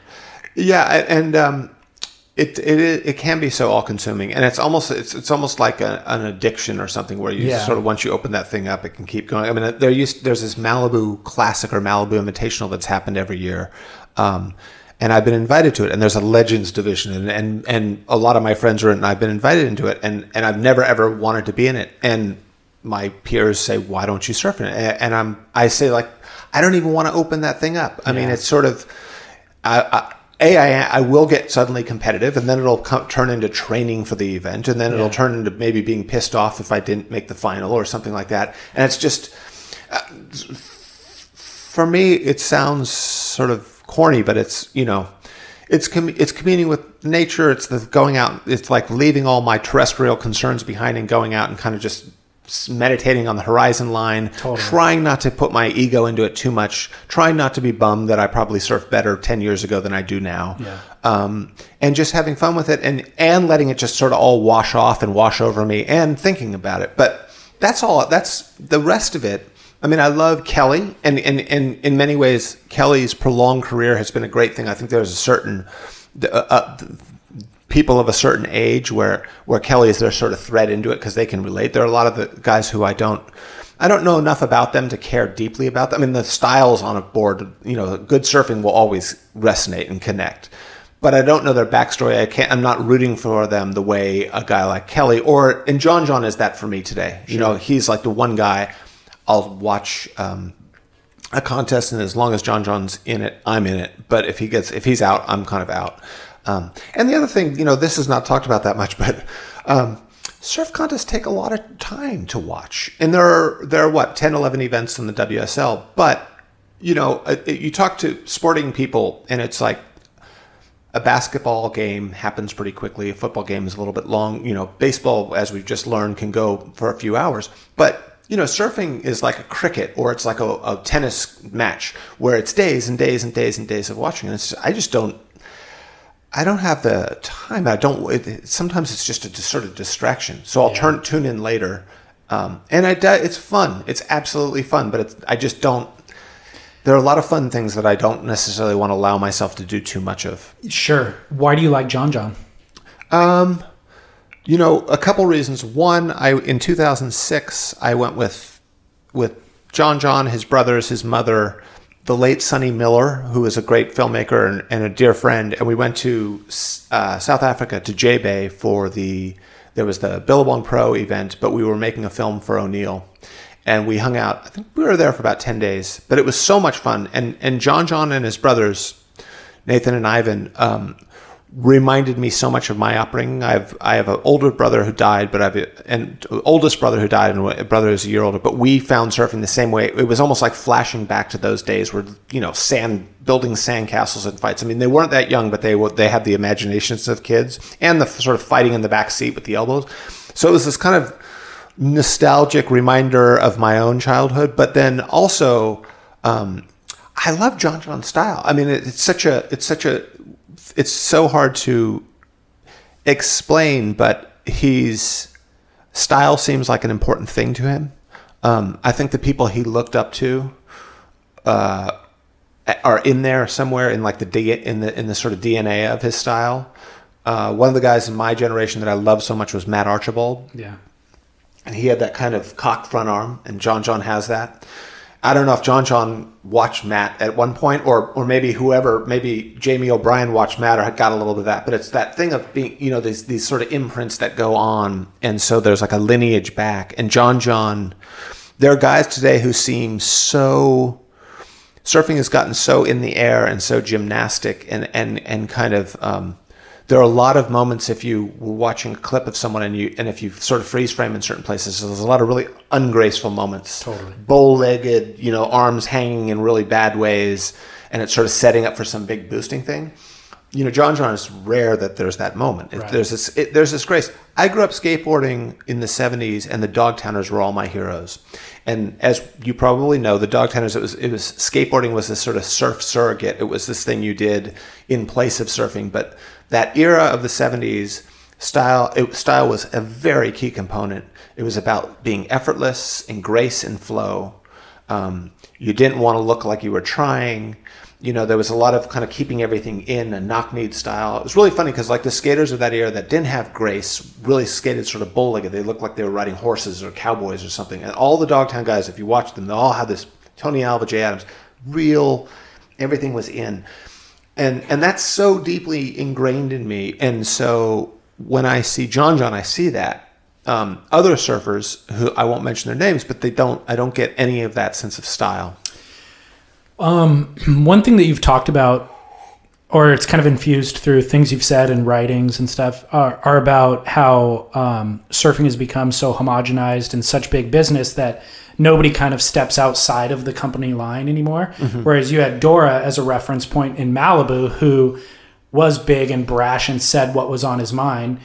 Yeah, and um, it it it can be so all consuming, and it's almost it's it's almost like a, an addiction or something where you Yeah. sort of once you open that thing up, it can keep going. I mean, there used there's this Malibu Classic or Malibu Invitational that's happened every year. Um, and I've been invited to it, and there's a legends division, and, and and a lot of my friends are in, and I've been invited into it, and and I've never ever wanted to be in it, and my peers say, "Why don't you surf in it?" And and I'm I say like, I don't even want to open that thing up. I mean, it's sort of, I, I, a I, I will get suddenly competitive, and then it'll come, turn into training for the event, and then it'll turn into maybe being pissed off if I didn't make the final or something like that, and it's just uh, for me, it sounds sort of corny, but it's you know, it's com- it's communing with nature. It's the going out. It's like leaving all my terrestrial concerns behind and going out and kind of just meditating on the horizon line. Totally. Trying not to put my ego into it too much. Trying not to be bummed that I probably surfed better ten years ago than I do now. Yeah. Um, and just having fun with it and and letting it just sort of all wash off and wash over me and thinking about it. But that's all. That's the rest of it. I mean, I love Kelly, and, and, and in many ways, Kelly's prolonged career has been a great thing. I think there's a certain uh, uh, people of a certain age where where Kelly is their sort of thread into it because they can relate. There are a lot of the guys who I don't. I don't know enough about them to care deeply about them. I mean, the styles on a board, you know, good surfing will always resonate and connect. But I don't know their backstory. I can't. I'm not rooting for them the way a guy like Kelly or and John John is that for me today. You know, he's like the one guy I'll watch um, a contest, and as long as John John's in it, I'm in it. But if he gets if he's out, I'm kind of out. Um, and the other thing, you know, this is not talked about that much, but um, surf contests take a lot of time to watch, and there are there are what 10, 11 events in the WSL, but you know, uh, you talk to sporting people, and it's like a basketball game happens pretty quickly. A football game is a little bit long. You know, baseball, as we've just learned, can go for a few hours. But you know, surfing is like a cricket or it's like a, a tennis match where it's days and days and days and days of watching. And I just don't. I don't have the time. I don't. It, sometimes it's just a sort of distraction. So I'll turn tune in later, um, and I it's fun. It's absolutely fun. But it's, I just don't. There are a lot of fun things that I don't necessarily want to allow myself to do too much of. Sure. Why do you like John John? You know, a couple reasons. One, I in 2006 I went with with John John, his brothers, his mother, the late Sonny Miller, who is a great filmmaker and, and a dear friend, and we went to uh, South Africa to J Bay for the there was the Billabong Pro event, but we were making a film for O'Neill. And we hung out. I think we were there for about ten days, but it was so much fun. And and John John and his brothers, Nathan and Ivan um, reminded me so much of my upbringing. I've I have an older brother who died, but I've an oldest brother who died, and a brother who's a year older. But we found surfing the same way. It was almost like flashing back to those days where you know sand building sand castles and fights. I mean, they weren't that young, but they they had the imaginations of kids and the sort of fighting in the back seat with the elbows. So it was this kind of nostalgic reminder of my own childhood, but then also. Um, I love John John's style. I mean, it, it's such a, it's such a, it's so hard to explain, but he's style seems like an important thing to him. Um, I think the people he looked up to uh, are in there somewhere in like the D, in the in the sort of DNA of his style. Uh, one of the guys in my generation that I loved so much was Matt Archibald Yeah. and he had that kind of cocked front arm, and John John has that. I don't know if John John watched Matt at one point, or or maybe whoever, maybe Jamie O'Brien watched Matt or had got a little bit of that. But it's that thing of being, you know, these these sort of imprints that go on, and so there's like a lineage back. And John John, there are guys today who seem so surfing has gotten so in the air and so gymnastic and and and kind of um, there are a lot of moments if you were watching a clip of someone and you and if you sort of freeze frame in certain places there's a lot of really ungraceful moments. Totally. bow-legged you know arms hanging in really bad ways and it's sort of setting up for some big boosting thing. You know john john is rare that there's that moment. Right. there's this it, there's this grace. I grew up skateboarding in the 70s and the dogtowners were all my heroes. And as you probably know the dogtowners it was it was skateboarding was this sort of surf surrogate. It was this thing you did in place of surfing but that era of the 70s style it, style was a very key component it was about being effortless and grace and flow um, you didn't want to look like you were trying You know, there was a lot of kind of keeping everything in a knock kneed style. It was really funny because like the skaters of that era that didn't have grace really skated sort of bow legged. They looked like they were riding horses or cowboys or something. And all the Dogtown guys, if you watch them, they all had this Tony Alva, Jay Adams, real. Everything was in, and and that's so deeply ingrained in me. And so when I see John John, I see that. Um, other surfers who I won't mention their names, but they don't. I don't get any of that sense of style. One thing that you've talked about, or it's kind of infused through things you've said and writings and stuff, are, are about how um, surfing has become so homogenized and such big business that nobody kind of steps outside of the company line anymore. Whereas you had Dora as a reference point in Malibu, who was big and brash and said what was on his mind.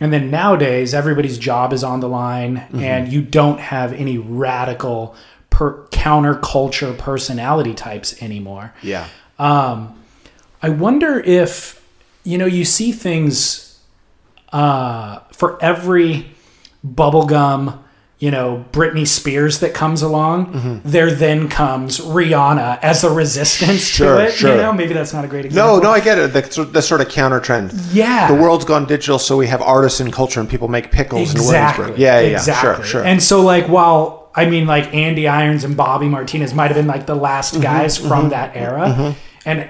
And then nowadays, everybody's job is on the line, and you don't have any radical per counterculture personality types anymore. Yeah. Um, I wonder if you know you see things uh, for every bubblegum, you know, Britney Spears that comes along. Mm-hmm. There then comes Rihanna as a resistance Sure, to it. sure. You know, maybe that's not a great example. No, no, I get it. The, sort- the sort of counter trend. Yeah. The world's gone digital, so we have artists artisan culture and people make pickles in exactly. Williamsburg. Yeah, yeah, exactly. yeah. Sure, sure. And so, like, while I mean, like Andy Irons and Bobby Martinez might have been like the last Mm-hmm, guys from that era, and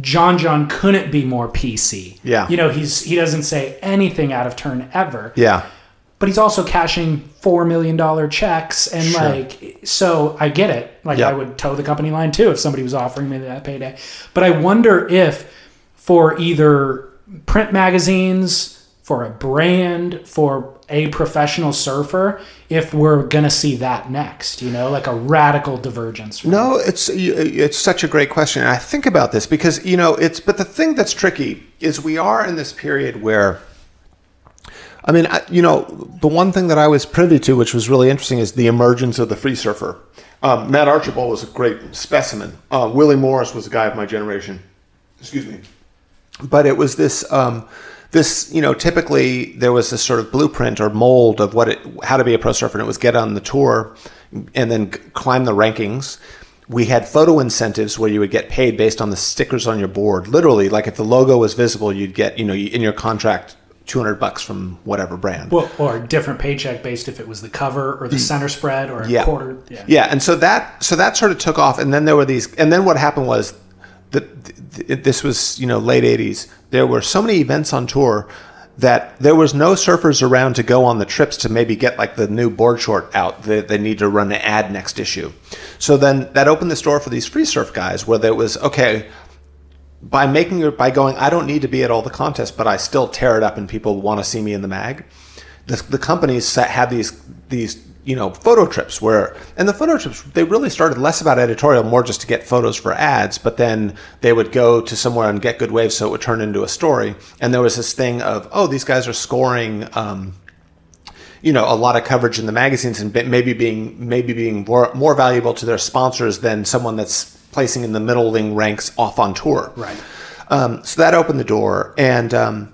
John John couldn't be more PC. Yeah. you know, he's he doesn't say anything out of turn ever. yeah. But he's also cashing four million dollar checks and Sure. like so i get it like Yeah. i would toe the company line too if somebody was offering me that payday but i wonder if for either print magazines for a brand for a professional surfer if we're gonna see that next you know like a radical divergence No, it's it's such a great question. And I think about this because you know it's. But the thing that's tricky is we are in this period where. I mean, I, you know, the one thing that I was privy to, which was really interesting, is the emergence of the free surfer. Um, Matt Archibald was a great specimen. Uh, Willie Morris was a guy of my generation. Excuse me. but it was this um, this you know typically there was this sort of blueprint or mold of what it how to be a pro surfer and it was get on the tour and then climb the rankings we had photo incentives where you would get paid based on the stickers on your board literally like if the logo was visible you'd get you know in your contract 200 bucks from whatever brand well, or different paycheck based if it was the cover or the mm. center spread or a yeah. quarter yeah. Yeah, and so that so that sort of took off, and then there were these, and then what happened was that th- this was you know late '80s. There were so many events on tour that there was no surfers around to go on the trips to maybe get like the new board short out. They, they need to run an ad next issue. So then that opened the door for these free surf guys, where there was okay by making it by going, I don't need to be at all the contests, but I still tear it up, and people want to see me in the mag. The, the companies had these these you know photo trips where, and the photo trips they really started less about editorial, more just to get photos for ads. But then they would go to somewhere and get good waves, so it would turn into a story. And there was this thing of, oh, these guys are scoring. Um, you know a lot of coverage in the magazines and maybe being maybe being more, more valuable to their sponsors than someone that's placing in the middling ranks off on tour Right. um, so that opened the door and um,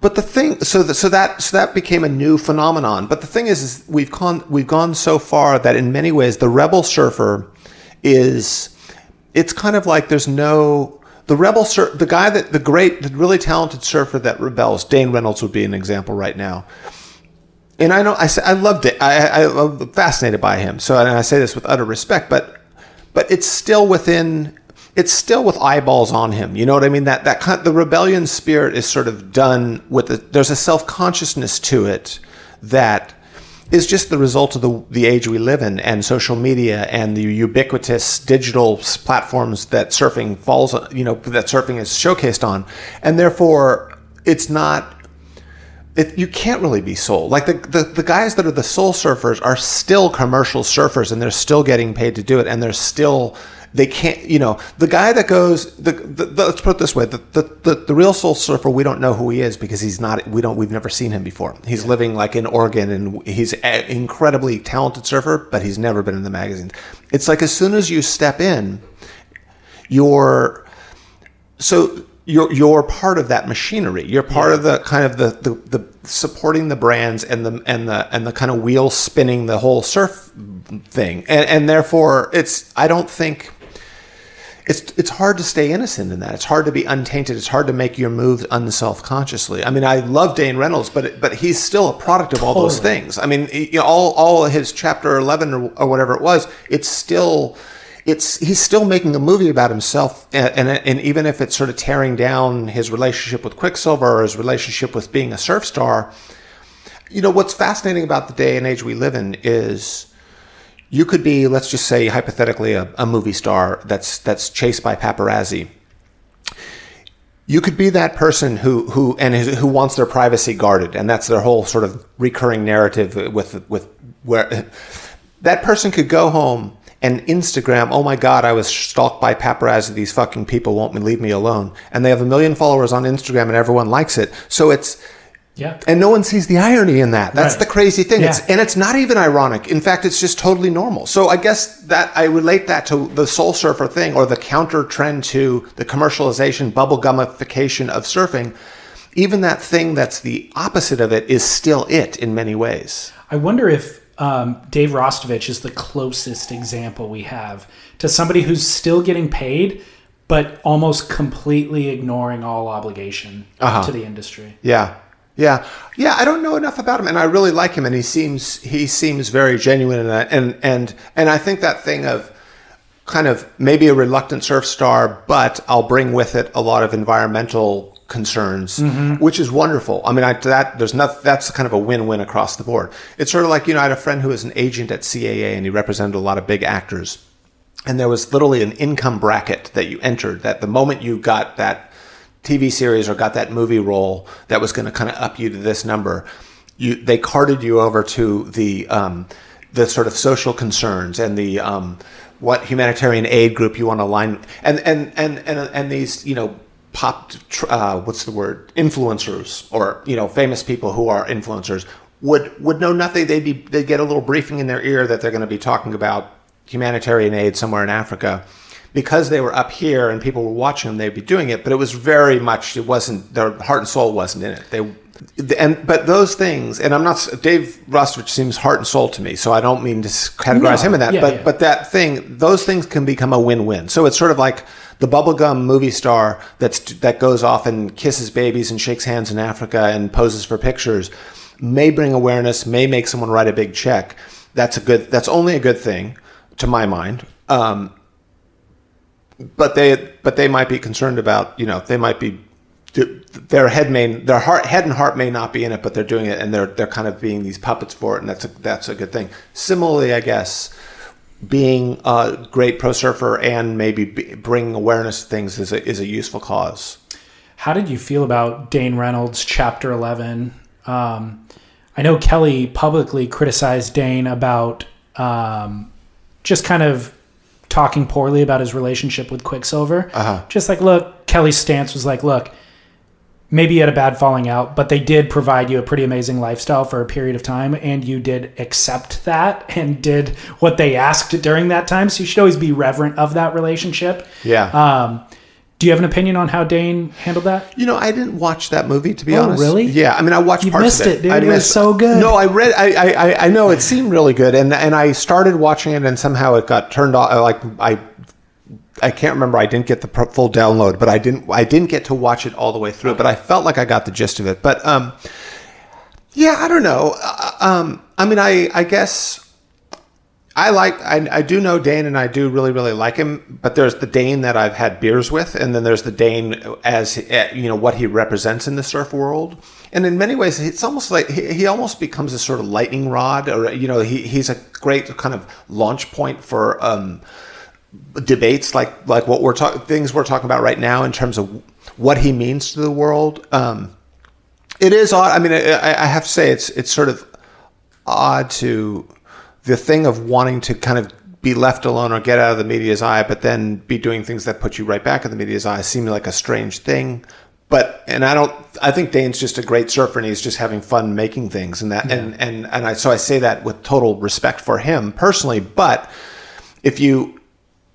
but the thing so that so that so that became a new phenomenon but the thing is, is we've gone we've gone so far that in many ways the rebel surfer is it's kind of like there's no the rebel sur- the guy that the great the really talented surfer that rebels Dane Reynolds would be an example right now and I know I I loved it. I, I, I'm fascinated by him. So and I say this with utter respect, but but it's still within. It's still with eyeballs on him. You know what I mean? That that kind, the rebellion spirit is sort of done with. The, there's a self consciousness to it that is just the result of the the age we live in and social media and the ubiquitous digital platforms that surfing falls. You know that surfing is showcased on, and therefore it's not it, you can't really be sold. Like the, the the guys that are the soul surfers are still commercial surfers, and they're still getting paid to do it, and they're still they can't. You know, the guy that goes the, the, the let's put it this way: the, the the the real soul surfer, we don't know who he is because he's not. We don't. We've never seen him before. He's living like in Oregon, and he's an incredibly talented surfer, but he's never been in the magazines. It's like as soon as you step in, you're so you're you're part of that machinery. You're part of the kind of the, the the supporting the brands and the and the and the kind of wheel spinning the whole surf thing. And and therefore it's I don't think it's it's hard to stay innocent in that. It's hard to be untainted. It's hard to make your moves unself consciously. I mean, I love Dane Reynolds, but but he's still a product of all those things. I mean, you know, all all his chapter eleven or, or whatever it was, it's still. It's he's still making a movie about himself, and, and and even if it's sort of tearing down his relationship with Quiksilver or his relationship with being a surf star, you know what's fascinating about the day and age we live in is you could be, let's just say hypothetically, a, a movie star that's that's chased by paparazzi. You could be that person who who and is- who wants their privacy guarded, and that's their whole sort of recurring narrative with with where that person could go home and Instagram, oh my God, I was stalked by paparazzi. These fucking people won't leave me alone. And they have a million followers on Instagram and everyone likes it. So it's, Yeah. and no one sees the irony in that. That's Right. the crazy thing. It's, Yeah. and it's not even ironic. In fact, it's just totally normal. So I guess that I relate that to the soul surfer thing or the counter trend to the commercialization, bubblegumification of surfing. Even that thing that's the opposite of it is still it in many ways. I wonder if um, Dave Rastovich is the closest example we have to somebody who's still getting paid, but almost completely ignoring all obligation Uh-huh. to the industry. Yeah. Yeah. Yeah, I don't know enough about him and I really like him and he seems he seems very genuine in that and and and I think that thing of kind of maybe a reluctant surf star but I'll bring with it a lot of environmental concerns which is wonderful. I mean I that there's not that's kind of a win-win across the board. It's sort of like you know I had a friend who was an agent at CAA and he represented a lot of big actors and there was literally an income bracket that you entered that the moment you got that TV series or got that movie role that was going to kind of up you to this number, you they carted you over to the um, the sort of social concerns and the um, what humanitarian aid group you want to align and and and and, and these you know pop uh, what's the word influencers or you know famous people who are influencers would would know nothing they'd be they'd get a little briefing in their ear that they're going to be talking about humanitarian aid somewhere in Africa because they were up here and people were watching them, they'd be doing it. But it was very much it wasn't their heart and soul wasn't in it. They and but those things, and I'm not Dave Rastovich seems heart and soul to me, so I don't mean to categorize No, him in that. yeah, but yeah. but that thing, those things can become a win-win. So it's sort of like the bubblegum movie star that's that goes off and kisses babies and shakes hands in Africa and poses for pictures may bring awareness, may make someone write a big check. That's a good. That's only a good thing, to my mind. Um, but they but they might be concerned about you know they might be their head may their heart head and heart may not be in it but they're doing it and they're they're kind of being these puppets for it and that's a that's a good thing similarly i guess being a great pro surfer and maybe be, bringing awareness to things is a, is a useful cause How did you feel about Dane Reynolds' Chapter 11? Um, I know Kelly publicly criticized Dane about um, just kind of talking poorly about his relationship with Quiksilver. Uh-huh. Just like, look, Kelly's stance was like, look, maybe you had a bad falling out, but they did provide you a pretty amazing lifestyle for a period of time, and you did accept that and did what they asked during that time. So you should always be reverent of that relationship. yeah Um, do you have an opinion on how Dane handled that? You know, I didn't watch that movie to be Oh, honest. really? Yeah, I mean, I watched You parts missed of it. it, dude. I It was so good. No, I read. I I- I know it seemed really good, and and I started watching it, and somehow it got turned off. Like I. I can't remember. I didn't get the full download, but I didn't. I didn't get to watch it all the way through. But I felt like I got the gist of it. But um, yeah, I don't know. Uh, um, I mean, I I guess I like I, I do know Dane and I do really really like him but there's the Dane that I've had beers with and then there's the Dane as uh, you know what he represents in the surf world and in many ways it's almost like he, he almost becomes a sort of lightning rod or you know he, he's a great kind of launch point for um, debates like like what we're talking things we're talking about right now in terms of what he means to the world um, it is odd I mean I, I have to say it's it's sort of odd to the thing of wanting to kind of be left alone or get out of the media's eye, but then be doing things that put you right back in the media's eye seemed like a strange thing. But and I don't. I think Dane's just a great surfer, and he's just having fun making things, and that and and and I so I say that with total respect for him personally. But if you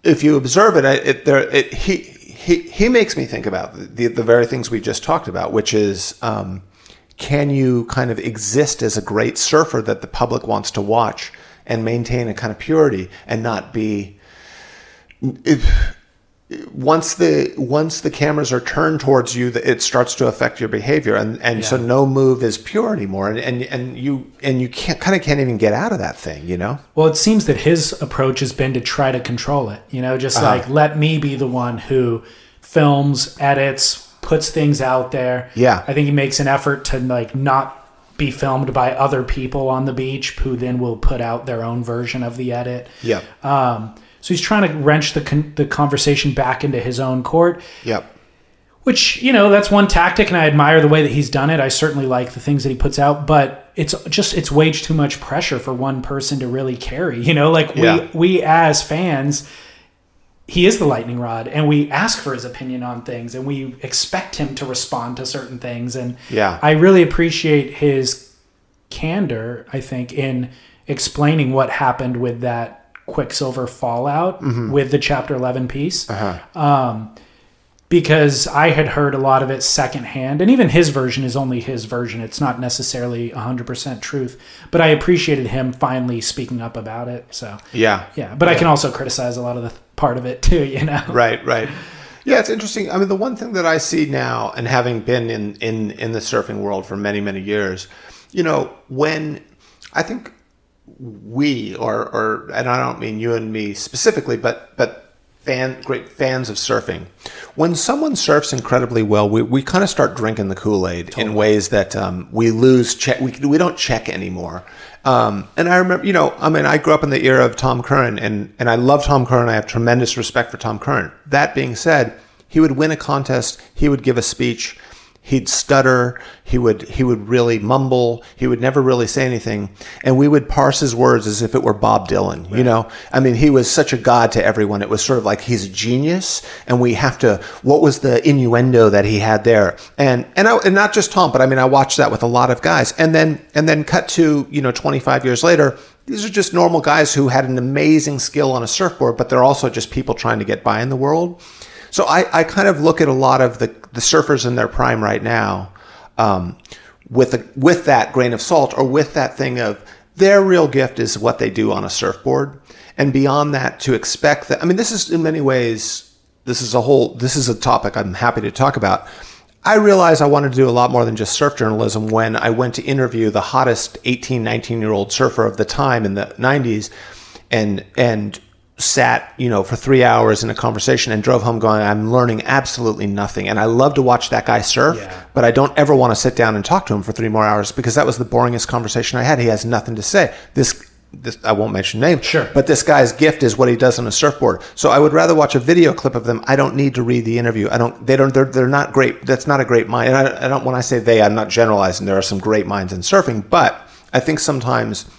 if you observe it, it there it, he he he makes me think about the the very things we just talked about, which is. Um, can you kind of exist as a great surfer that the public wants to watch and maintain a kind of purity and not be once the once the cameras are turned towards you, it starts to affect your behavior, and and so no move is pure anymore, and and, and you and you can't kind of can't even get out of that thing, you know. Well, it seems that his approach has been to try to control it. You know, just Uh-huh. like let me be the one who films, edits, puts things out there. Yeah. I think he makes an effort to like not be filmed by other people on the beach who then will put out their own version of the edit. yeah Um, so he's trying to wrench the con- the conversation back into his own court, Yep. which you know that's one tactic, and I admire the way that he's done it. I certainly like the things that he puts out, but it's just it's waged too much pressure for one person to really carry. You know, like Yeah. we we as fans. He is the lightning rod, and we ask for his opinion on things, and we expect him to respond to certain things. And Yeah. I really appreciate his candor, I think, in explaining what happened with that Quiksilver fallout with the Chapter 11 piece. Um, because I had heard a lot of it secondhand, and even his version is only his version. It's not necessarily 100% truth, but I appreciated him finally speaking up about it. So, Yeah. yeah, but I can also criticize a lot of the part of it too, you know? Right, right. Yeah, it's interesting. I mean, the one thing that I see now, and having been in in in the surfing world for many many years, you know, when I think we or or and I don't mean you and me specifically, but but fan great fans of surfing. When someone surfs incredibly well, we, we kind of start drinking the Kool Aid in ways that um, we lose check. We, we don't check anymore. Um, and I remember, you know, I mean, I grew up in the era of Tom Curren, and and I love Tom Curren. I have tremendous respect for Tom Curren. That being said, he would win a contest. He would give a speech he'd stutter. He would he would really mumble. He would never really say anything. And we would parse his words as if it were bob dylan you know? I mean he was such a god to everyone. It was sort of like he's a genius and we have to what was the innuendo that he had there? And and, I, and not just tom but i mean i watched that with a lot of guys. And then and then cut to you know 25 years later these are just normal guys who had an amazing skill on a surfboard but they're also just people trying to get by in the world so I, I kind of look at a lot of the, the surfers in their prime right now um, with a, with that grain of salt or with that thing of their real gift is what they do on a surfboard, and beyond that, to expect that. I mean, this is in many ways this is a whole this is a topic I'm happy to talk about. I realized I wanted to do a lot more than just surf journalism when I went to interview the hottest 18, 19 year old surfer of the time in the 90s, and and sat, you know, for three hours in a conversation and drove home going, I'm learning absolutely nothing. And I love to watch that guy surf, Yeah. but I don't ever want to sit down and talk to him for three more hours because that was the boringest conversation I had. He has nothing to say. This, this I won't mention names, Sure. but this guy's gift is what he does on a surfboard. So I would rather watch a video clip of them. I don't need to read the interview. I don't. They don't. They're, they're not great. That's not a great mind. And I, I don't. When I say they, I'm not generalizing. There are some great minds in surfing, but I think sometimes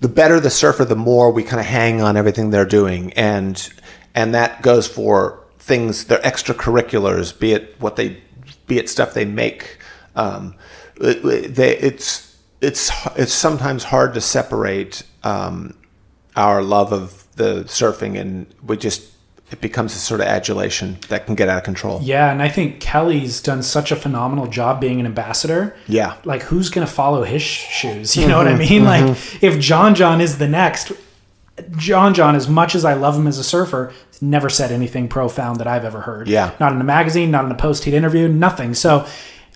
the better the surfer, the more we kind of hang on everything they're doing, and and that goes for things their extracurriculars, be it what they, be it stuff they make. Um, they, it's it's it's sometimes hard to separate um, our love of the surfing, and we just it becomes a sort of adulation that can get out of control. Yeah, and I think Kelly's done such a phenomenal job being an ambassador. Yeah. Like, who's going to follow his shoes? You know what I mm-hmm. mean? Like, mm-hmm. if John John is the next, John John, as much as I love him as a surfer, never said anything profound that I've ever heard. Yeah. Not in a magazine, not in a post he'd interviewed, nothing. So,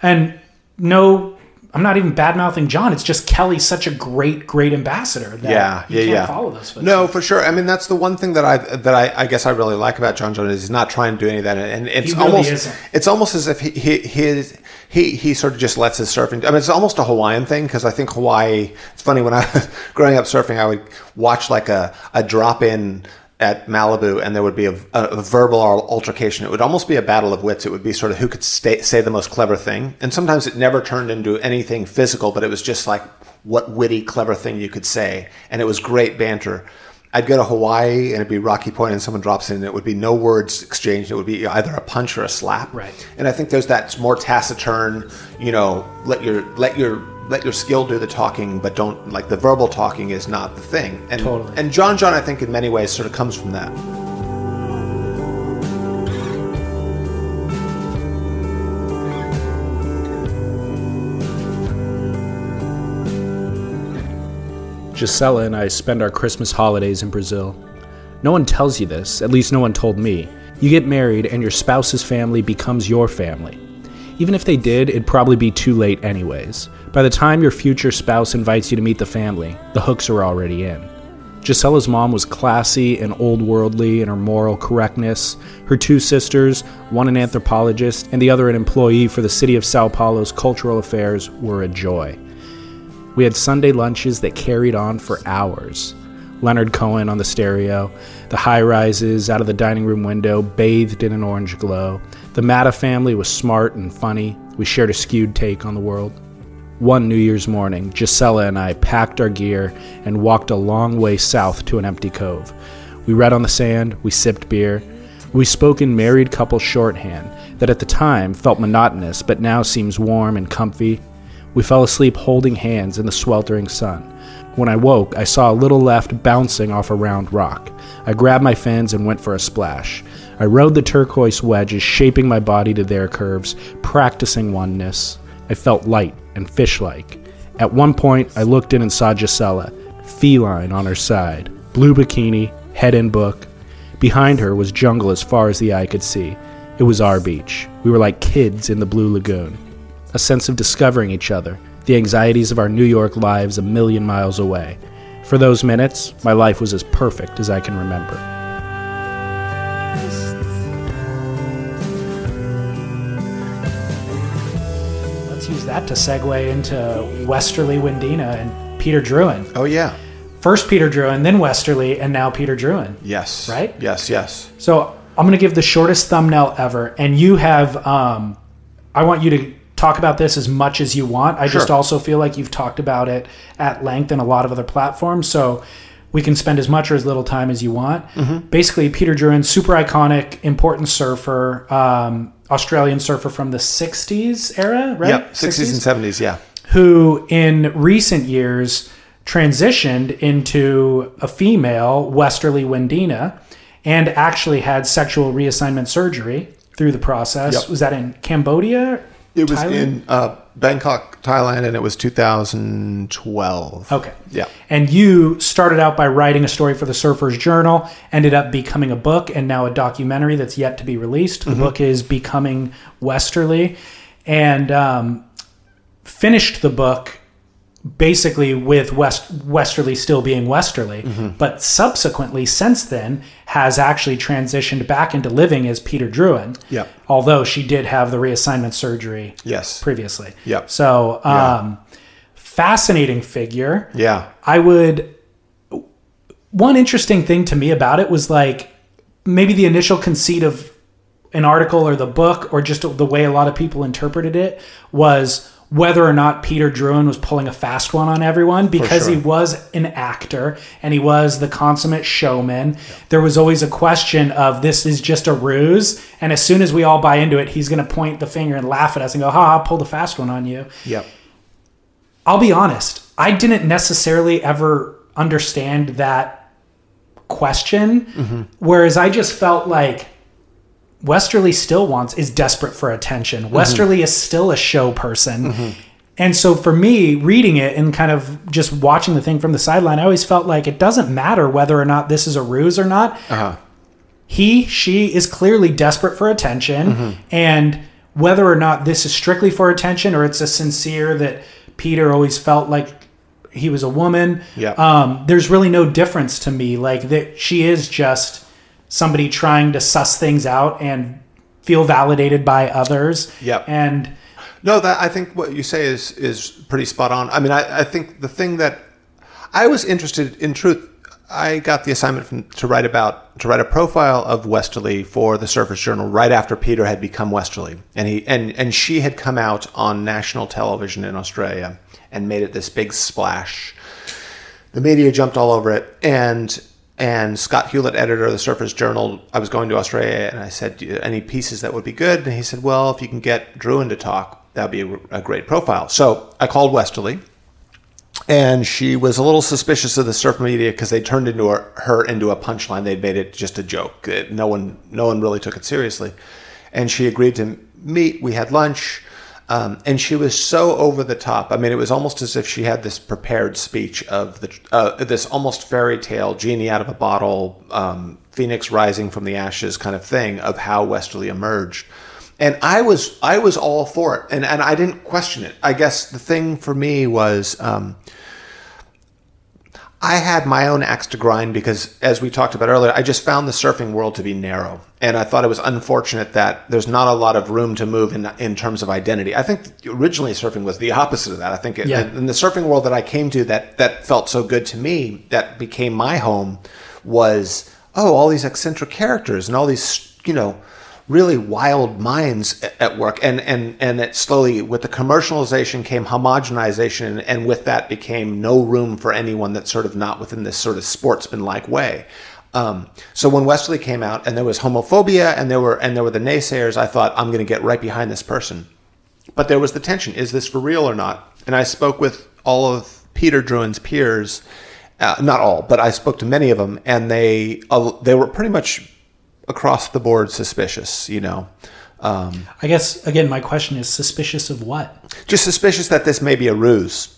and no, I'm not even bad mouthing John. It's just Kelly's such a great, great ambassador that yeah, you yeah, can't yeah. follow those footsteps. No, for sure. I mean, that's the one thing that I that I, I guess I really like about John John is he's not trying to do any of that, and it's really almost isn't. it's almost as if he he his, he he sort of just lets his surfing. I mean, it's almost a Hawaiian thing because I think Hawaii. It's funny when I was growing up surfing, I would watch like a a drop in. At Malibu, and there would be a, a, verbal altercation. It would almost be a battle of wits. It would be sort of who could stay, say the most clever thing. And sometimes it never turned into anything physical, but it was just like what witty, clever thing you could say. And it was great banter. I'd go to Hawaii and it'd be Rocky Point and someone drops in and it would be no words exchanged. It would be either a punch or a slap. Right. And I think there's that more taciturn, you know, let your let your let your skill do the talking, but don't like the verbal talking is not the thing. And Totally. and John John I think in many ways sort of comes from that. Gisela and I spend our Christmas holidays in Brazil. No one tells you this, at least no one told me. You get married, and your spouse's family becomes your family. Even if they did, it'd probably be too late, anyways. By the time your future spouse invites you to meet the family, the hooks are already in. Gisella's mom was classy and old worldly in her moral correctness. Her two sisters, one an anthropologist and the other an employee for the city of Sao Paulo's cultural affairs, were a joy. We had Sunday lunches that carried on for hours. Leonard Cohen on the stereo, the high rises out of the dining room window bathed in an orange glow. The Matta family was smart and funny. We shared a skewed take on the world. One New Year's morning, Gisela and I packed our gear and walked a long way south to an empty cove. We read on the sand, we sipped beer. We spoke in married couple shorthand that at the time felt monotonous but now seems warm and comfy. We fell asleep holding hands in the sweltering sun. When I woke, I saw a little left bouncing off a round rock. I grabbed my fins and went for a splash. I rode the turquoise wedges, shaping my body to their curves, practicing oneness. I felt light and fish like. At one point, I looked in and saw Gisela, feline on her side, blue bikini, head in book. Behind her was jungle as far as the eye could see. It was our beach. We were like kids in the Blue Lagoon. A sense of discovering each other, the anxieties of our New York lives a million miles away. For those minutes, my life was as perfect as I can remember. Use that to segue into Westerly Windina and Peter Drouyn. Oh yeah. First Peter Drouyn, then Westerly, and now Peter Drouyn. Yes. Right? Yes. Yes. So I'm going to give the shortest thumbnail ever, and you have. Um, I want you to talk about this as much as you want. I just also feel like you've talked about it at length in a lot of other platforms, so we can spend as much or as little time as you want. Basically, Peter Drouyn, super iconic, important surfer, um, Australian surfer from the '60s era, right? Yep. 60s and 70s. Yeah. who in recent years transitioned into a female westerly Windina and actually had sexual reassignment surgery through the process. Yep. Was that in Cambodia? It was Thailand? in uh, Bangkok, Thailand, and it was 2012. Okay. Yeah. And you started out by writing a story for the Surfer's Journal, ended up becoming a book, and now a documentary that's yet to be released. The book is Becoming Westerly, and um, finished the book basically with West Westerly still being Westerly, but subsequently since then has actually transitioned back into living as Peter Drouyn. Yep. Although she did have the reassignment surgery Yes. previously. Yep. So, um, fascinating figure. Yeah. I would. One interesting thing to me about it was like maybe the initial conceit of an article or the book, or just the way a lot of people interpreted it, was whether or not Peter Drouyn was pulling a fast one on everyone because sure. he was an actor and he was the consummate showman. There was always a question of this is just a ruse, and as soon as we all buy into it, he's going to point the finger and laugh at us and go, "Ha, I pulled a fast one on you." Yep. I'll be honest, I didn't necessarily ever understand that question. Mm-hmm. Whereas I just felt like Westerly still wants, is desperate for attention. Westerly is still a show person. And so for me, reading it and kind of just watching the thing from the sideline, I always felt like it doesn't matter whether or not this is a ruse or not Uh-huh. he she is clearly desperate for attention and whether or not this is strictly for attention or it's a sincere that peter always felt like he was a woman Yeah. um, there's really no difference to me like that she is just somebody trying to suss things out and feel validated by others Yep. and No, that I think what you say is is pretty spot on. I mean, I, I think the thing that I was interested in truth. I got the assignment from, to write about to write a profile of Westerly for the Surfer's Journal right after Peter had become Westerly, and he and and she had come out on national television in Australia and made it this big splash. The media jumped all over it, and and Scott Hulet, editor of the Surfer's Journal, I was going to Australia, and I said, "Any pieces that would be good?" And he said, "Well, if you can get Drouyn to talk, that'd be a, a great profile." So I called Westerly, and she was a little suspicious of the surf media because they turned into her, her into a punchline. They made it just a joke. No one, no one really took it seriously, and she agreed to meet. We had lunch. Um, and she was so over the top. I mean, it was almost as if she had this prepared speech of the uh, this almost fairy tale genie out of a bottle, um, phoenix rising from the ashes kind of thing of how Westerly emerged. And I was I was all for it, and and I didn't question it. I guess the thing for me was. Um, I had my own axe to grind because, as we talked about earlier, I just found the surfing world to be narrow, and I thought it was unfortunate that there's not a lot of room to move in in terms of identity. I think originally surfing was the opposite of that. I think it, Yeah. in the surfing world that I came to, that that felt so good to me, that became my home, was oh, all these eccentric characters and all these you know really wild minds at work. And and and it slowly with the commercialization came homogenization and, with that became no room for anyone that's sort of not within this sort of sportsman-like way. Um, so when Westerly came out and there was homophobia and there were and there were the naysayers I thought I'm going to get right behind this person. But there was the tension. Is this for real or not? And I spoke with all of Peter Drouyn's peers uh, not all but I spoke to many of them and they uh, they were pretty much across the board suspicious, you know. Um, I guess again, my question is suspicious of what? just suspicious that this may be a ruse.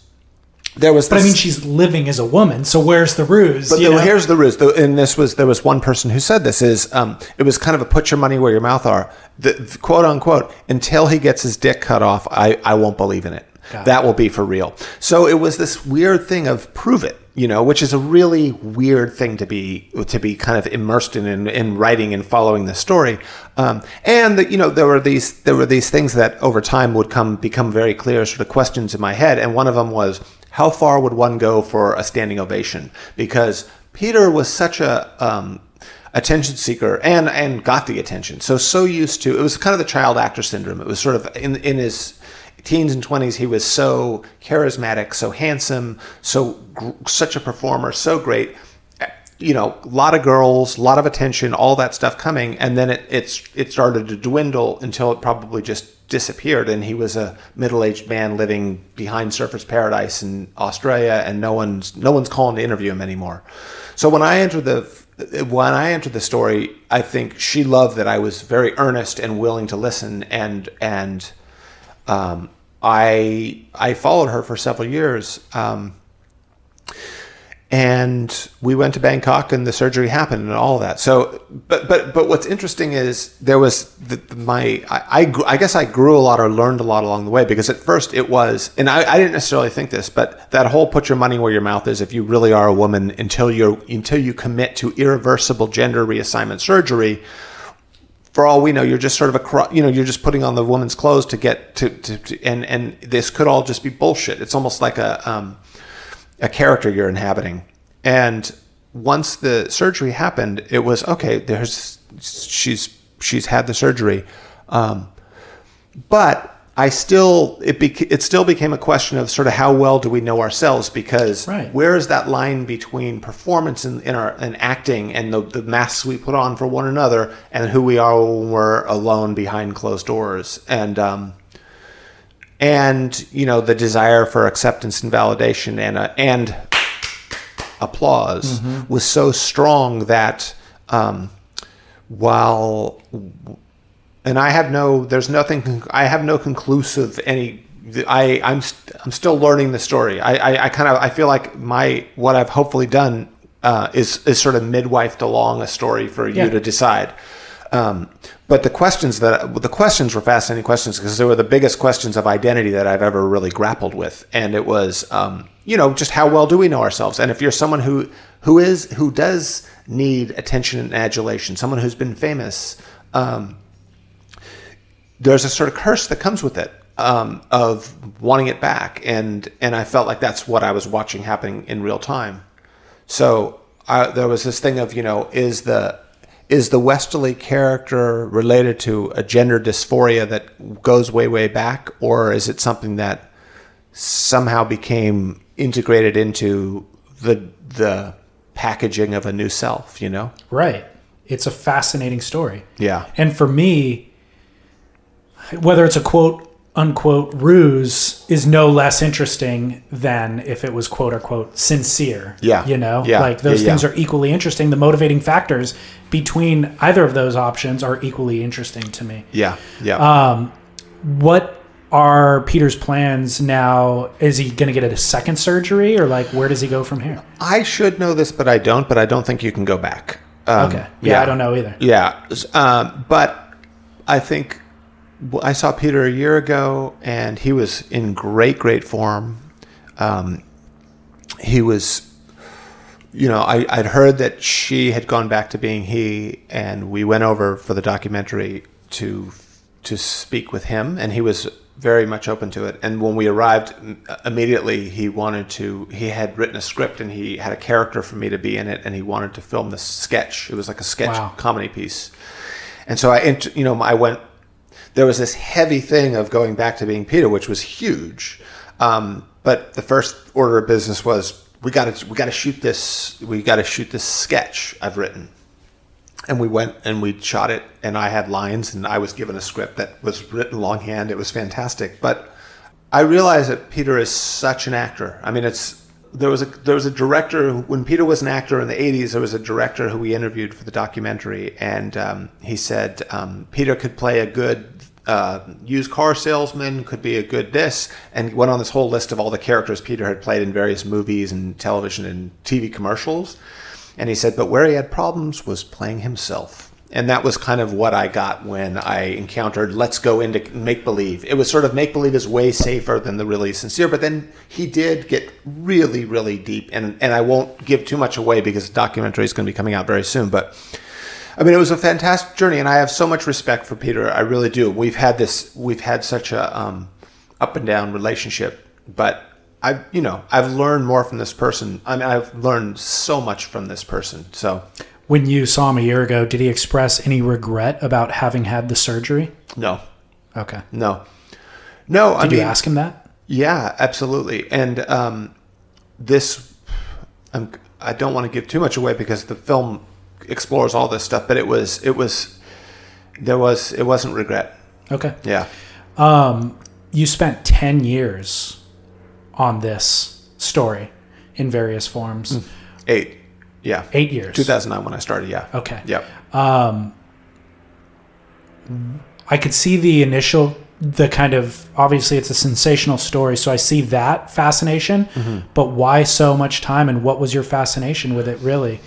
There was, But I mean, she's living as a woman, so where's the ruse? But you the- here's the ruse. And this was there was one person who said this is um, it was kind of a put your money where your mouth are. The, the quote unquote until he gets his dick cut off, I I won't believe in it. Got that will be for real. So it was this weird thing of prove it, you know, which is a really weird thing to be to be kind of immersed in in, in writing and following the story. Um, and the, you know there were these there were these things that over time would come become very clear sort of questions in my head, and one of them was how far would one go for a standing ovation? Because Peter was such a um, attention seeker and and got the attention. So so used to it was kind of the child actor syndrome. It was sort of in in his teens and 20s he was so charismatic, so handsome, so such a performer, so great. You know, a lot of girls, a lot of attention, all that stuff coming, and then it it's it started to dwindle until it probably just disappeared. And he was a middle-aged man living behind Surfers Paradise in Australia, and no one's no one's calling to interview him anymore. So when I entered the when I entered the story, I think she loved that I was very earnest and willing to listen, and and um, I I followed her for several years. Um, and we went to Bangkok, and the surgery happened, and all that. So, but but but what's interesting is there was the, my I I, I guess I grew a lot or learned a lot along the way because at first it was, and I, I didn't necessarily think this, but that whole put your money where your mouth is if you really are a woman until you're until you commit to irreversible gender reassignment surgery for all we know, you're just sort of a, you know, you're just putting on the woman's clothes to get to, to, to and and this could all just be bullshit. It's almost like a um, a character you're inhabiting. And once the surgery happened, it was okay. There's she's she's had the surgery, um, but I still it bec- it still became a question of sort of how well do we know ourselves because Right. where is that line between performance in, in our and acting and the, the masks we put on for one another and who we are when we're alone behind closed doors and um, and you know the desire for acceptance and validation and uh, and applause was so strong that um, while and I have no there's nothing I have no conclusive any I I'm st- I'm still learning the story I I, I kind of I feel like my what I've hopefully done uh, is is sort of midwifed along a story for you Yeah. to decide um, but the questions that the questions were fascinating questions because they were the biggest questions of identity that I've ever really grappled with, and it was, um, you know, just how well do we know ourselves? And if you're someone who who is who does need attention and adulation, someone who's been famous, um, there's a sort of curse that comes with it um, of wanting it back, and and I felt like that's what I was watching happening in real time. So uh, there was this thing of you know is the is the Westerly character related to a gender dysphoria that goes way way back, or is it something that somehow became integrated into the the packaging of a new self? You know? Right. It's a fascinating story. Yeah. And for me, whether it's a quote unquote ruse is no less interesting than if it was quote unquote sincere. Yeah. You know? Yeah. Like those Yeah, things yeah. are equally interesting. The motivating factors between either of those options are equally interesting to me. Yeah. Yeah. Uh, What are Peter's plans now? Is he going to get a second surgery, or like where does he go from here? I should know this, but I don't. But I don't think you can go back. Um, Okay, yeah, I don't know either. Yeah, um, but I think I saw Peter a year ago, and he was in great, great form. Um, he was, you know, I, I'd heard that she had gone back to being he, and we went over for the documentary to to speak with him, and he was very much open to it. And when we arrived, immediately he wanted to. He had written a script, and he had a character for me to be in it, and he wanted to film this sketch. It was like a sketch Wow. comedy piece, and so I, you know, I went there was this heavy thing of going back to being Peter, which was huge. Um, but the first order of business was we got to we got to shoot this we got to shoot this sketch I've written, and we went and we shot it, and I had lines, and I was given a script that was written longhand. It was fantastic, but I realized that Peter is such an actor. I mean, it's there was a there was a director when Peter was an actor in the '80s. There was a director who we interviewed for the documentary, and um, he said um, Peter could play a good uh, used car salesman, could be a good this, and went on this whole list of all the characters Peter had played in various movies and television and TV commercials. And he said, but where he had problems was playing himself. And that was kind of what I got when I encountered let's go into make believe. It was sort of make believe is way safer than the really sincere, but then he did get really, really deep. And, and I won't give too much away because the documentary is going to be coming out very soon. But I mean, it was a fantastic journey, and I have so much respect for Peter. I really do. We've had this, we've had such a um, up and down relationship, but I, you know, I've learned more from this person. I mean, I've learned so much from this person. So, When you saw him a year ago, did he express any regret about having had the surgery? no, Okay. no, no. I Did mean, you ask him that? Yeah, absolutely. And um, this, I'm, I don't want to give too much away because the film explores all this stuff. But it was, it was, there was, it wasn't regret. Okay. Yeah. You spent 10 years on this story in various forms. Eight. Yeah. Eight years. 2009 when I started. Yeah. Okay. Yep. Um, I could see the initial, the kind of obviously it's a sensational story, so I see that fascination. Mm-hmm. But why so much time, and what was your fascination with it? Really,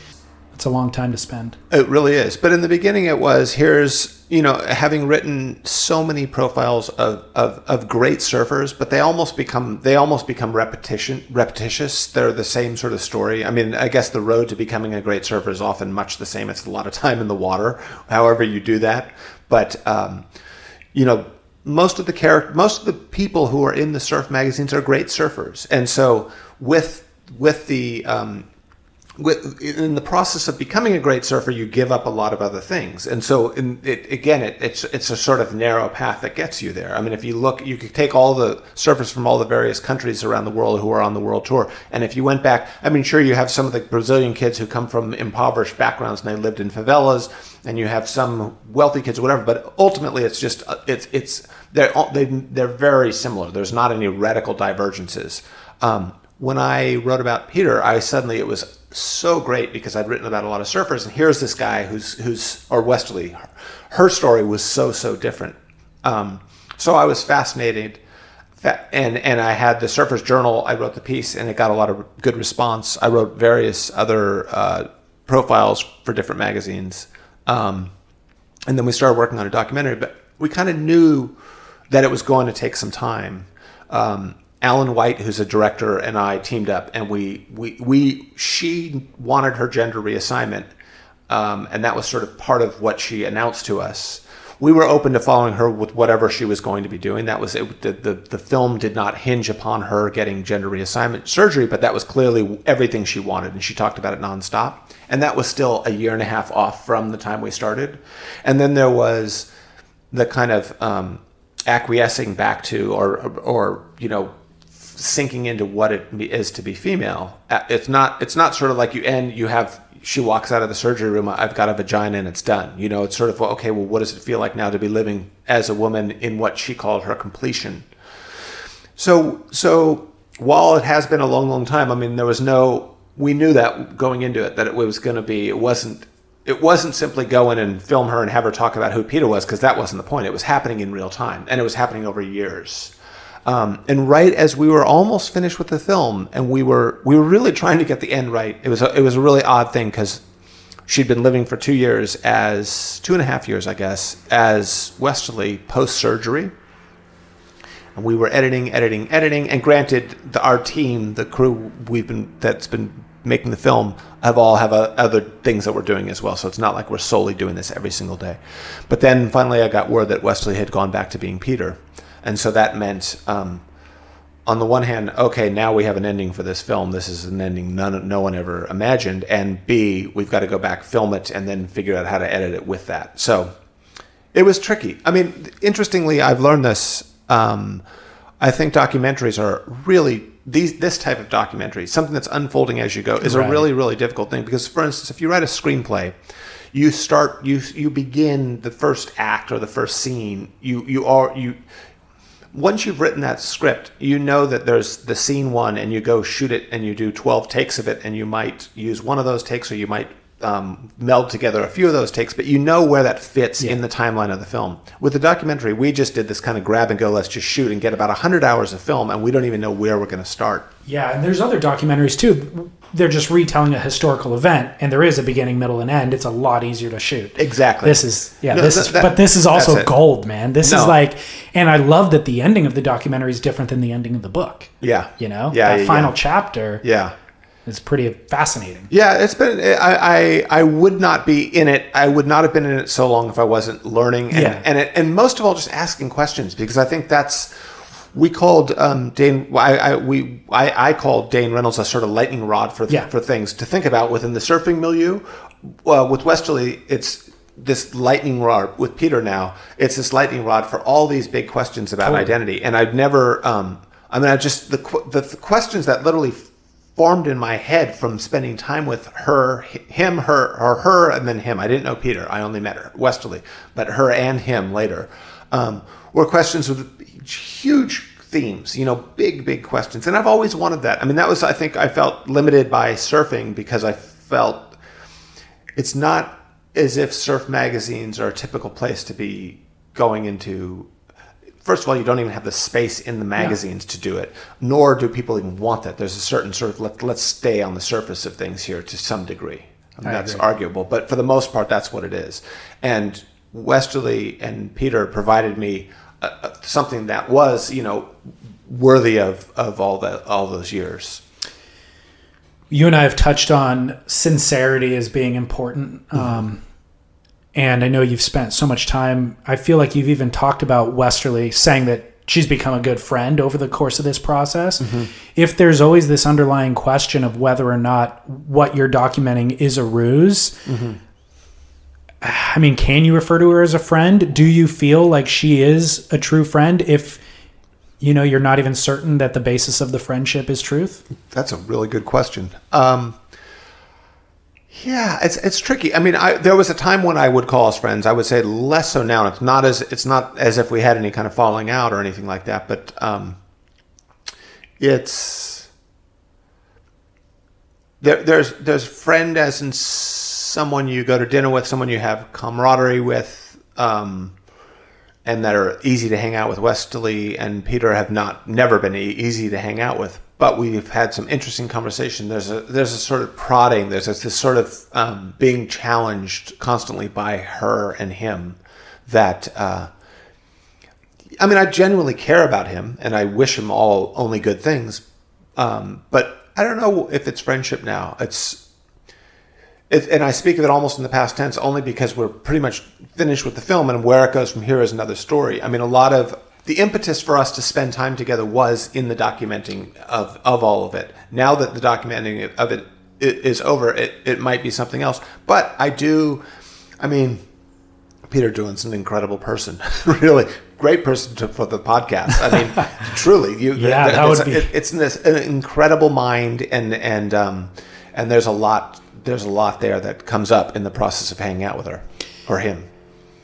it's a long time to spend. It really is. But in the beginning, it was here's, you know, having written so many profiles of, of, of great surfers, but they almost become they almost become repetition repetitious. They're the same sort of story. I mean, I guess the road to becoming a great surfer is often much the same. It's a lot of time in the water, however you do that. But um, you know, most of the character, most of the people who are in the surf magazines are great surfers, and so with with the um, with, in the process of becoming a great surfer, you give up a lot of other things, and so in, it, again, it, it's it's a sort of narrow path that gets you there. I mean, if you look, you could take all the surfers from all the various countries around the world who are on the world tour, and if you went back, I mean, sure, you have some of the Brazilian kids who come from impoverished backgrounds and they lived in favelas, and you have some wealthy kids or whatever, but ultimately, it's just it's it's they're they, they're very similar. There's not any radical divergences. Um, when I wrote about Peter, I suddenly it was so great because I'd written about a lot of surfers, and here's this guy who's who's or Westerly, her story was so so different. Um, so I was fascinated, and and I had the Surfer's Journal. I wrote the piece, and it got a lot of good response. I wrote various other uh, profiles for different magazines, um, and then we started working on a documentary. But we kind of knew that it was going to take some time. Um, Alan White, who's a director, and I teamed up, and we we we she wanted her gender reassignment, um, and that was sort of part of what she announced to us. We were open to following her with whatever she was going to be doing. That was it. The, the, the film did not hinge upon her getting gender reassignment surgery, but that was clearly everything she wanted, and she talked about it nonstop. And that was still a year and a half off from the time we started. And then there was the kind of um, acquiescing back to, or or you know, sinking into what it is to be female. Uh, It's not. It's not sort of like you end. You have. She walks out of the surgery room. I've got a vagina and it's done. You know, it's sort of okay. Well, what does it feel like now to be living as a woman in what she called her completion? So, so while it has been a long, long time, I mean, there was no. We knew that going into it that it was going to be. It wasn't. it wasn't simply go in and film her and have her talk about who Peter was because that wasn't the point. It was happening in real time and it was happening over years. Um, and right as we were almost finished with the film, and we were we were really trying to get the end right. It was a, it was a really odd thing because she'd been living for two years as two and a half years, I guess, as Westerly post surgery. And we were editing, editing, editing. And granted, the, our team, the crew we've been that's been making the film, have all have uh, other things that we're doing as well. So it's not like we're solely doing this every single day. But then finally, I got word that Westerly had gone back to being Peter, and so that meant. Um, on the one hand, okay, now we have an ending for this film. This is an ending none, no one ever imagined. And B, we've got to go back, film it, and then figure out how to edit it with that. So it was tricky. I mean, interestingly, I've learned this. Um, I think documentaries are really these this type of documentary, something that's unfolding as you go, is Right. a really really difficult thing because, for instance, if you write a screenplay, you start you you begin the first act or the first scene. You you are you once you've written that script, you know that there's the scene one, and you go shoot it, and you do 12 takes of it, and you might use one of those takes, or you might um, meld together a few of those takes, but you know where that fits in the timeline of the film. With the documentary, we just did this kind of grab and go, let's just shoot and get about 100 hours of film, and we don't even know where we're going to start. Yeah, and there's other documentaries too. They're just retelling a historical event, and there is a beginning, middle, and end. It's a lot easier to shoot. Exactly. This is yeah. No, this that- is, that- but this is also gold, man. This No. is like, and I love that the ending of the documentary is different than the ending of the book. Yeah. You know, Yeah, that yeah, final yeah. chapter Yeah. It's pretty fascinating. Yeah, it's been. I, I I would not be in it. I would not have been in it so long if I wasn't learning and Yeah. and it, and most of all just asking questions because I think that's we called um, Dane. I, I we I, I called Dane Reynolds a sort of lightning rod for Yeah. for things to think about within the surfing milieu. With Westerly, it's this lightning rod with Peter now. It's this lightning rod for all these big questions about Totally. identity, and I've never. Um, I mean, I just the the, the questions that literally formed in my head from spending time with her, him, her, or her, and then him. I didn't know Peter. I only met her, Westerly, but her and him later um, were questions with huge themes. You know, big, big questions. And I've always wanted that. I mean, that was I think I felt limited by surfing because I felt it's not as if surf magazines are a typical place to be going into. First of all, you don't even have the space in the magazines to do it, nor do people even want that. There's a certain sort of let, let's stay on the surface of things here to some degree. I mean, that's agree. arguable, but for the most part, that's what it is. And Westerly and Peter provided me uh, uh, something that was, you know, worthy of, of all that all those years. you and I have touched on sincerity as being important. Um, and I know you've spent so much time. I feel like you've even talked about Westerly saying that she's become a good friend over the course of this process. If there's always this underlying question of whether or not what you're documenting is a ruse, I mean, can you refer to her as a friend? Do you feel like she is a true friend if you know you're not even certain that the basis of the friendship is truth? That's a really good question. Um, yeah, it's it's tricky. I mean, I, there was a time when I would call us friends. I would say less so now. It's not as it's not as if we had any kind of falling out or anything like that. But um, it's there, there's there's friend as in someone you go to dinner with, someone you have camaraderie with. Um, and that are easy to hang out with. Westerly and Peter have not never been e- easy to hang out with, but we've had some interesting conversation. There's a there's a sort of prodding. There's this, this sort of um, being challenged constantly by her and him. That uh, I mean, I genuinely care about him, and I wish him all only good things. Um, but I don't know if it's friendship now. It's it, and I speak of it almost in the past tense only because we're pretty much finished with the film, and where it goes from here is another story. I mean, a lot of the impetus for us to spend time together was in the documenting of, of all of it. Now that the documenting of it is over, it, it might be something else. But I do, I mean, Peter Drouyn's an incredible person, really great person to, for the podcast. I mean, truly, you Yeah, that it's, would be- it- it's this an incredible mind, and and um, and there's a lot there's a lot there that comes up in the process of hanging out with her or him.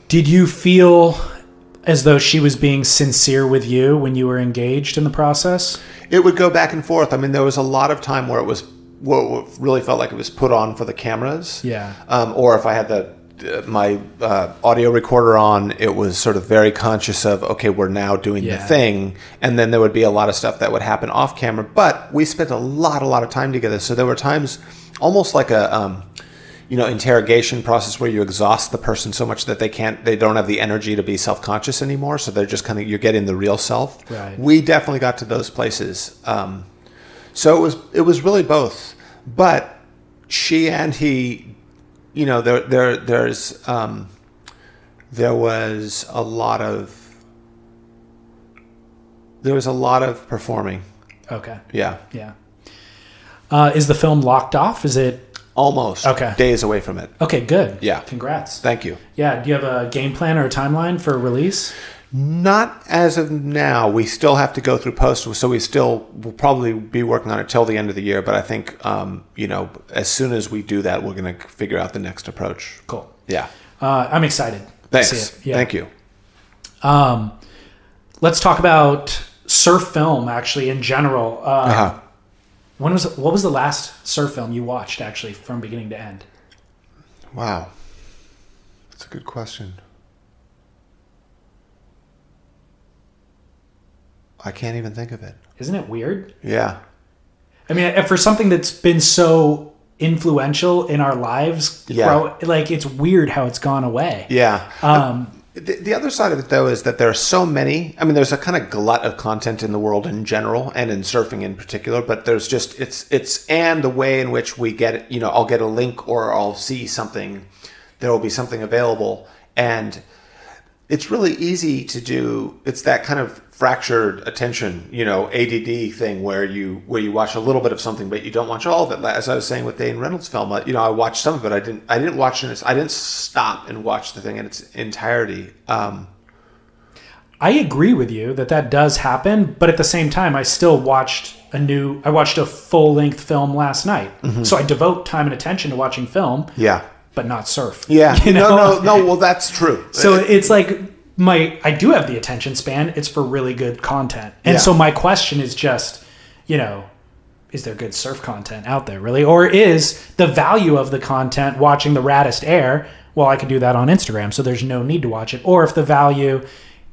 Did you feel as though she was being sincere with you when you were engaged in the process? It would go back and forth. I mean, there was a lot of time where it was what, really felt like it was put on for the cameras. Yeah. Um, or if I had the uh, my uh, audio recorder on, it was sort of very conscious of okay, we're now doing Yeah. the thing, and then there would be a lot of stuff that would happen off camera. But we spent a lot, a lot of time together, so there were times almost like a. Um, you know, interrogation process where you exhaust the person so much that they can't, they don't have the energy to be self-conscious anymore. So they're just kind of, you're getting the real self. Right. We definitely got to those places. Um, so it was it was really both, but she and he, you know, there there there's um, there was a lot of there was a lot of performing. Okay. Yeah, Yeah. Uh, is the film locked off? Is it almost. Okay. days away from it. okay? Good. Yeah. Congrats. Thank you. Yeah. Do you have a game plan or a timeline for release? Not as of now. We still have to go through post, so we still will probably be working on it till the end of the year. But I think, um, you know, as soon as we do that, we're going to figure out the next approach. Cool. Yeah. Uh, I'm excited. Thanks. Yeah. Thank you. Um, let's talk about surf film actually in general. Uh, Uh-huh. When was what was the last surf film you watched actually from beginning to end? Wow. That's a good question. I can't even think of it. Isn't it weird? Yeah. I mean, for something that's been so influential in our lives, Yeah. grow- like it's weird how it's gone away. Yeah. Um, The, the other side of it, though, is that there are so many. I mean, there's a kind of glut of content in the world in general, and in surfing in particular. But there's just it's it's and the way in which we get. You know, I'll get a link or I'll see something. There will be something available, and it's really easy to do. It's that kind of fractured attention, you know, ADD thing where you where you watch a little bit of something, but you don't watch all of it. As I was saying with Dane Reynolds' film, uh, you know, I watched some of it. I didn't. I didn't watch it. I didn't stop and watch the thing in its entirety. Um, I agree with you that that does happen, but at the same time, I still watched a new. I watched a full length film last night, so I devote time and attention to watching film, yeah, but not surf. yeah. You know? No, no, no. Well, that's true. So it's like my I do have the attention span. It's for really good content. And Yeah. so my question is just, you know, is there good surf content out there really or is the value of the content watching the raddest air? Well, I can do that on Instagram, so there's no need to watch it. Or if the value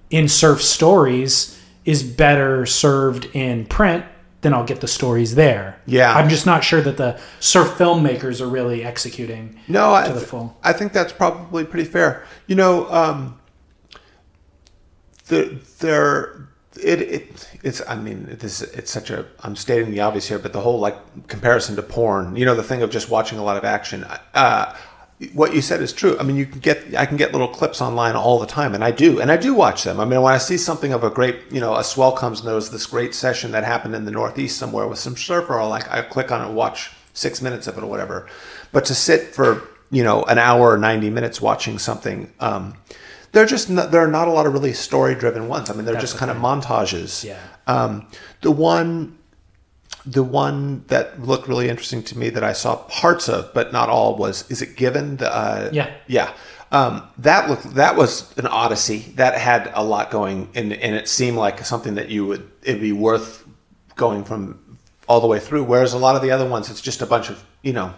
in surf stories is better served in print, then I'll get the stories there. Yeah. I'm just not sure that the surf filmmakers are really executing No, I, to the th- full. I think that's probably pretty fair. You know, um, there, there, it, it, it's. I mean, this, it's such a. I'm stating the obvious here, but the whole like comparison to porn. You know, the thing of just watching a lot of action. Uh, what you said is true. I mean, you can get. I can get little clips online all the time, and I do, and I do watch them. I mean, when I see something of a great, you know, a swell comes and there was this great session that happened in the Northeast somewhere with some surfer, I'll like I click on it and watch six minutes of it or whatever. But to sit for you know an hour or ninety minutes watching something, um, they're just not, there are not a lot of really story driven ones. I mean, they're just kind of montages. Yeah. Um, the one, the one that looked really interesting to me that I saw parts of, but not all, was is it Given? The uh, Yeah. yeah. Um, that looked that was an odyssey that had a lot going, and and it seemed like something that you would it'd be worth going from all the way through. Whereas a lot of the other ones, it's just a bunch of you know,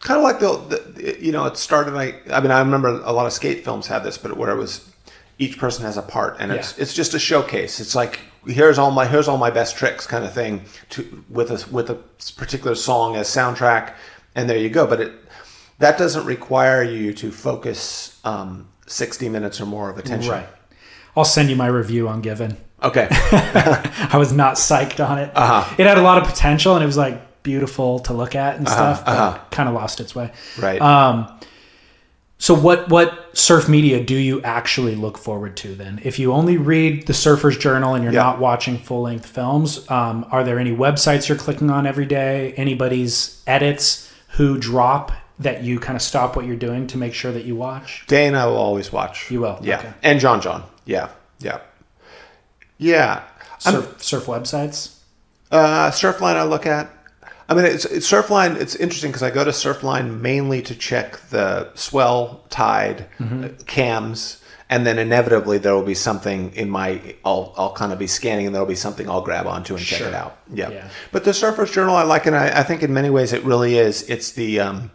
kind of like the, the you know it started. I I mean I remember a lot of skate films had this, but where it was each person has a part, and it's Yeah. it's just a showcase. It's like here's all my here's all my best tricks kind of thing to with a with a particular song as soundtrack, and there you go. But it that doesn't require you to focus um, 60 minutes or more of attention. Right. I'll send you my review on Given. Okay. I was not psyched on it. Uh-huh. It had a lot of potential and it was like beautiful to look at and stuff, but uh-huh. kind of lost its way. right. Um, so what what surf media do you actually look forward to then? If you only read the Surfer's Journal and you're Yeah. not watching full length films, um, are there any websites you're clicking on every day? Anybody's edits who drop that you kind of stop what you're doing to make sure that you watch? Dane, I will always watch. You will, Yeah. okay. And John John. Yeah. Yeah. Yeah. Surf, surf websites? Uh, Surfline I look at. I mean, it's, it's Surfline. It's interesting because I go to Surfline mainly to check the swell, tide, uh, cams, and then inevitably there will be something in my I'll I'll kind of be scanning and there'll be something I'll grab onto and check it out. Yeah. Yeah. But the Surfer's Journal I like, and I, I think in many ways it really is. It's the um,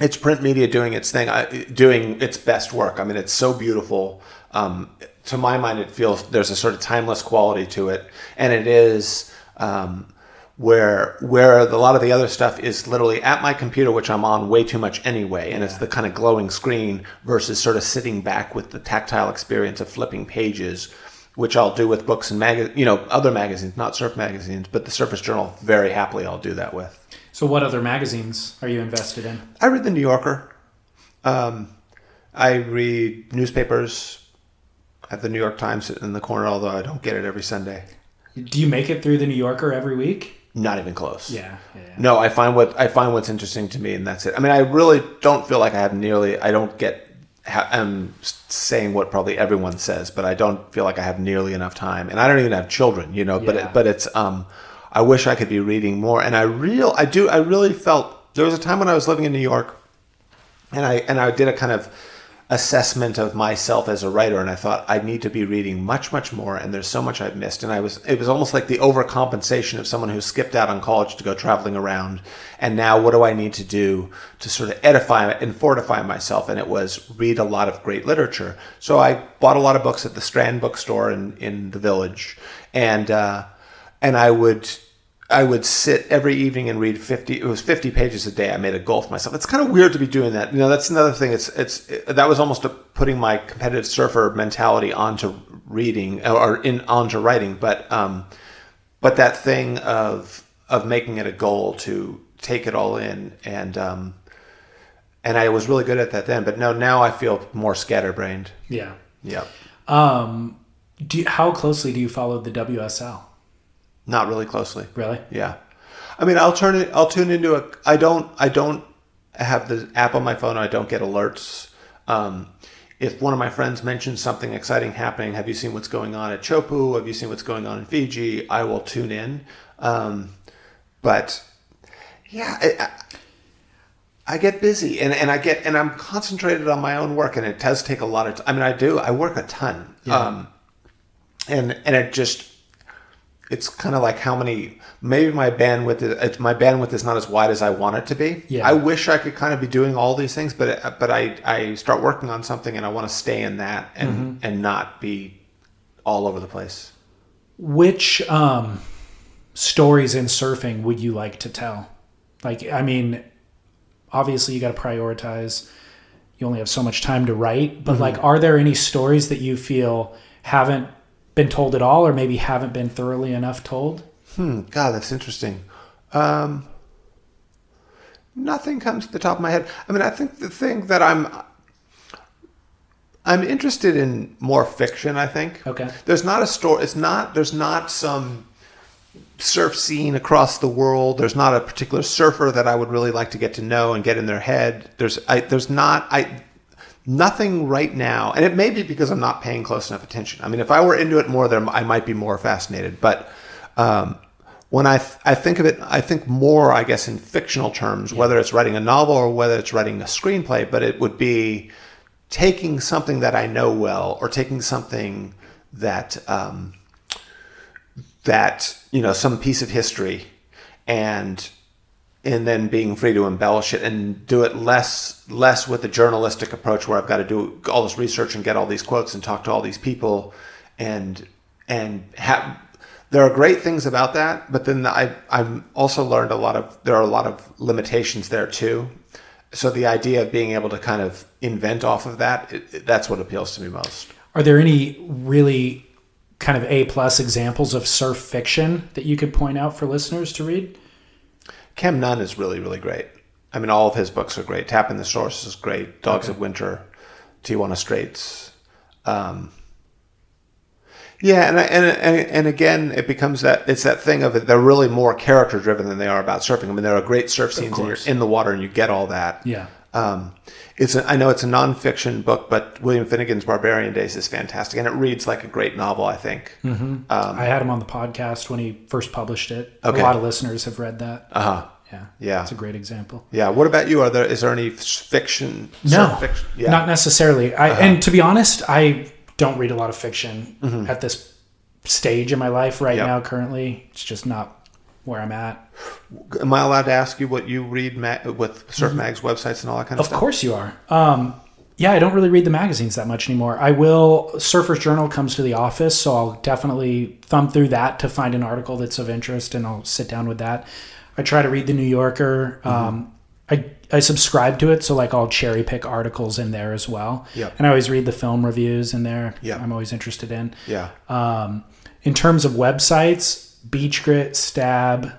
it's print media doing its thing, doing its best work. I mean, it's so beautiful. Um, to my mind, it feels there's a sort of timeless quality to it, and it is um, where where a lot of the other stuff is literally at my computer, which I'm on way too much anyway, and it's the kind of glowing screen versus sort of sitting back with the tactile experience of flipping pages. Which I'll do with books and mag, you know, other magazines, not surf magazines, but the Surfer's Journal. Very happily, I'll do that with. So, what other magazines are you invested in? I read the New Yorker. Um, I read newspapers. at the New York Times in the corner, although I don't get it every Sunday. Do you make it through the New Yorker every week? Not even close. Yeah. yeah, yeah. No, I find what I find what's interesting to me, and that's it. I mean, I really don't feel like I have nearly. I don't get. I'm saying what probably everyone says, but I don't feel like I have nearly enough time, and I don't even have children, you know. But it, but it's. Um, I wish I could be reading more, and I real. I do. I really felt there was a time when I was living in New York, and I and I did a kind of assessment of myself as a writer and I thought I need to be reading much much more and there's so much I've missed. And I was it was almost like the overcompensation of someone who skipped out on college to go traveling around and now what do I need to do to sort of edify and fortify myself? And it was read a lot of great literature. So I bought a lot of books at the Strand bookstore in in the village and uh and I would I would sit every evening and read 50 it was 50 pages a day. I made a goal for myself. It's kind of weird to be doing that. You know that's another thing. It's it's that was almost a, putting my competitive surfer mentality onto reading or in onto writing. But um but that thing of of making it a goal to take it all in and um and I was really good at that then. But no now I feel more scatterbrained. Yeah. yeah. Um, do you, how closely do you follow the WSL? Not really closely Really? Yeah, I mean, I'll turn it. I'll tune into a. I don't. I don't have the app on my phone. I don't get alerts. Um, if one of my friends mentions something exciting happening, have you seen what's going on at Chopu? Have you seen what's going on in Fiji? I will tune in. Um, but yeah, I, I, I get busy and, and I get and I'm concentrated on my own work and it does take a lot of. T- I mean, I do. I work a ton. Um, and and it just it's kind of like how many maybe my bandwidth is, it's, my bandwidth is not as wide as I want it to be. Yeah. I wish I could kind of be doing all these things, but but I I start working on something and I want to stay in that and and not be all over the place. Which um, stories in surfing would you like to tell? Like, I mean, obviously you got to prioritize. You only have so much time to write, but like, are there any stories that you feel haven't been told at all, or maybe haven't been thoroughly enough told? Hmm, God, that's interesting. Um, nothing comes to the top of my head. I mean, I think the thing that I'm I'm interested in more fiction. I think. Okay. There's not a story. It's not. There's not some surf scene across the world. There's not a particular surfer that I would really like to get to know and get in their head. There's. I. There's not. I. Nothing right now, and it may be because I'm not paying close enough attention. I mean, if I were into it more, then I might be more fascinated. But um, when I th- I think of it, I think more, I guess, in fictional terms, whether it's writing a novel or whether it's writing a screenplay. But it would be taking something that I know well, or taking something that um, that you know some piece of history, and and then being free to embellish it and do it less less with the journalistic approach where I've got to do all this research and get all these quotes and talk to all these people and and have there are great things about that but then I I've also learned a lot of there are a lot of limitations there too so the idea of being able to kind of invent off of that it, that's what appeals to me most Are there any really kind of A plus examples of surf fiction that you could point out for listeners to read? Kem Nunn is really, really great. I mean, all of his books are great. Tapping the Source is great. Dogs of Winter, Tijuana Straits. Um, yeah, and, I- and and and again, it becomes that it's that thing of it. They're really more character driven than they are about surfing. I mean, there are great surf scenes and you're in the water and you get all that. Yeah. Um, it's a, I know it's a nonfiction book, but William Finnegan's Barbarian Days is fantastic, and it reads like a great novel. I think. I had him on the podcast when he first published it. Okay. A lot of listeners have read that. Uh huh. Yeah. Yeah. It's a great example. Yeah. What about you? Are there is there any fiction? No, fiction? Yeah. Uh-huh. not necessarily. I and to be honest, I don't read a lot of fiction at this stage in my life right Mm-hmm. Yep. now. Currently, it's just not where I'm at. Am I allowed to ask you what you read ma- with Surf Mag's websites and all that kind of, Mm-hmm. Of course you are. Um, yeah, I don't really read the magazines that much anymore. I will. Surfer's Journal comes to the office, so I'll definitely thumb through that to find an article that's of interest, and I'll sit down with that. I try to read the New Yorker. Um, I I subscribe to it, so like I'll cherry pick articles in there as well. Yep. And I always read the film reviews in there. Yep. I'm always interested in. Yeah. Um, in terms of websites, Beach Grit, Stab,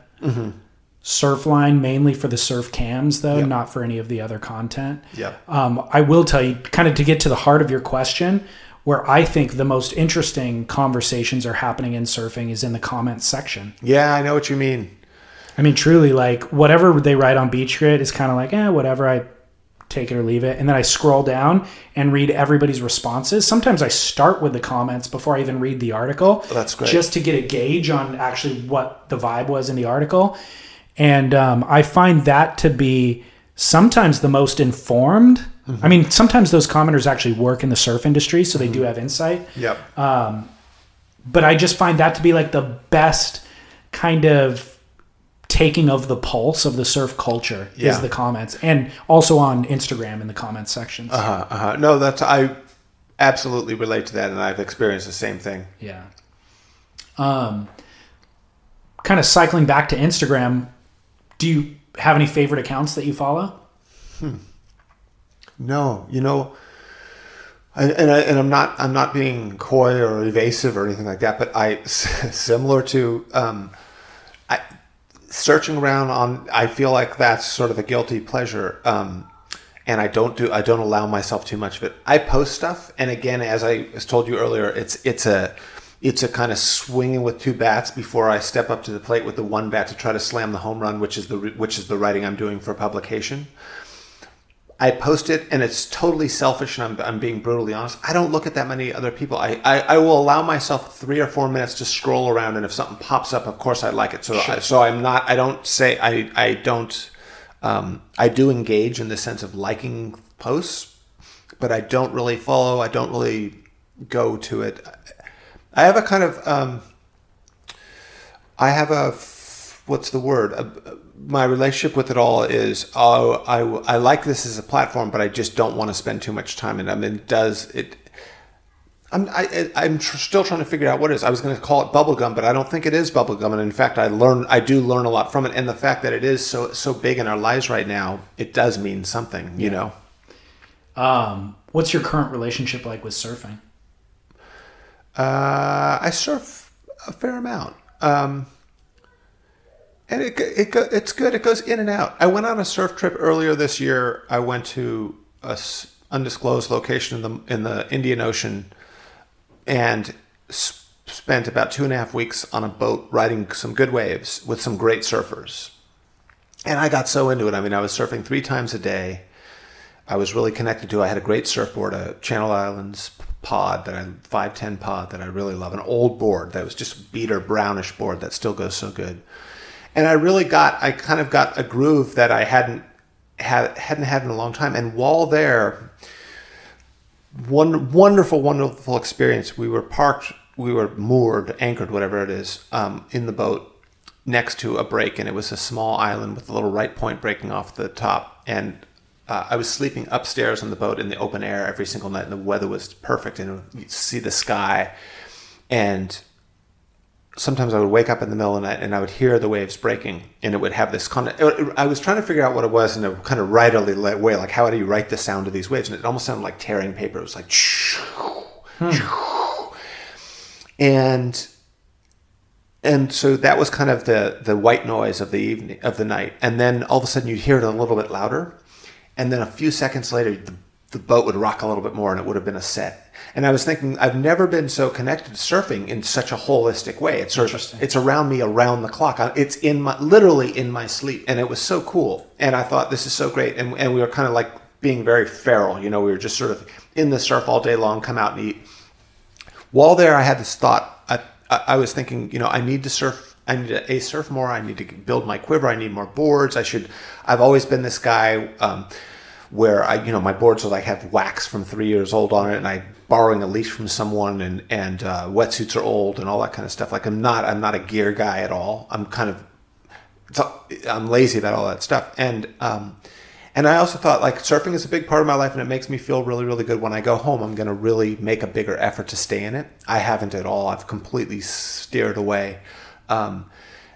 Surfline, mainly for the surf cams, though, Yep. not for any of the other content. Yeah. Um, I will tell you, kind of to get to the heart of your question, where I think the most interesting conversations are happening in surfing is in the comments section. Yeah, I know what you mean. I mean, truly, like whatever they write on Beach Grit is kind of like, eh, whatever. I take it or leave it. And then I scroll down and read everybody's responses. Sometimes I start with the comments before I even read the article. Oh, that's great. Just to get a gauge on actually what the vibe was in the article. And um, I find that to be sometimes the most informed. Mm-hmm. I mean, sometimes those commenters actually work in the surf industry, so they do have insight Yep. but I just find that to be like the best kind of taking of the pulse of the surf culture Yeah. is the comments and also on Instagram in the comments sections. Uh-huh, uh-huh. No, that's I absolutely relate to that, and I've experienced the same thing. Yeah. Um, kind of cycling back to Instagram, do you have any favorite accounts that you follow? No, you know, I, and I, and I'm not I'm not being coy or evasive or anything like that, but I similar to um, searching around on. I feel like that's sort of a guilty pleasure. Um, and I don't do I don't allow myself too much of it. I post stuff, and again, as I as told you earlier, it's it's a it's a kind of swinging with two bats before I step up to the plate with the one bat to try to slam the home run, which is the which is the writing I'm doing for publication. I post it and it's totally selfish and I'm, I'm being brutally honest. I don't look at that many other people. I, I, I will allow myself three or four minutes to scroll around and if something pops up, of course I like it. So, I, so I'm not, I don't say, I, I don't, um, I do engage in the sense of liking posts, but I don't really follow. I don't really go to it. I have a kind of, um, I have a what's the word? Uh my relationship with it all is oh, I I like this as a platform, but I just don't want to spend too much time in it. I mean, it does it? I'm I, I'm tr- still trying to figure out what it is. I was going to call it bubblegum, but I don't think it is bubblegum. And in fact, I learn I do learn a lot from it. And the fact that it is so so big in our lives right now, it does mean something. You know. Um, what's your current relationship like with surfing? Uh, I surf a fair amount. Um, and it, it it's good. It goes in and out. I went on a surf trip earlier this year. I went to a undisclosed location in the in the Indian Ocean, and s- spent about two and a half weeks on a boat riding some good waves with some great surfers. And I got so into it. I mean, I was surfing three times a day. I was really connected to. I had a great surfboard, a Channel Islands pod that I 510 pod that I really love, an old board that was just beater brownish board that still goes so good. And I really got, I kind of got a groove that I hadn't had hadn't had in a long time. And while there, one wonderful, wonderful experience. We were parked, we were moored, anchored, whatever it is, um, in the boat next to a break, and it was a small island with a little right point breaking off the top. And uh, I was sleeping upstairs on the boat in the open air every single night, and the weather was perfect, and you'd see the sky. And sometimes I would wake up in the middle of the night and I would hear the waves breaking, and it would have this kind of. I was trying to figure out what it was in a kind of writerly way, like how do you write the sound of these waves? And it almost sounded like tearing paper. It was like, hmm. and and so that was kind of the the white noise of the evening of the night and then all of a sudden you'd hear it a little bit louder and then a few seconds later the, the boat would rock a little bit more and it would have been a set and i was thinking i've never been so connected to surfing in such a holistic way it's sort of, it's around me around the clock it's in my literally in my sleep and it was so cool and i thought this is so great and, and we were kind of like being very feral you know we were just sort of in the surf all day long come out and eat while there, I had this thought. I, I, I was thinking, you know, I need to surf. I need to a surf more. I need to build my quiver. I need more boards. I should. I've always been this guy um, where I, you know, my boards are like have wax from three years old on it, and I borrowing a leash from someone, and and uh, wetsuits are old, and all that kind of stuff. Like I'm not. I'm not a gear guy at all. I'm kind of. I'm lazy about all that stuff, and um, and I also thought like surfing is a big part of my life and it makes me feel really, really good. When I go home, I'm going to really make a bigger effort to stay in it. I haven't at all. I've completely steered away. Um,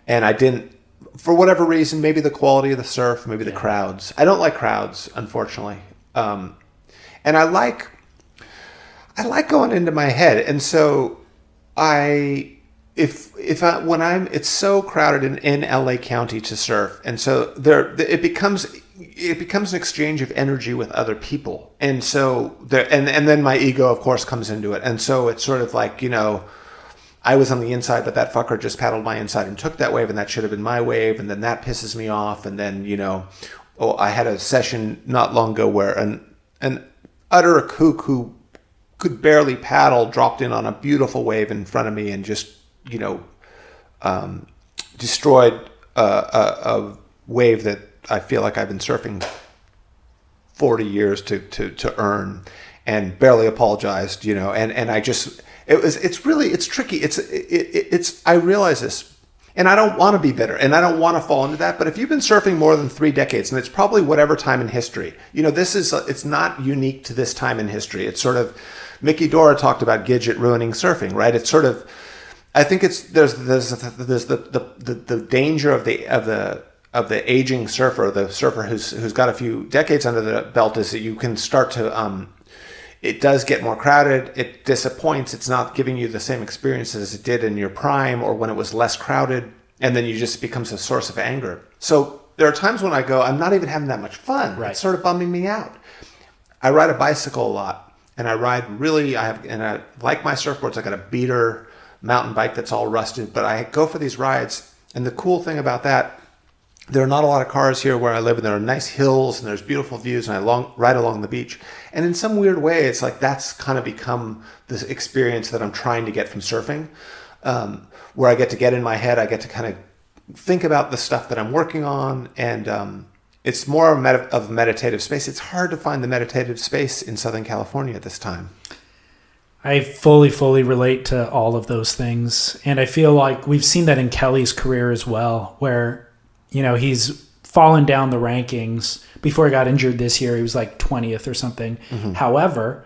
and I didn't, for whatever reason, maybe the quality of the surf, maybe the crowds. I don't like crowds, unfortunately. Um, and I like, I like going into my head. And so I, if if I, when I'm it's so crowded in, in LA County to surf, and so there it becomes it becomes an exchange of energy with other people and so there and and then my ego of course comes into it and so it's sort of like you know i was on the inside but that fucker just paddled my inside and took that wave and that should have been my wave and then that pisses me off and then you know oh i had a session not long ago where an an utter kook who could barely paddle dropped in on a beautiful wave in front of me and just you know um, destroyed a, a, a wave that I feel like I've been surfing 40 years to, to, to earn and barely apologized, you know, and, and I just, it was, it's really, it's tricky. It's, it, it, it's, I realize this and I don't want to be bitter and I don't want to fall into that. But if you've been surfing more than three decades, and it's probably whatever time in history, you know, this is, it's not unique to this time in history. It's sort of, Mickey Dora talked about Gidget ruining surfing, right? It's sort of, I think it's, there's, there's, there's the, the, the, the danger of the, of the, of the aging surfer, the surfer who's who's got a few decades under the belt, is that you can start to. Um, it does get more crowded. It disappoints. It's not giving you the same experience as it did in your prime or when it was less crowded, and then you just becomes a source of anger. So there are times when I go, I'm not even having that much fun. Right. It's sort of bumming me out. I ride a bicycle a lot, and I ride really. I have and I like my surfboards. I got a beater mountain bike that's all rusted, but I go for these rides. And the cool thing about that there are not a lot of cars here where I live, and there are nice hills and there's beautiful views, and I long, ride along the beach. And in some weird way, it's like that's kind of become this experience that I'm trying to get from surfing, um, where I get to get in my head, I get to kind of think about the stuff that I'm working on, and um, it's more of a meditative space. It's hard to find the meditative space in Southern California at this time. I fully, fully relate to all of those things. And I feel like we've seen that in Kelly's career as well, where you know, he's fallen down the rankings. Before he got injured this year, he was like 20th or something. Mm-hmm. However,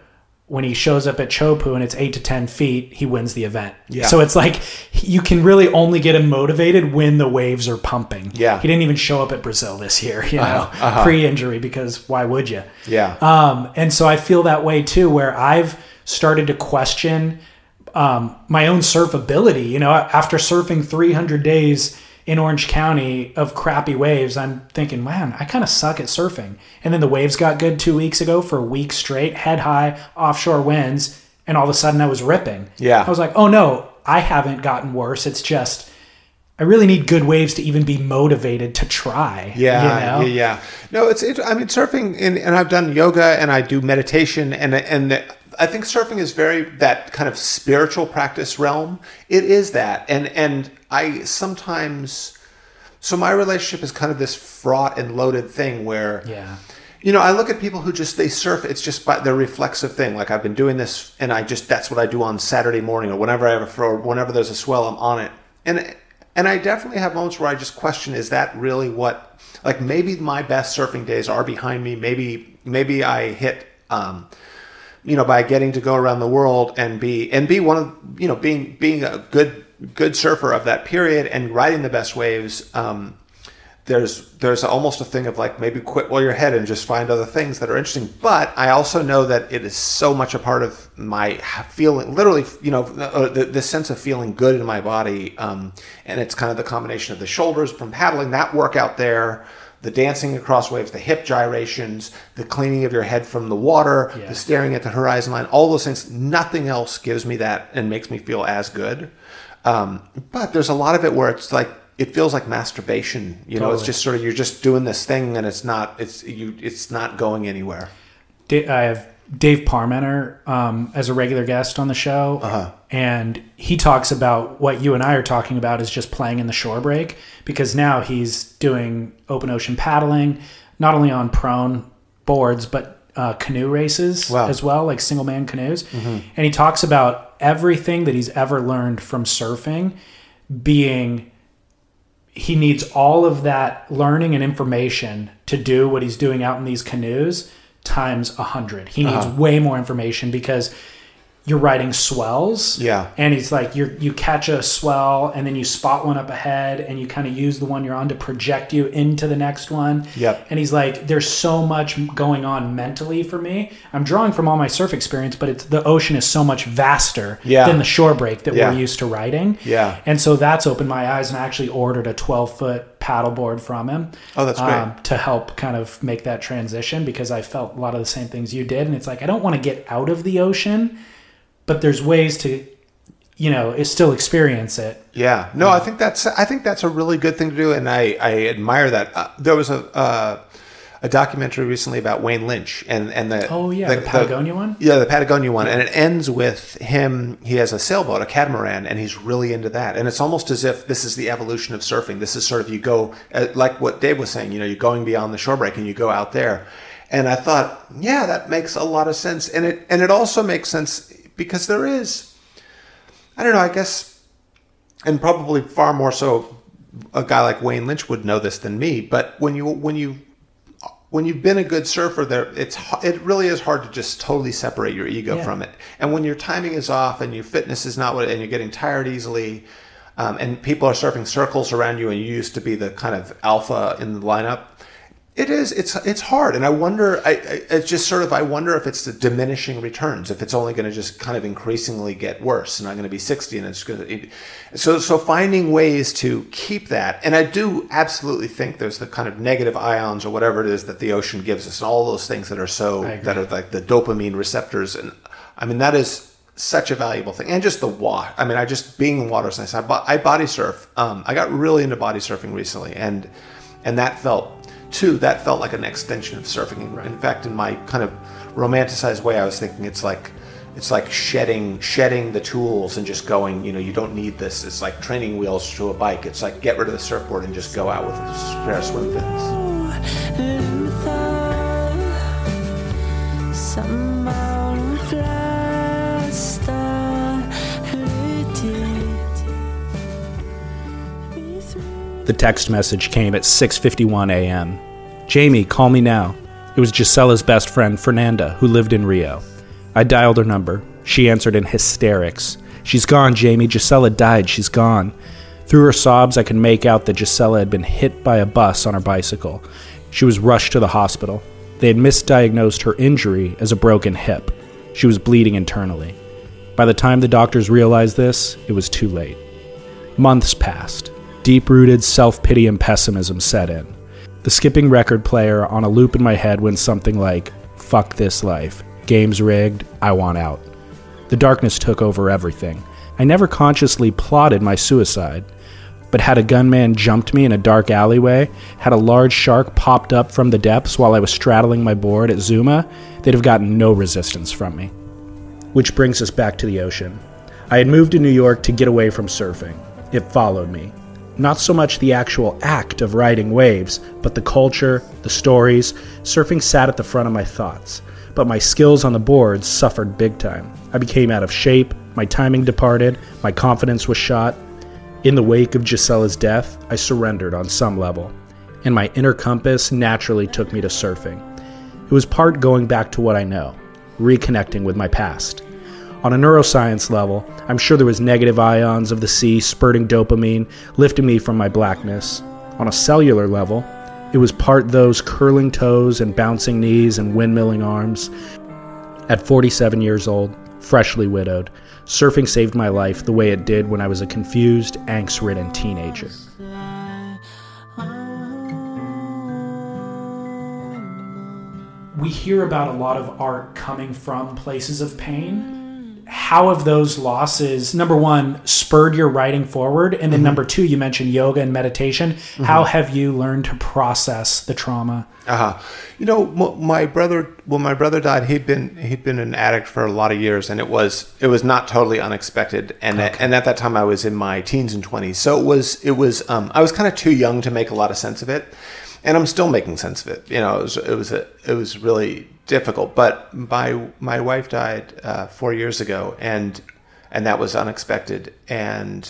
when he shows up at Teahupoo and it's eight to 10 feet, he wins the event. Yeah. So it's like you can really only get him motivated when the waves are pumping. Yeah. He didn't even show up at Brazil this year, you know, uh-huh. uh-huh. pre injury, because why would you? Yeah. Um, and so I feel that way too, where I've started to question um, my own surf ability. You know, after surfing 300 days, in Orange County of crappy waves, I'm thinking, man, I kind of suck at surfing. And then the waves got good two weeks ago for a week straight, head high, offshore winds, and all of a sudden I was ripping. Yeah. I was like, oh no, I haven't gotten worse. It's just I really need good waves to even be motivated to try. Yeah, you know? yeah, No, it's. It, I mean, surfing, and, and I've done yoga and I do meditation, and and I think surfing is very that kind of spiritual practice realm. It is that, and and I sometimes. So my relationship is kind of this fraught and loaded thing where. Yeah. You know, I look at people who just they surf. It's just by their reflexive thing. Like I've been doing this, and I just that's what I do on Saturday morning, or whenever I ever, or whenever there's a swell, I'm on it. And and I definitely have moments where I just question: Is that really what? Like maybe my best surfing days are behind me. Maybe maybe I hit, um, you know, by getting to go around the world and be and be one of you know being being a good good surfer of that period and riding the best waves. Um, there's there's almost a thing of like maybe quit while you're ahead and just find other things that are interesting. But I also know that it is so much a part of my feeling, literally, you know, uh, the, the sense of feeling good in my body. Um, and it's kind of the combination of the shoulders from paddling, that workout there, the dancing across waves, the hip gyrations, the cleaning of your head from the water, yeah. the staring at the horizon line, all those things. Nothing else gives me that and makes me feel as good. Um, but there's a lot of it where it's like it feels like masturbation. You know, it's just sort of you're just doing this thing and it's not it's you it's not going anywhere. I have Dave Parmenter um, as a regular guest on the show, Uh-huh. and he talks about what you and I are talking about is just playing in the shore break because now he's doing open ocean paddling, not only on prone boards but uh, canoe races Wow. as well, like single man canoes. And he talks about everything that he's ever learned from surfing being he needs all of that learning and information to do what he's doing out in these canoes times a hundred. He needs uh-huh. way more information because you're riding swells. Yeah. And he's like, you you catch a swell and then you spot one up ahead and you kind of use the one you're on to project you into the next one. Yep. And he's like, there's so much going on mentally for me. I'm drawing from all my surf experience, but it's the ocean is so much vaster Yeah. than the shore break that Yeah. we're used to riding. Yeah. And so that's opened my eyes, and I actually ordered a 12 foot paddleboard from him. Oh, that's great. Um, to help kind of make that transition because I felt a lot of the same things you did. And it's like, I don't want to get out of the ocean, but there's ways to, you know, still experience it. Yeah, no, I think that's I think that's a really good thing to do, and I, I admire that. Uh, there was a uh, a documentary recently about Wayne Lynch and and the Oh, yeah, the Patagonia one? Yeah, the Patagonia one, and it ends with him. He has a sailboat, a catamaran, and he's really into that. And it's almost as if this is the evolution of surfing. This is sort of you go uh, like what Dave was saying. You know, you're going beyond the shore break, and you go out there. And I thought, yeah, that makes a lot of sense, and it and it also makes sense because there is, I don't know, I guess and probably far more so a guy like Wayne Lynch would know this than me but when you when you when you've been a good surfer there it's it really is hard to just totally separate your ego Yeah. from it and when your timing is off and your fitness is not what and you're getting tired easily um, and people are surfing circles around you and you used to be the kind of alpha in the lineup it is. It's it's hard, and I wonder. I, I it's just sort of. I wonder if it's the diminishing returns. If it's only going to just kind of increasingly get worse, and I'm going to be 60, and it's going to. So so finding ways to keep that, and I do absolutely think there's the kind of negative ions or whatever it is that the ocean gives us, and all those things that are so that are like the dopamine receptors, and I mean that is such a valuable thing, and just the water. I mean, I just being in water is nice. I, bo- I body surf. Um, I got really into body surfing recently, and and that felt too that felt like an extension of surfing. In, in fact in my kind of romanticized way i was thinking it's like it's like shedding shedding the tools and just going you know you don't need this. It's like training wheels to a bike. It's like get rid of the surfboard and just go out with a pair of swim fins The text message came at 6:51 a.m. Jamie, call me now. It was Gisela's best friend, Fernanda, who lived in Rio. I dialed her number. She answered in hysterics. She's gone, Jamie. Gisela died. She's gone. Through her sobs, I could make out that Gisela had been hit by a bus on her bicycle. She was rushed to the hospital. They had misdiagnosed her injury as a broken hip. She was bleeding internally. By the time the doctors realized this, it was too late. Months passed. Deep rooted self pity and pessimism set in. The skipping record player on a loop in my head went something like, Fuck this life. Game's rigged. I want out. The darkness took over everything. I never consciously plotted my suicide. But had a gunman jumped me in a dark alleyway, had a large shark popped up from the depths while I was straddling my board at Zuma, they'd have gotten no resistance from me. Which brings us back to the ocean. I had moved to New York to get away from surfing. It followed me. Not so much the actual act of riding waves, but the culture, the stories. Surfing sat at the front of my thoughts. But my skills on the boards suffered big time. I became out of shape, my timing departed, my confidence was shot. In the wake of Gisela's death, I surrendered on some level, and my inner compass naturally took me to surfing. It was part going back to what I know, reconnecting with my past. On a neuroscience level, I'm sure there was negative ions of the sea spurting dopamine, lifting me from my blackness. On a cellular level, it was part those curling toes and bouncing knees and windmilling arms. At 47 years old, freshly widowed, surfing saved my life the way it did when I was a confused, angst ridden teenager. we hear about a lot of art coming from places of pain. How have those losses, number one, spurred your writing forward? And then Mm-hmm. number two, you mentioned yoga and meditation. How have you learned to process the trauma? Uh-huh. You know, my brother. When my brother died, he'd been he'd been an addict for a lot of years, and it was it was not totally unexpected. And and at that time, I was in my teens and twenties, so it was it was um, I was kind of too young to make a lot of sense of it, and I'm still making sense of it. You know, it was it was a, it was really difficult. But my my wife died uh, four years ago, and and that was unexpected, and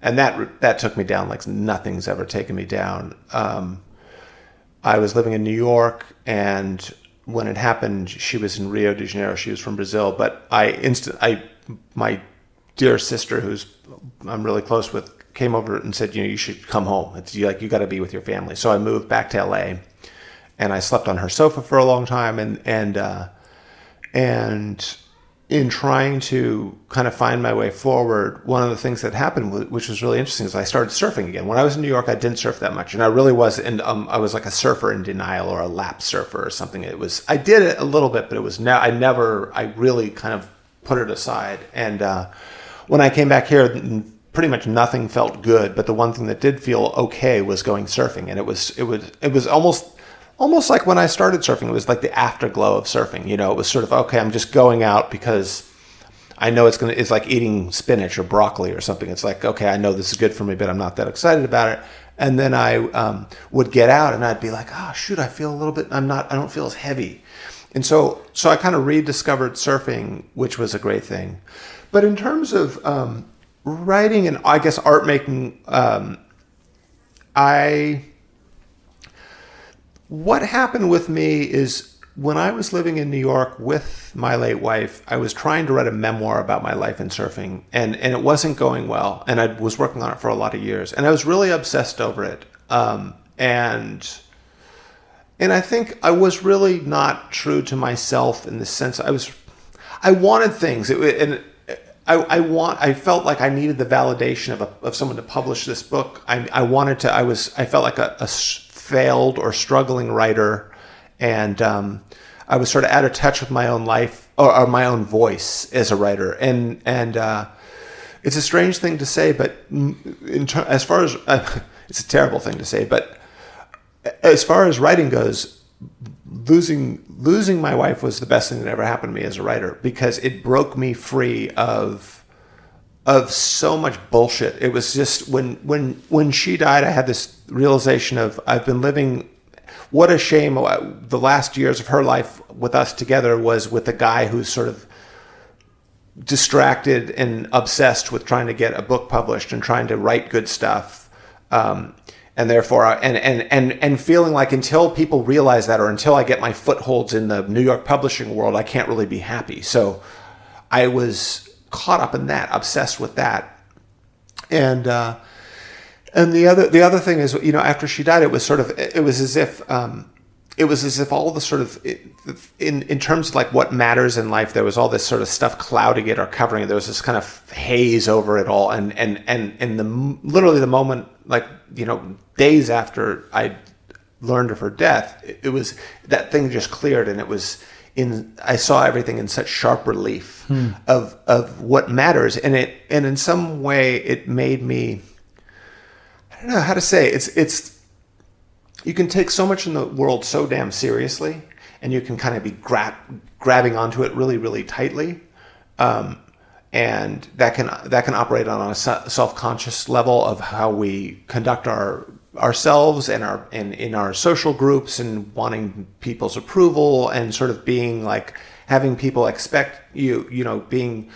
and that that took me down like nothing's ever taken me down. Um, I was living in New York, and when it happened, she was in Rio de Janeiro. She was from Brazil, but I instant I my dear sister, who's I'm really close with, came over and said, you know, you should come home. It's like you got to be with your family. So I moved back to LA, and I slept on her sofa for a long time, and and uh, and in trying to kind of find my way forward, one of the things that happened, which was really interesting, is I started surfing again. When I was in New York, I didn't surf that much, and I really was, and um, I was like a surfer in denial or a lap surfer or something. It was, I did it a little bit, but it was, ne- I never, I really kind of put it aside. And uh, when I came back here, pretty much nothing felt good. But the one thing that did feel okay was going surfing, and it was, it was, it was almost almost like when I started surfing, it was like the afterglow of surfing. You know, it was sort of okay. I'm just going out because I know it's gonna. It's like eating spinach or broccoli or something. It's like okay, I know this is good for me, but I'm not that excited about it. And then I um, would get out and I'd be like, oh shoot, I feel a little bit. I'm not. I don't feel as heavy. And so, so I kind of rediscovered surfing, which was a great thing. But in terms of um, writing and I guess art making, um, I what happened with me is when I was living in New York with my late wife, I was trying to write a memoir about my life in surfing, and, and it wasn't going well. And I was working on it for a lot of years, and I was really obsessed over it. Um, and and I think I was really not true to myself in the sense I was. I wanted things, it, and I, I want. I felt like I needed the validation of a, of someone to publish this book. I, I wanted to. I was. I felt like a, a failed or struggling writer, and um, I was sort of out of touch with my own life or, or my own voice as a writer. And and uh, it's a strange thing to say, but ter- as far as uh, it's a terrible thing to say, but as far as writing goes, losing losing my wife was the best thing that ever happened to me as a writer because it broke me free of of so much bullshit. It was just when when when she died, I had this realization of I've been living. What a shame! The last years of her life with us together was with a guy who's sort of distracted and obsessed with trying to get a book published and trying to write good stuff. Um, and therefore, and, and, and, and feeling like until people realize that, or until I get my footholds in the New York publishing world, I can't really be happy. So I was caught up in that, obsessed with that. And, uh, and the other, the other thing is, you know, after she died, it was sort of, it was as if, um, it was as if all the sort of in in terms of like what matters in life there was all this sort of stuff clouding it or covering it. There was this kind of haze over it all. And and and and the literally the moment like you know days after i learned of her death it, it was that thing just cleared and it was in i saw everything in such sharp relief of of what matters. And it and in some way it made me i don't know how to say it's it's you can take so much in the world so damn seriously and you can kind of be grab, grabbing onto it really really tightly um, and that can that can operate on a self-conscious level of how we conduct our ourselves and our in, in our social groups and wanting people's approval and sort of being like having people expect you you know being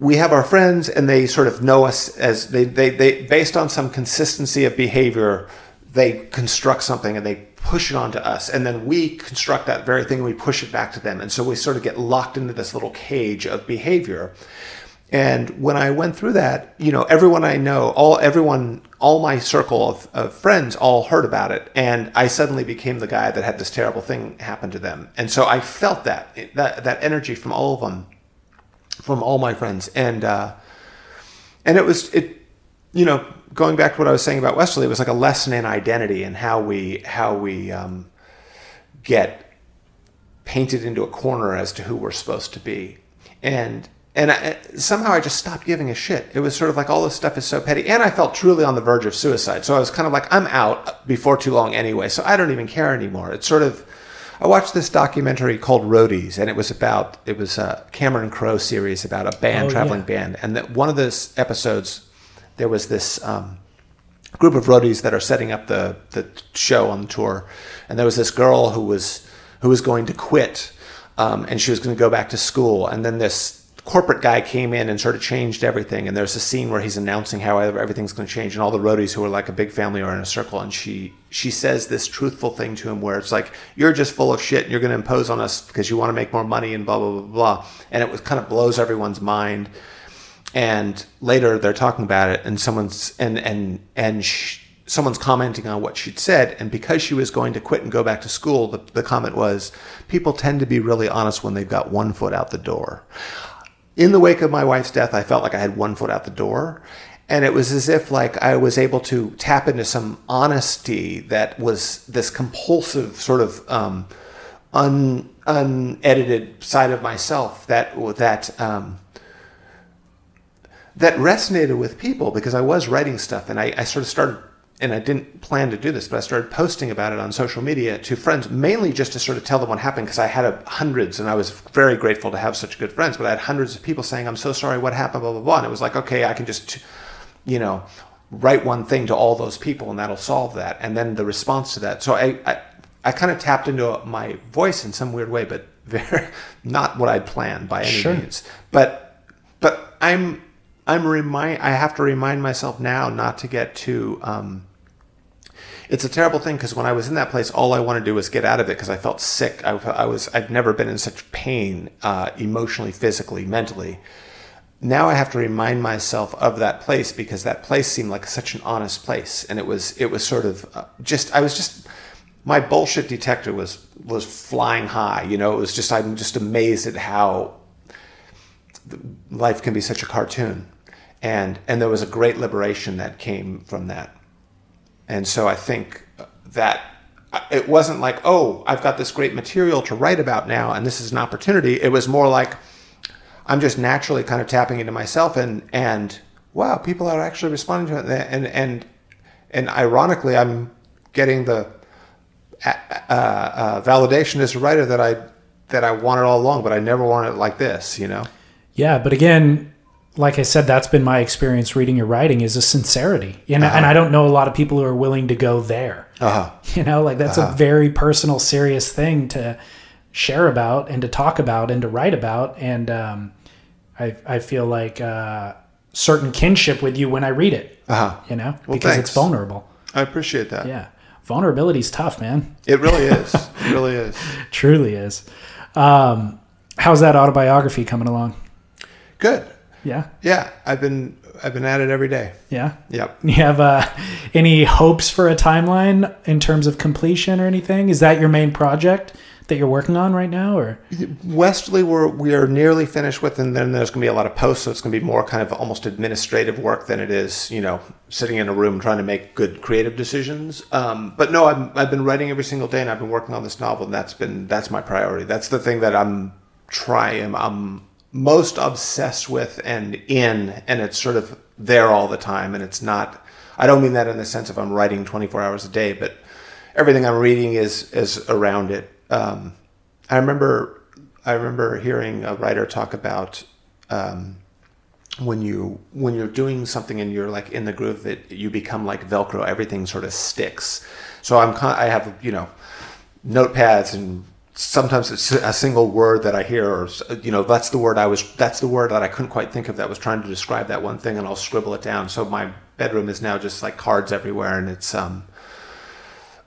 we have our friends and they sort of know us as they, they, they based on some consistency of behavior they construct something and they push it onto us. And then we construct that very thing and we push it back to them. And so we sort of get locked into this little cage of behavior. And when i went through that you know everyone i know all everyone all my circle of, of friends all heard about it. And i suddenly became the guy that had this terrible thing happen to them. And so i felt that that, that energy from all of them from all my friends and uh, and it was it you know going back to what I was saying about Westerly, it was like a lesson in identity and how we how we um, get painted into a corner as to who we're supposed to be. and and I, somehow I just stopped giving a shit. It was sort of like all this stuff is so petty, and I felt truly on the verge of suicide. So I was kind of like, I'm out before too long anyway, so I don't even care anymore. It's sort of. I watched this documentary called Roadies, and it was about it was a Cameron Crowe series about a band, Oh, traveling yeah. band, and that one of those episodes, there was this um, group of roadies that are setting up the the show on the tour, and there was this girl who was who was going to quit, um, and she was going to go back to school, and then this corporate guy came in and sort of changed everything. And there's a scene where he's announcing how everything's going to change, and all the roadies who are like a big family are in a circle, and she she says this truthful thing to him where it's like you're just full of shit, and you're going to impose on us because you want to make more money and blah blah blah blah, and it was kind of blows everyone's mind. And later they're talking about it and someone's and and and sh- someone's commenting on what she'd said. And because she was going to quit and go back to school the, the comment was people tend to be really honest when they've got one foot out the door in the wake of my wife's death i felt like i had one foot out the door and it was as if like i was able to tap into some honesty that was this compulsive sort of um, un, unedited side of myself that that um, that resonated with people because I was writing stuff and I, I sort of started and I didn't plan to do this, but I started posting about it on social media to friends, mainly just to sort of tell them what happened because I had a, hundreds and I was very grateful to have such good friends, but I had hundreds of people saying, I'm so sorry, what happened, blah, blah, blah. And it was like, okay, I can just, you know, write one thing to all those people and that'll solve that. And then the response to that. So I, I, I kind of tapped into my voice in some weird way, but very, not what I'd planned by any Sure. means. But, but I'm, I'm remind. I have to remind myself now not to get too. Um, it's a terrible thing because when I was in that place, all I wanted to do was get out of it because I felt sick. I, I was. I'd never been in such pain, uh, emotionally, physically, mentally. Now I have to remind myself of that place because that place seemed like such an honest place, and it was. It was sort of uh, just. I was just. My bullshit detector was was flying high. You know, it was just. I'm just amazed at how life can be such a cartoon and and there was a great liberation that came from that and so i think that it wasn't like oh i've got this great material to write about now and this is an opportunity. It was more like i'm just naturally kind of tapping into myself and and wow people are actually responding to it and and and ironically i'm getting the uh, uh, validation as a writer that i that i wanted all along but i never wanted it like this you know? Yeah, but again, like I said, that's been my experience reading your writing is a sincerity. And, and I don't know a lot of people who are willing to go there. uh-huh You know, like that's a very personal, serious thing to share about and to talk about and to write about. And um, I, I feel like uh, certain kinship with you when I read it, uh-huh you know, Well, because thanks. it's vulnerable. I appreciate that. Yeah. vulnerability is tough, man. It really is. It really is. Truly is. Um, how's that autobiography coming along? Good. Yeah. Yeah, I've been I've been at it every day. Yeah. Yep. You have uh, any hopes for a timeline in terms of completion or anything? Is that your main project that you're working on right now, or Westerly, we're we are nearly finished with, and then there's going to be a lot of posts, so it's going to be more kind of almost administrative work than it is, you know, sitting in a room trying to make good creative decisions. Um, but no, I've I've been writing every single day, and I've been working on this novel, and that's been that's my priority. That's the thing that I'm trying. I'm most obsessed with and in, and it's sort of there all the time, and it's not. I don't mean that in the sense of I'm writing 24 hours a day, but everything I'm reading is is around it. Um, I remember I remember hearing a writer talk about um, when you when you're doing something and you're like in the groove that you become like Velcro. Everything sort of sticks. So I'm I have you know notepads and sometimes it's a single word that I hear or you know that's the word I was that's the word that I couldn't quite think of that was trying to describe that one thing and I'll scribble it down. So my bedroom is now just like cards everywhere and it's um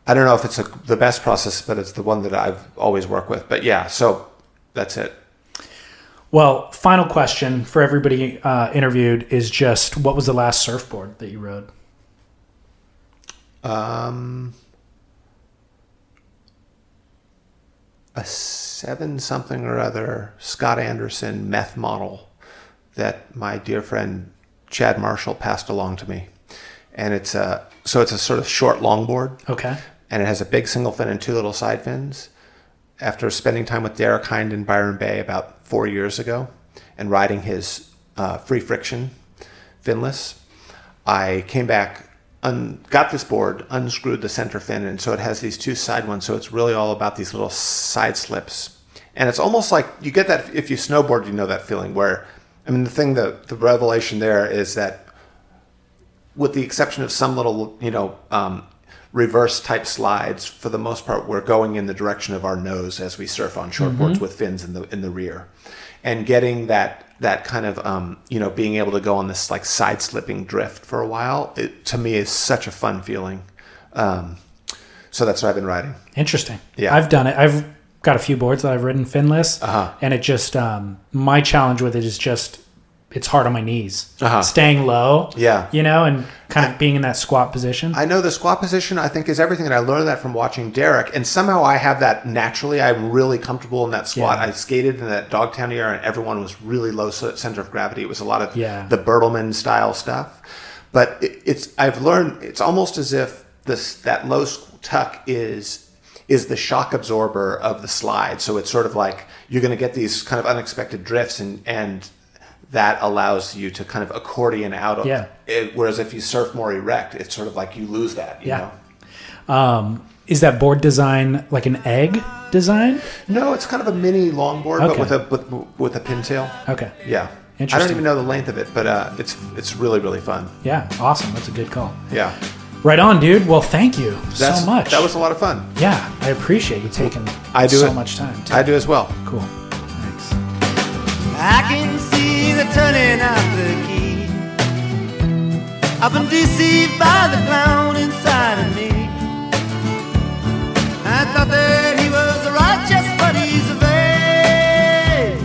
I don't know if it's a, the best process, but it's the one that I've always worked with. But yeah, so that's it. well, final question for everybody uh, interviewed is just what was the last surfboard that you rode? Um, a seven something or other Scott Anderson meth model that my dear friend Chad Marshall passed along to me, and it's a so it's a sort of short longboard. Okay. and it has a big single fin and two little side fins. After spending time with Derek Hynd in Byron Bay about four years ago, and riding his uh, free friction finless, I came back, un- got this board, unscrewed the center fin, and so it has these two side ones. So it's really all about these little side slips, and it's almost like you get that if you snowboard, you know that feeling where, I mean, the thing that the revelation there is that, with the exception of some little, you know. Um, reverse type slides for the most part we're going in the direction of our nose as we surf on shortboards with fins in the in the rear and getting that that kind of um, you know being able to go on this like side slipping drift for a while it to me is such a fun feeling um, so that's what i've been riding Interesting. Yeah. I've done it. I've got a few boards that I've ridden finless, Uh-huh. and it just um, my challenge with it is just it's hard on my knees, Uh-huh. staying low. Yeah. you know, and kind of being in that squat position. I know the squat position, I think, is everything. And I learned that from watching Derek. And somehow I have that naturally. I'm really comfortable in that squat. Yeah. I skated in that Dogtown era, and everyone was really low center of gravity. It was a lot of Yeah. the Bertlemann style stuff. But it, it's I've learned it's almost as if this that low tuck is is the shock absorber of the slide. So it's sort of like you're going to get these kind of unexpected drifts, and and that allows you to kind of accordion out of Yeah. it, whereas if you surf more erect, it's sort of like you lose that. You Yeah. Know? is that board design like an egg design? No, it's kind of a mini longboard, but with a with, with a pintail. Okay. Yeah. Interesting. I don't even know the length of it, but uh, it's it's really really fun. Yeah, awesome. That's a good call. Yeah. Right on, dude. Well, thank you That's, so much. That was a lot of fun. yeah, I appreciate you taking I do so it- much time. Too. I do as well. Cool. I can see the turning of the key. I've been deceived by the clown inside of me. I thought that he was righteous, but he's a vain.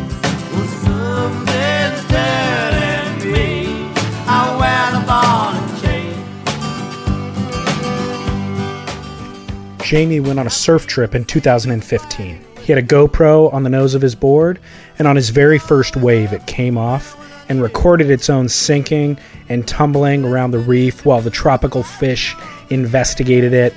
Well, something's telling me I wear the ball and chain. Jamie went on a surf trip in 2015. He had a GoPro on the nose of his board, and on his very first wave, it came off and recorded its own sinking and tumbling around the reef while the tropical fish investigated it.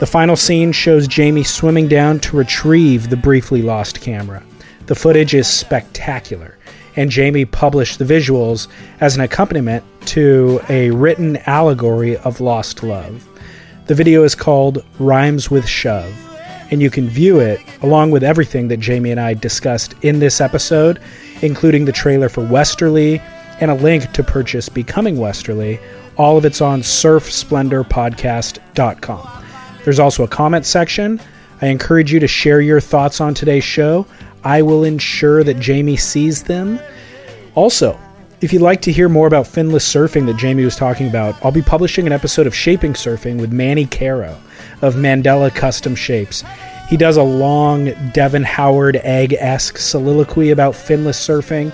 The final scene shows Jamie swimming down to retrieve the briefly lost camera. The footage is spectacular, and Jamie published the visuals as an accompaniment to a written allegory of lost love. The video is called Rhymes with Shove, and you can view it along with everything that Jamie and I discussed in this episode, including the trailer for Westerly and a link to purchase Becoming Westerly. All of it's on surfsplendorpodcast.com. There's also a comment section. I encourage you to share your thoughts on today's show. I will ensure that Jamie sees them. Also, if you'd like to hear more about finless surfing that Jamie was talking about, I'll be publishing an episode of Shaping Surfing with Manny Caro of Mandala Custom Shapes. He does a long Devon Howard egg esque soliloquy about finless surfing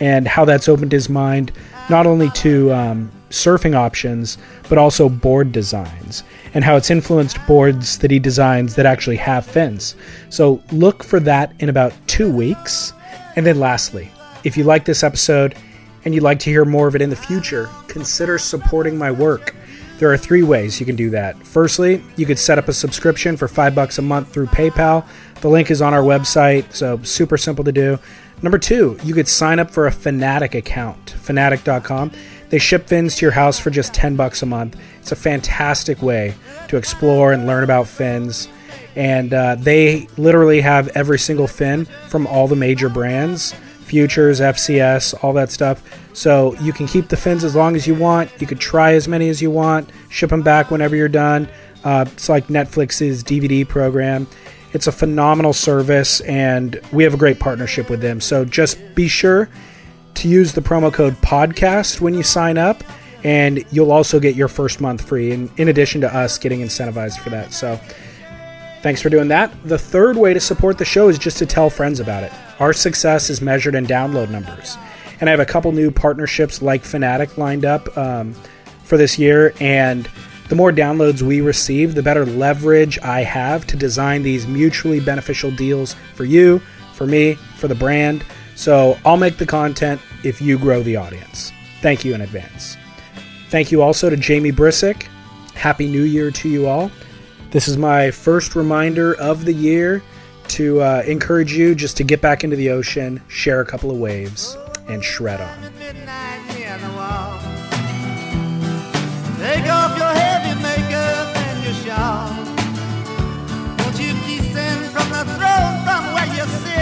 and how that's opened his mind not only to um, surfing options, but also board designs and how it's influenced boards that he designs that actually have fins. So look for that in about two weeks. And then lastly, if you like this episode and you'd like to hear more of it in the future, consider supporting my work. There are three ways you can do that. Firstly, you could set up a subscription for five bucks a month through PayPal. The link is on our website, so super simple to do. Number two, you could sign up for a Fanatic account, fanatic.com. They ship fins to your house for just 10 bucks a month. It's a fantastic way to explore and learn about fins. And uh, they literally have every single fin from all the major brands Futures, FCS, all that stuff. So you can keep the fins as long as you want. You could try as many as you want, ship them back whenever you're done. Uh, it's like Netflix's DVD program. It's a phenomenal service, and we have a great partnership with them. So just be sure to use the promo code podcast when you sign up, and you'll also get your first month free, in, in addition to us getting incentivized for that. So thanks for doing that. The third way to support the show is just to tell friends about it. Our success is measured in download numbers. And I have a couple new partnerships like Fanatic lined up um, for this year, and the more downloads we receive, the better leverage I have to design these mutually beneficial deals for you, for me, for the brand. So I'll make the content if you grow the audience. Thank you in advance. Thank you also to Jamie Brisick. Happy New Year to you all. This is my first reminder of the year to uh, encourage you just to get back into the ocean, share a couple of waves, and shred on. Take off your heavy makeup and your shawl. Won't you descend from the throne from where you sit?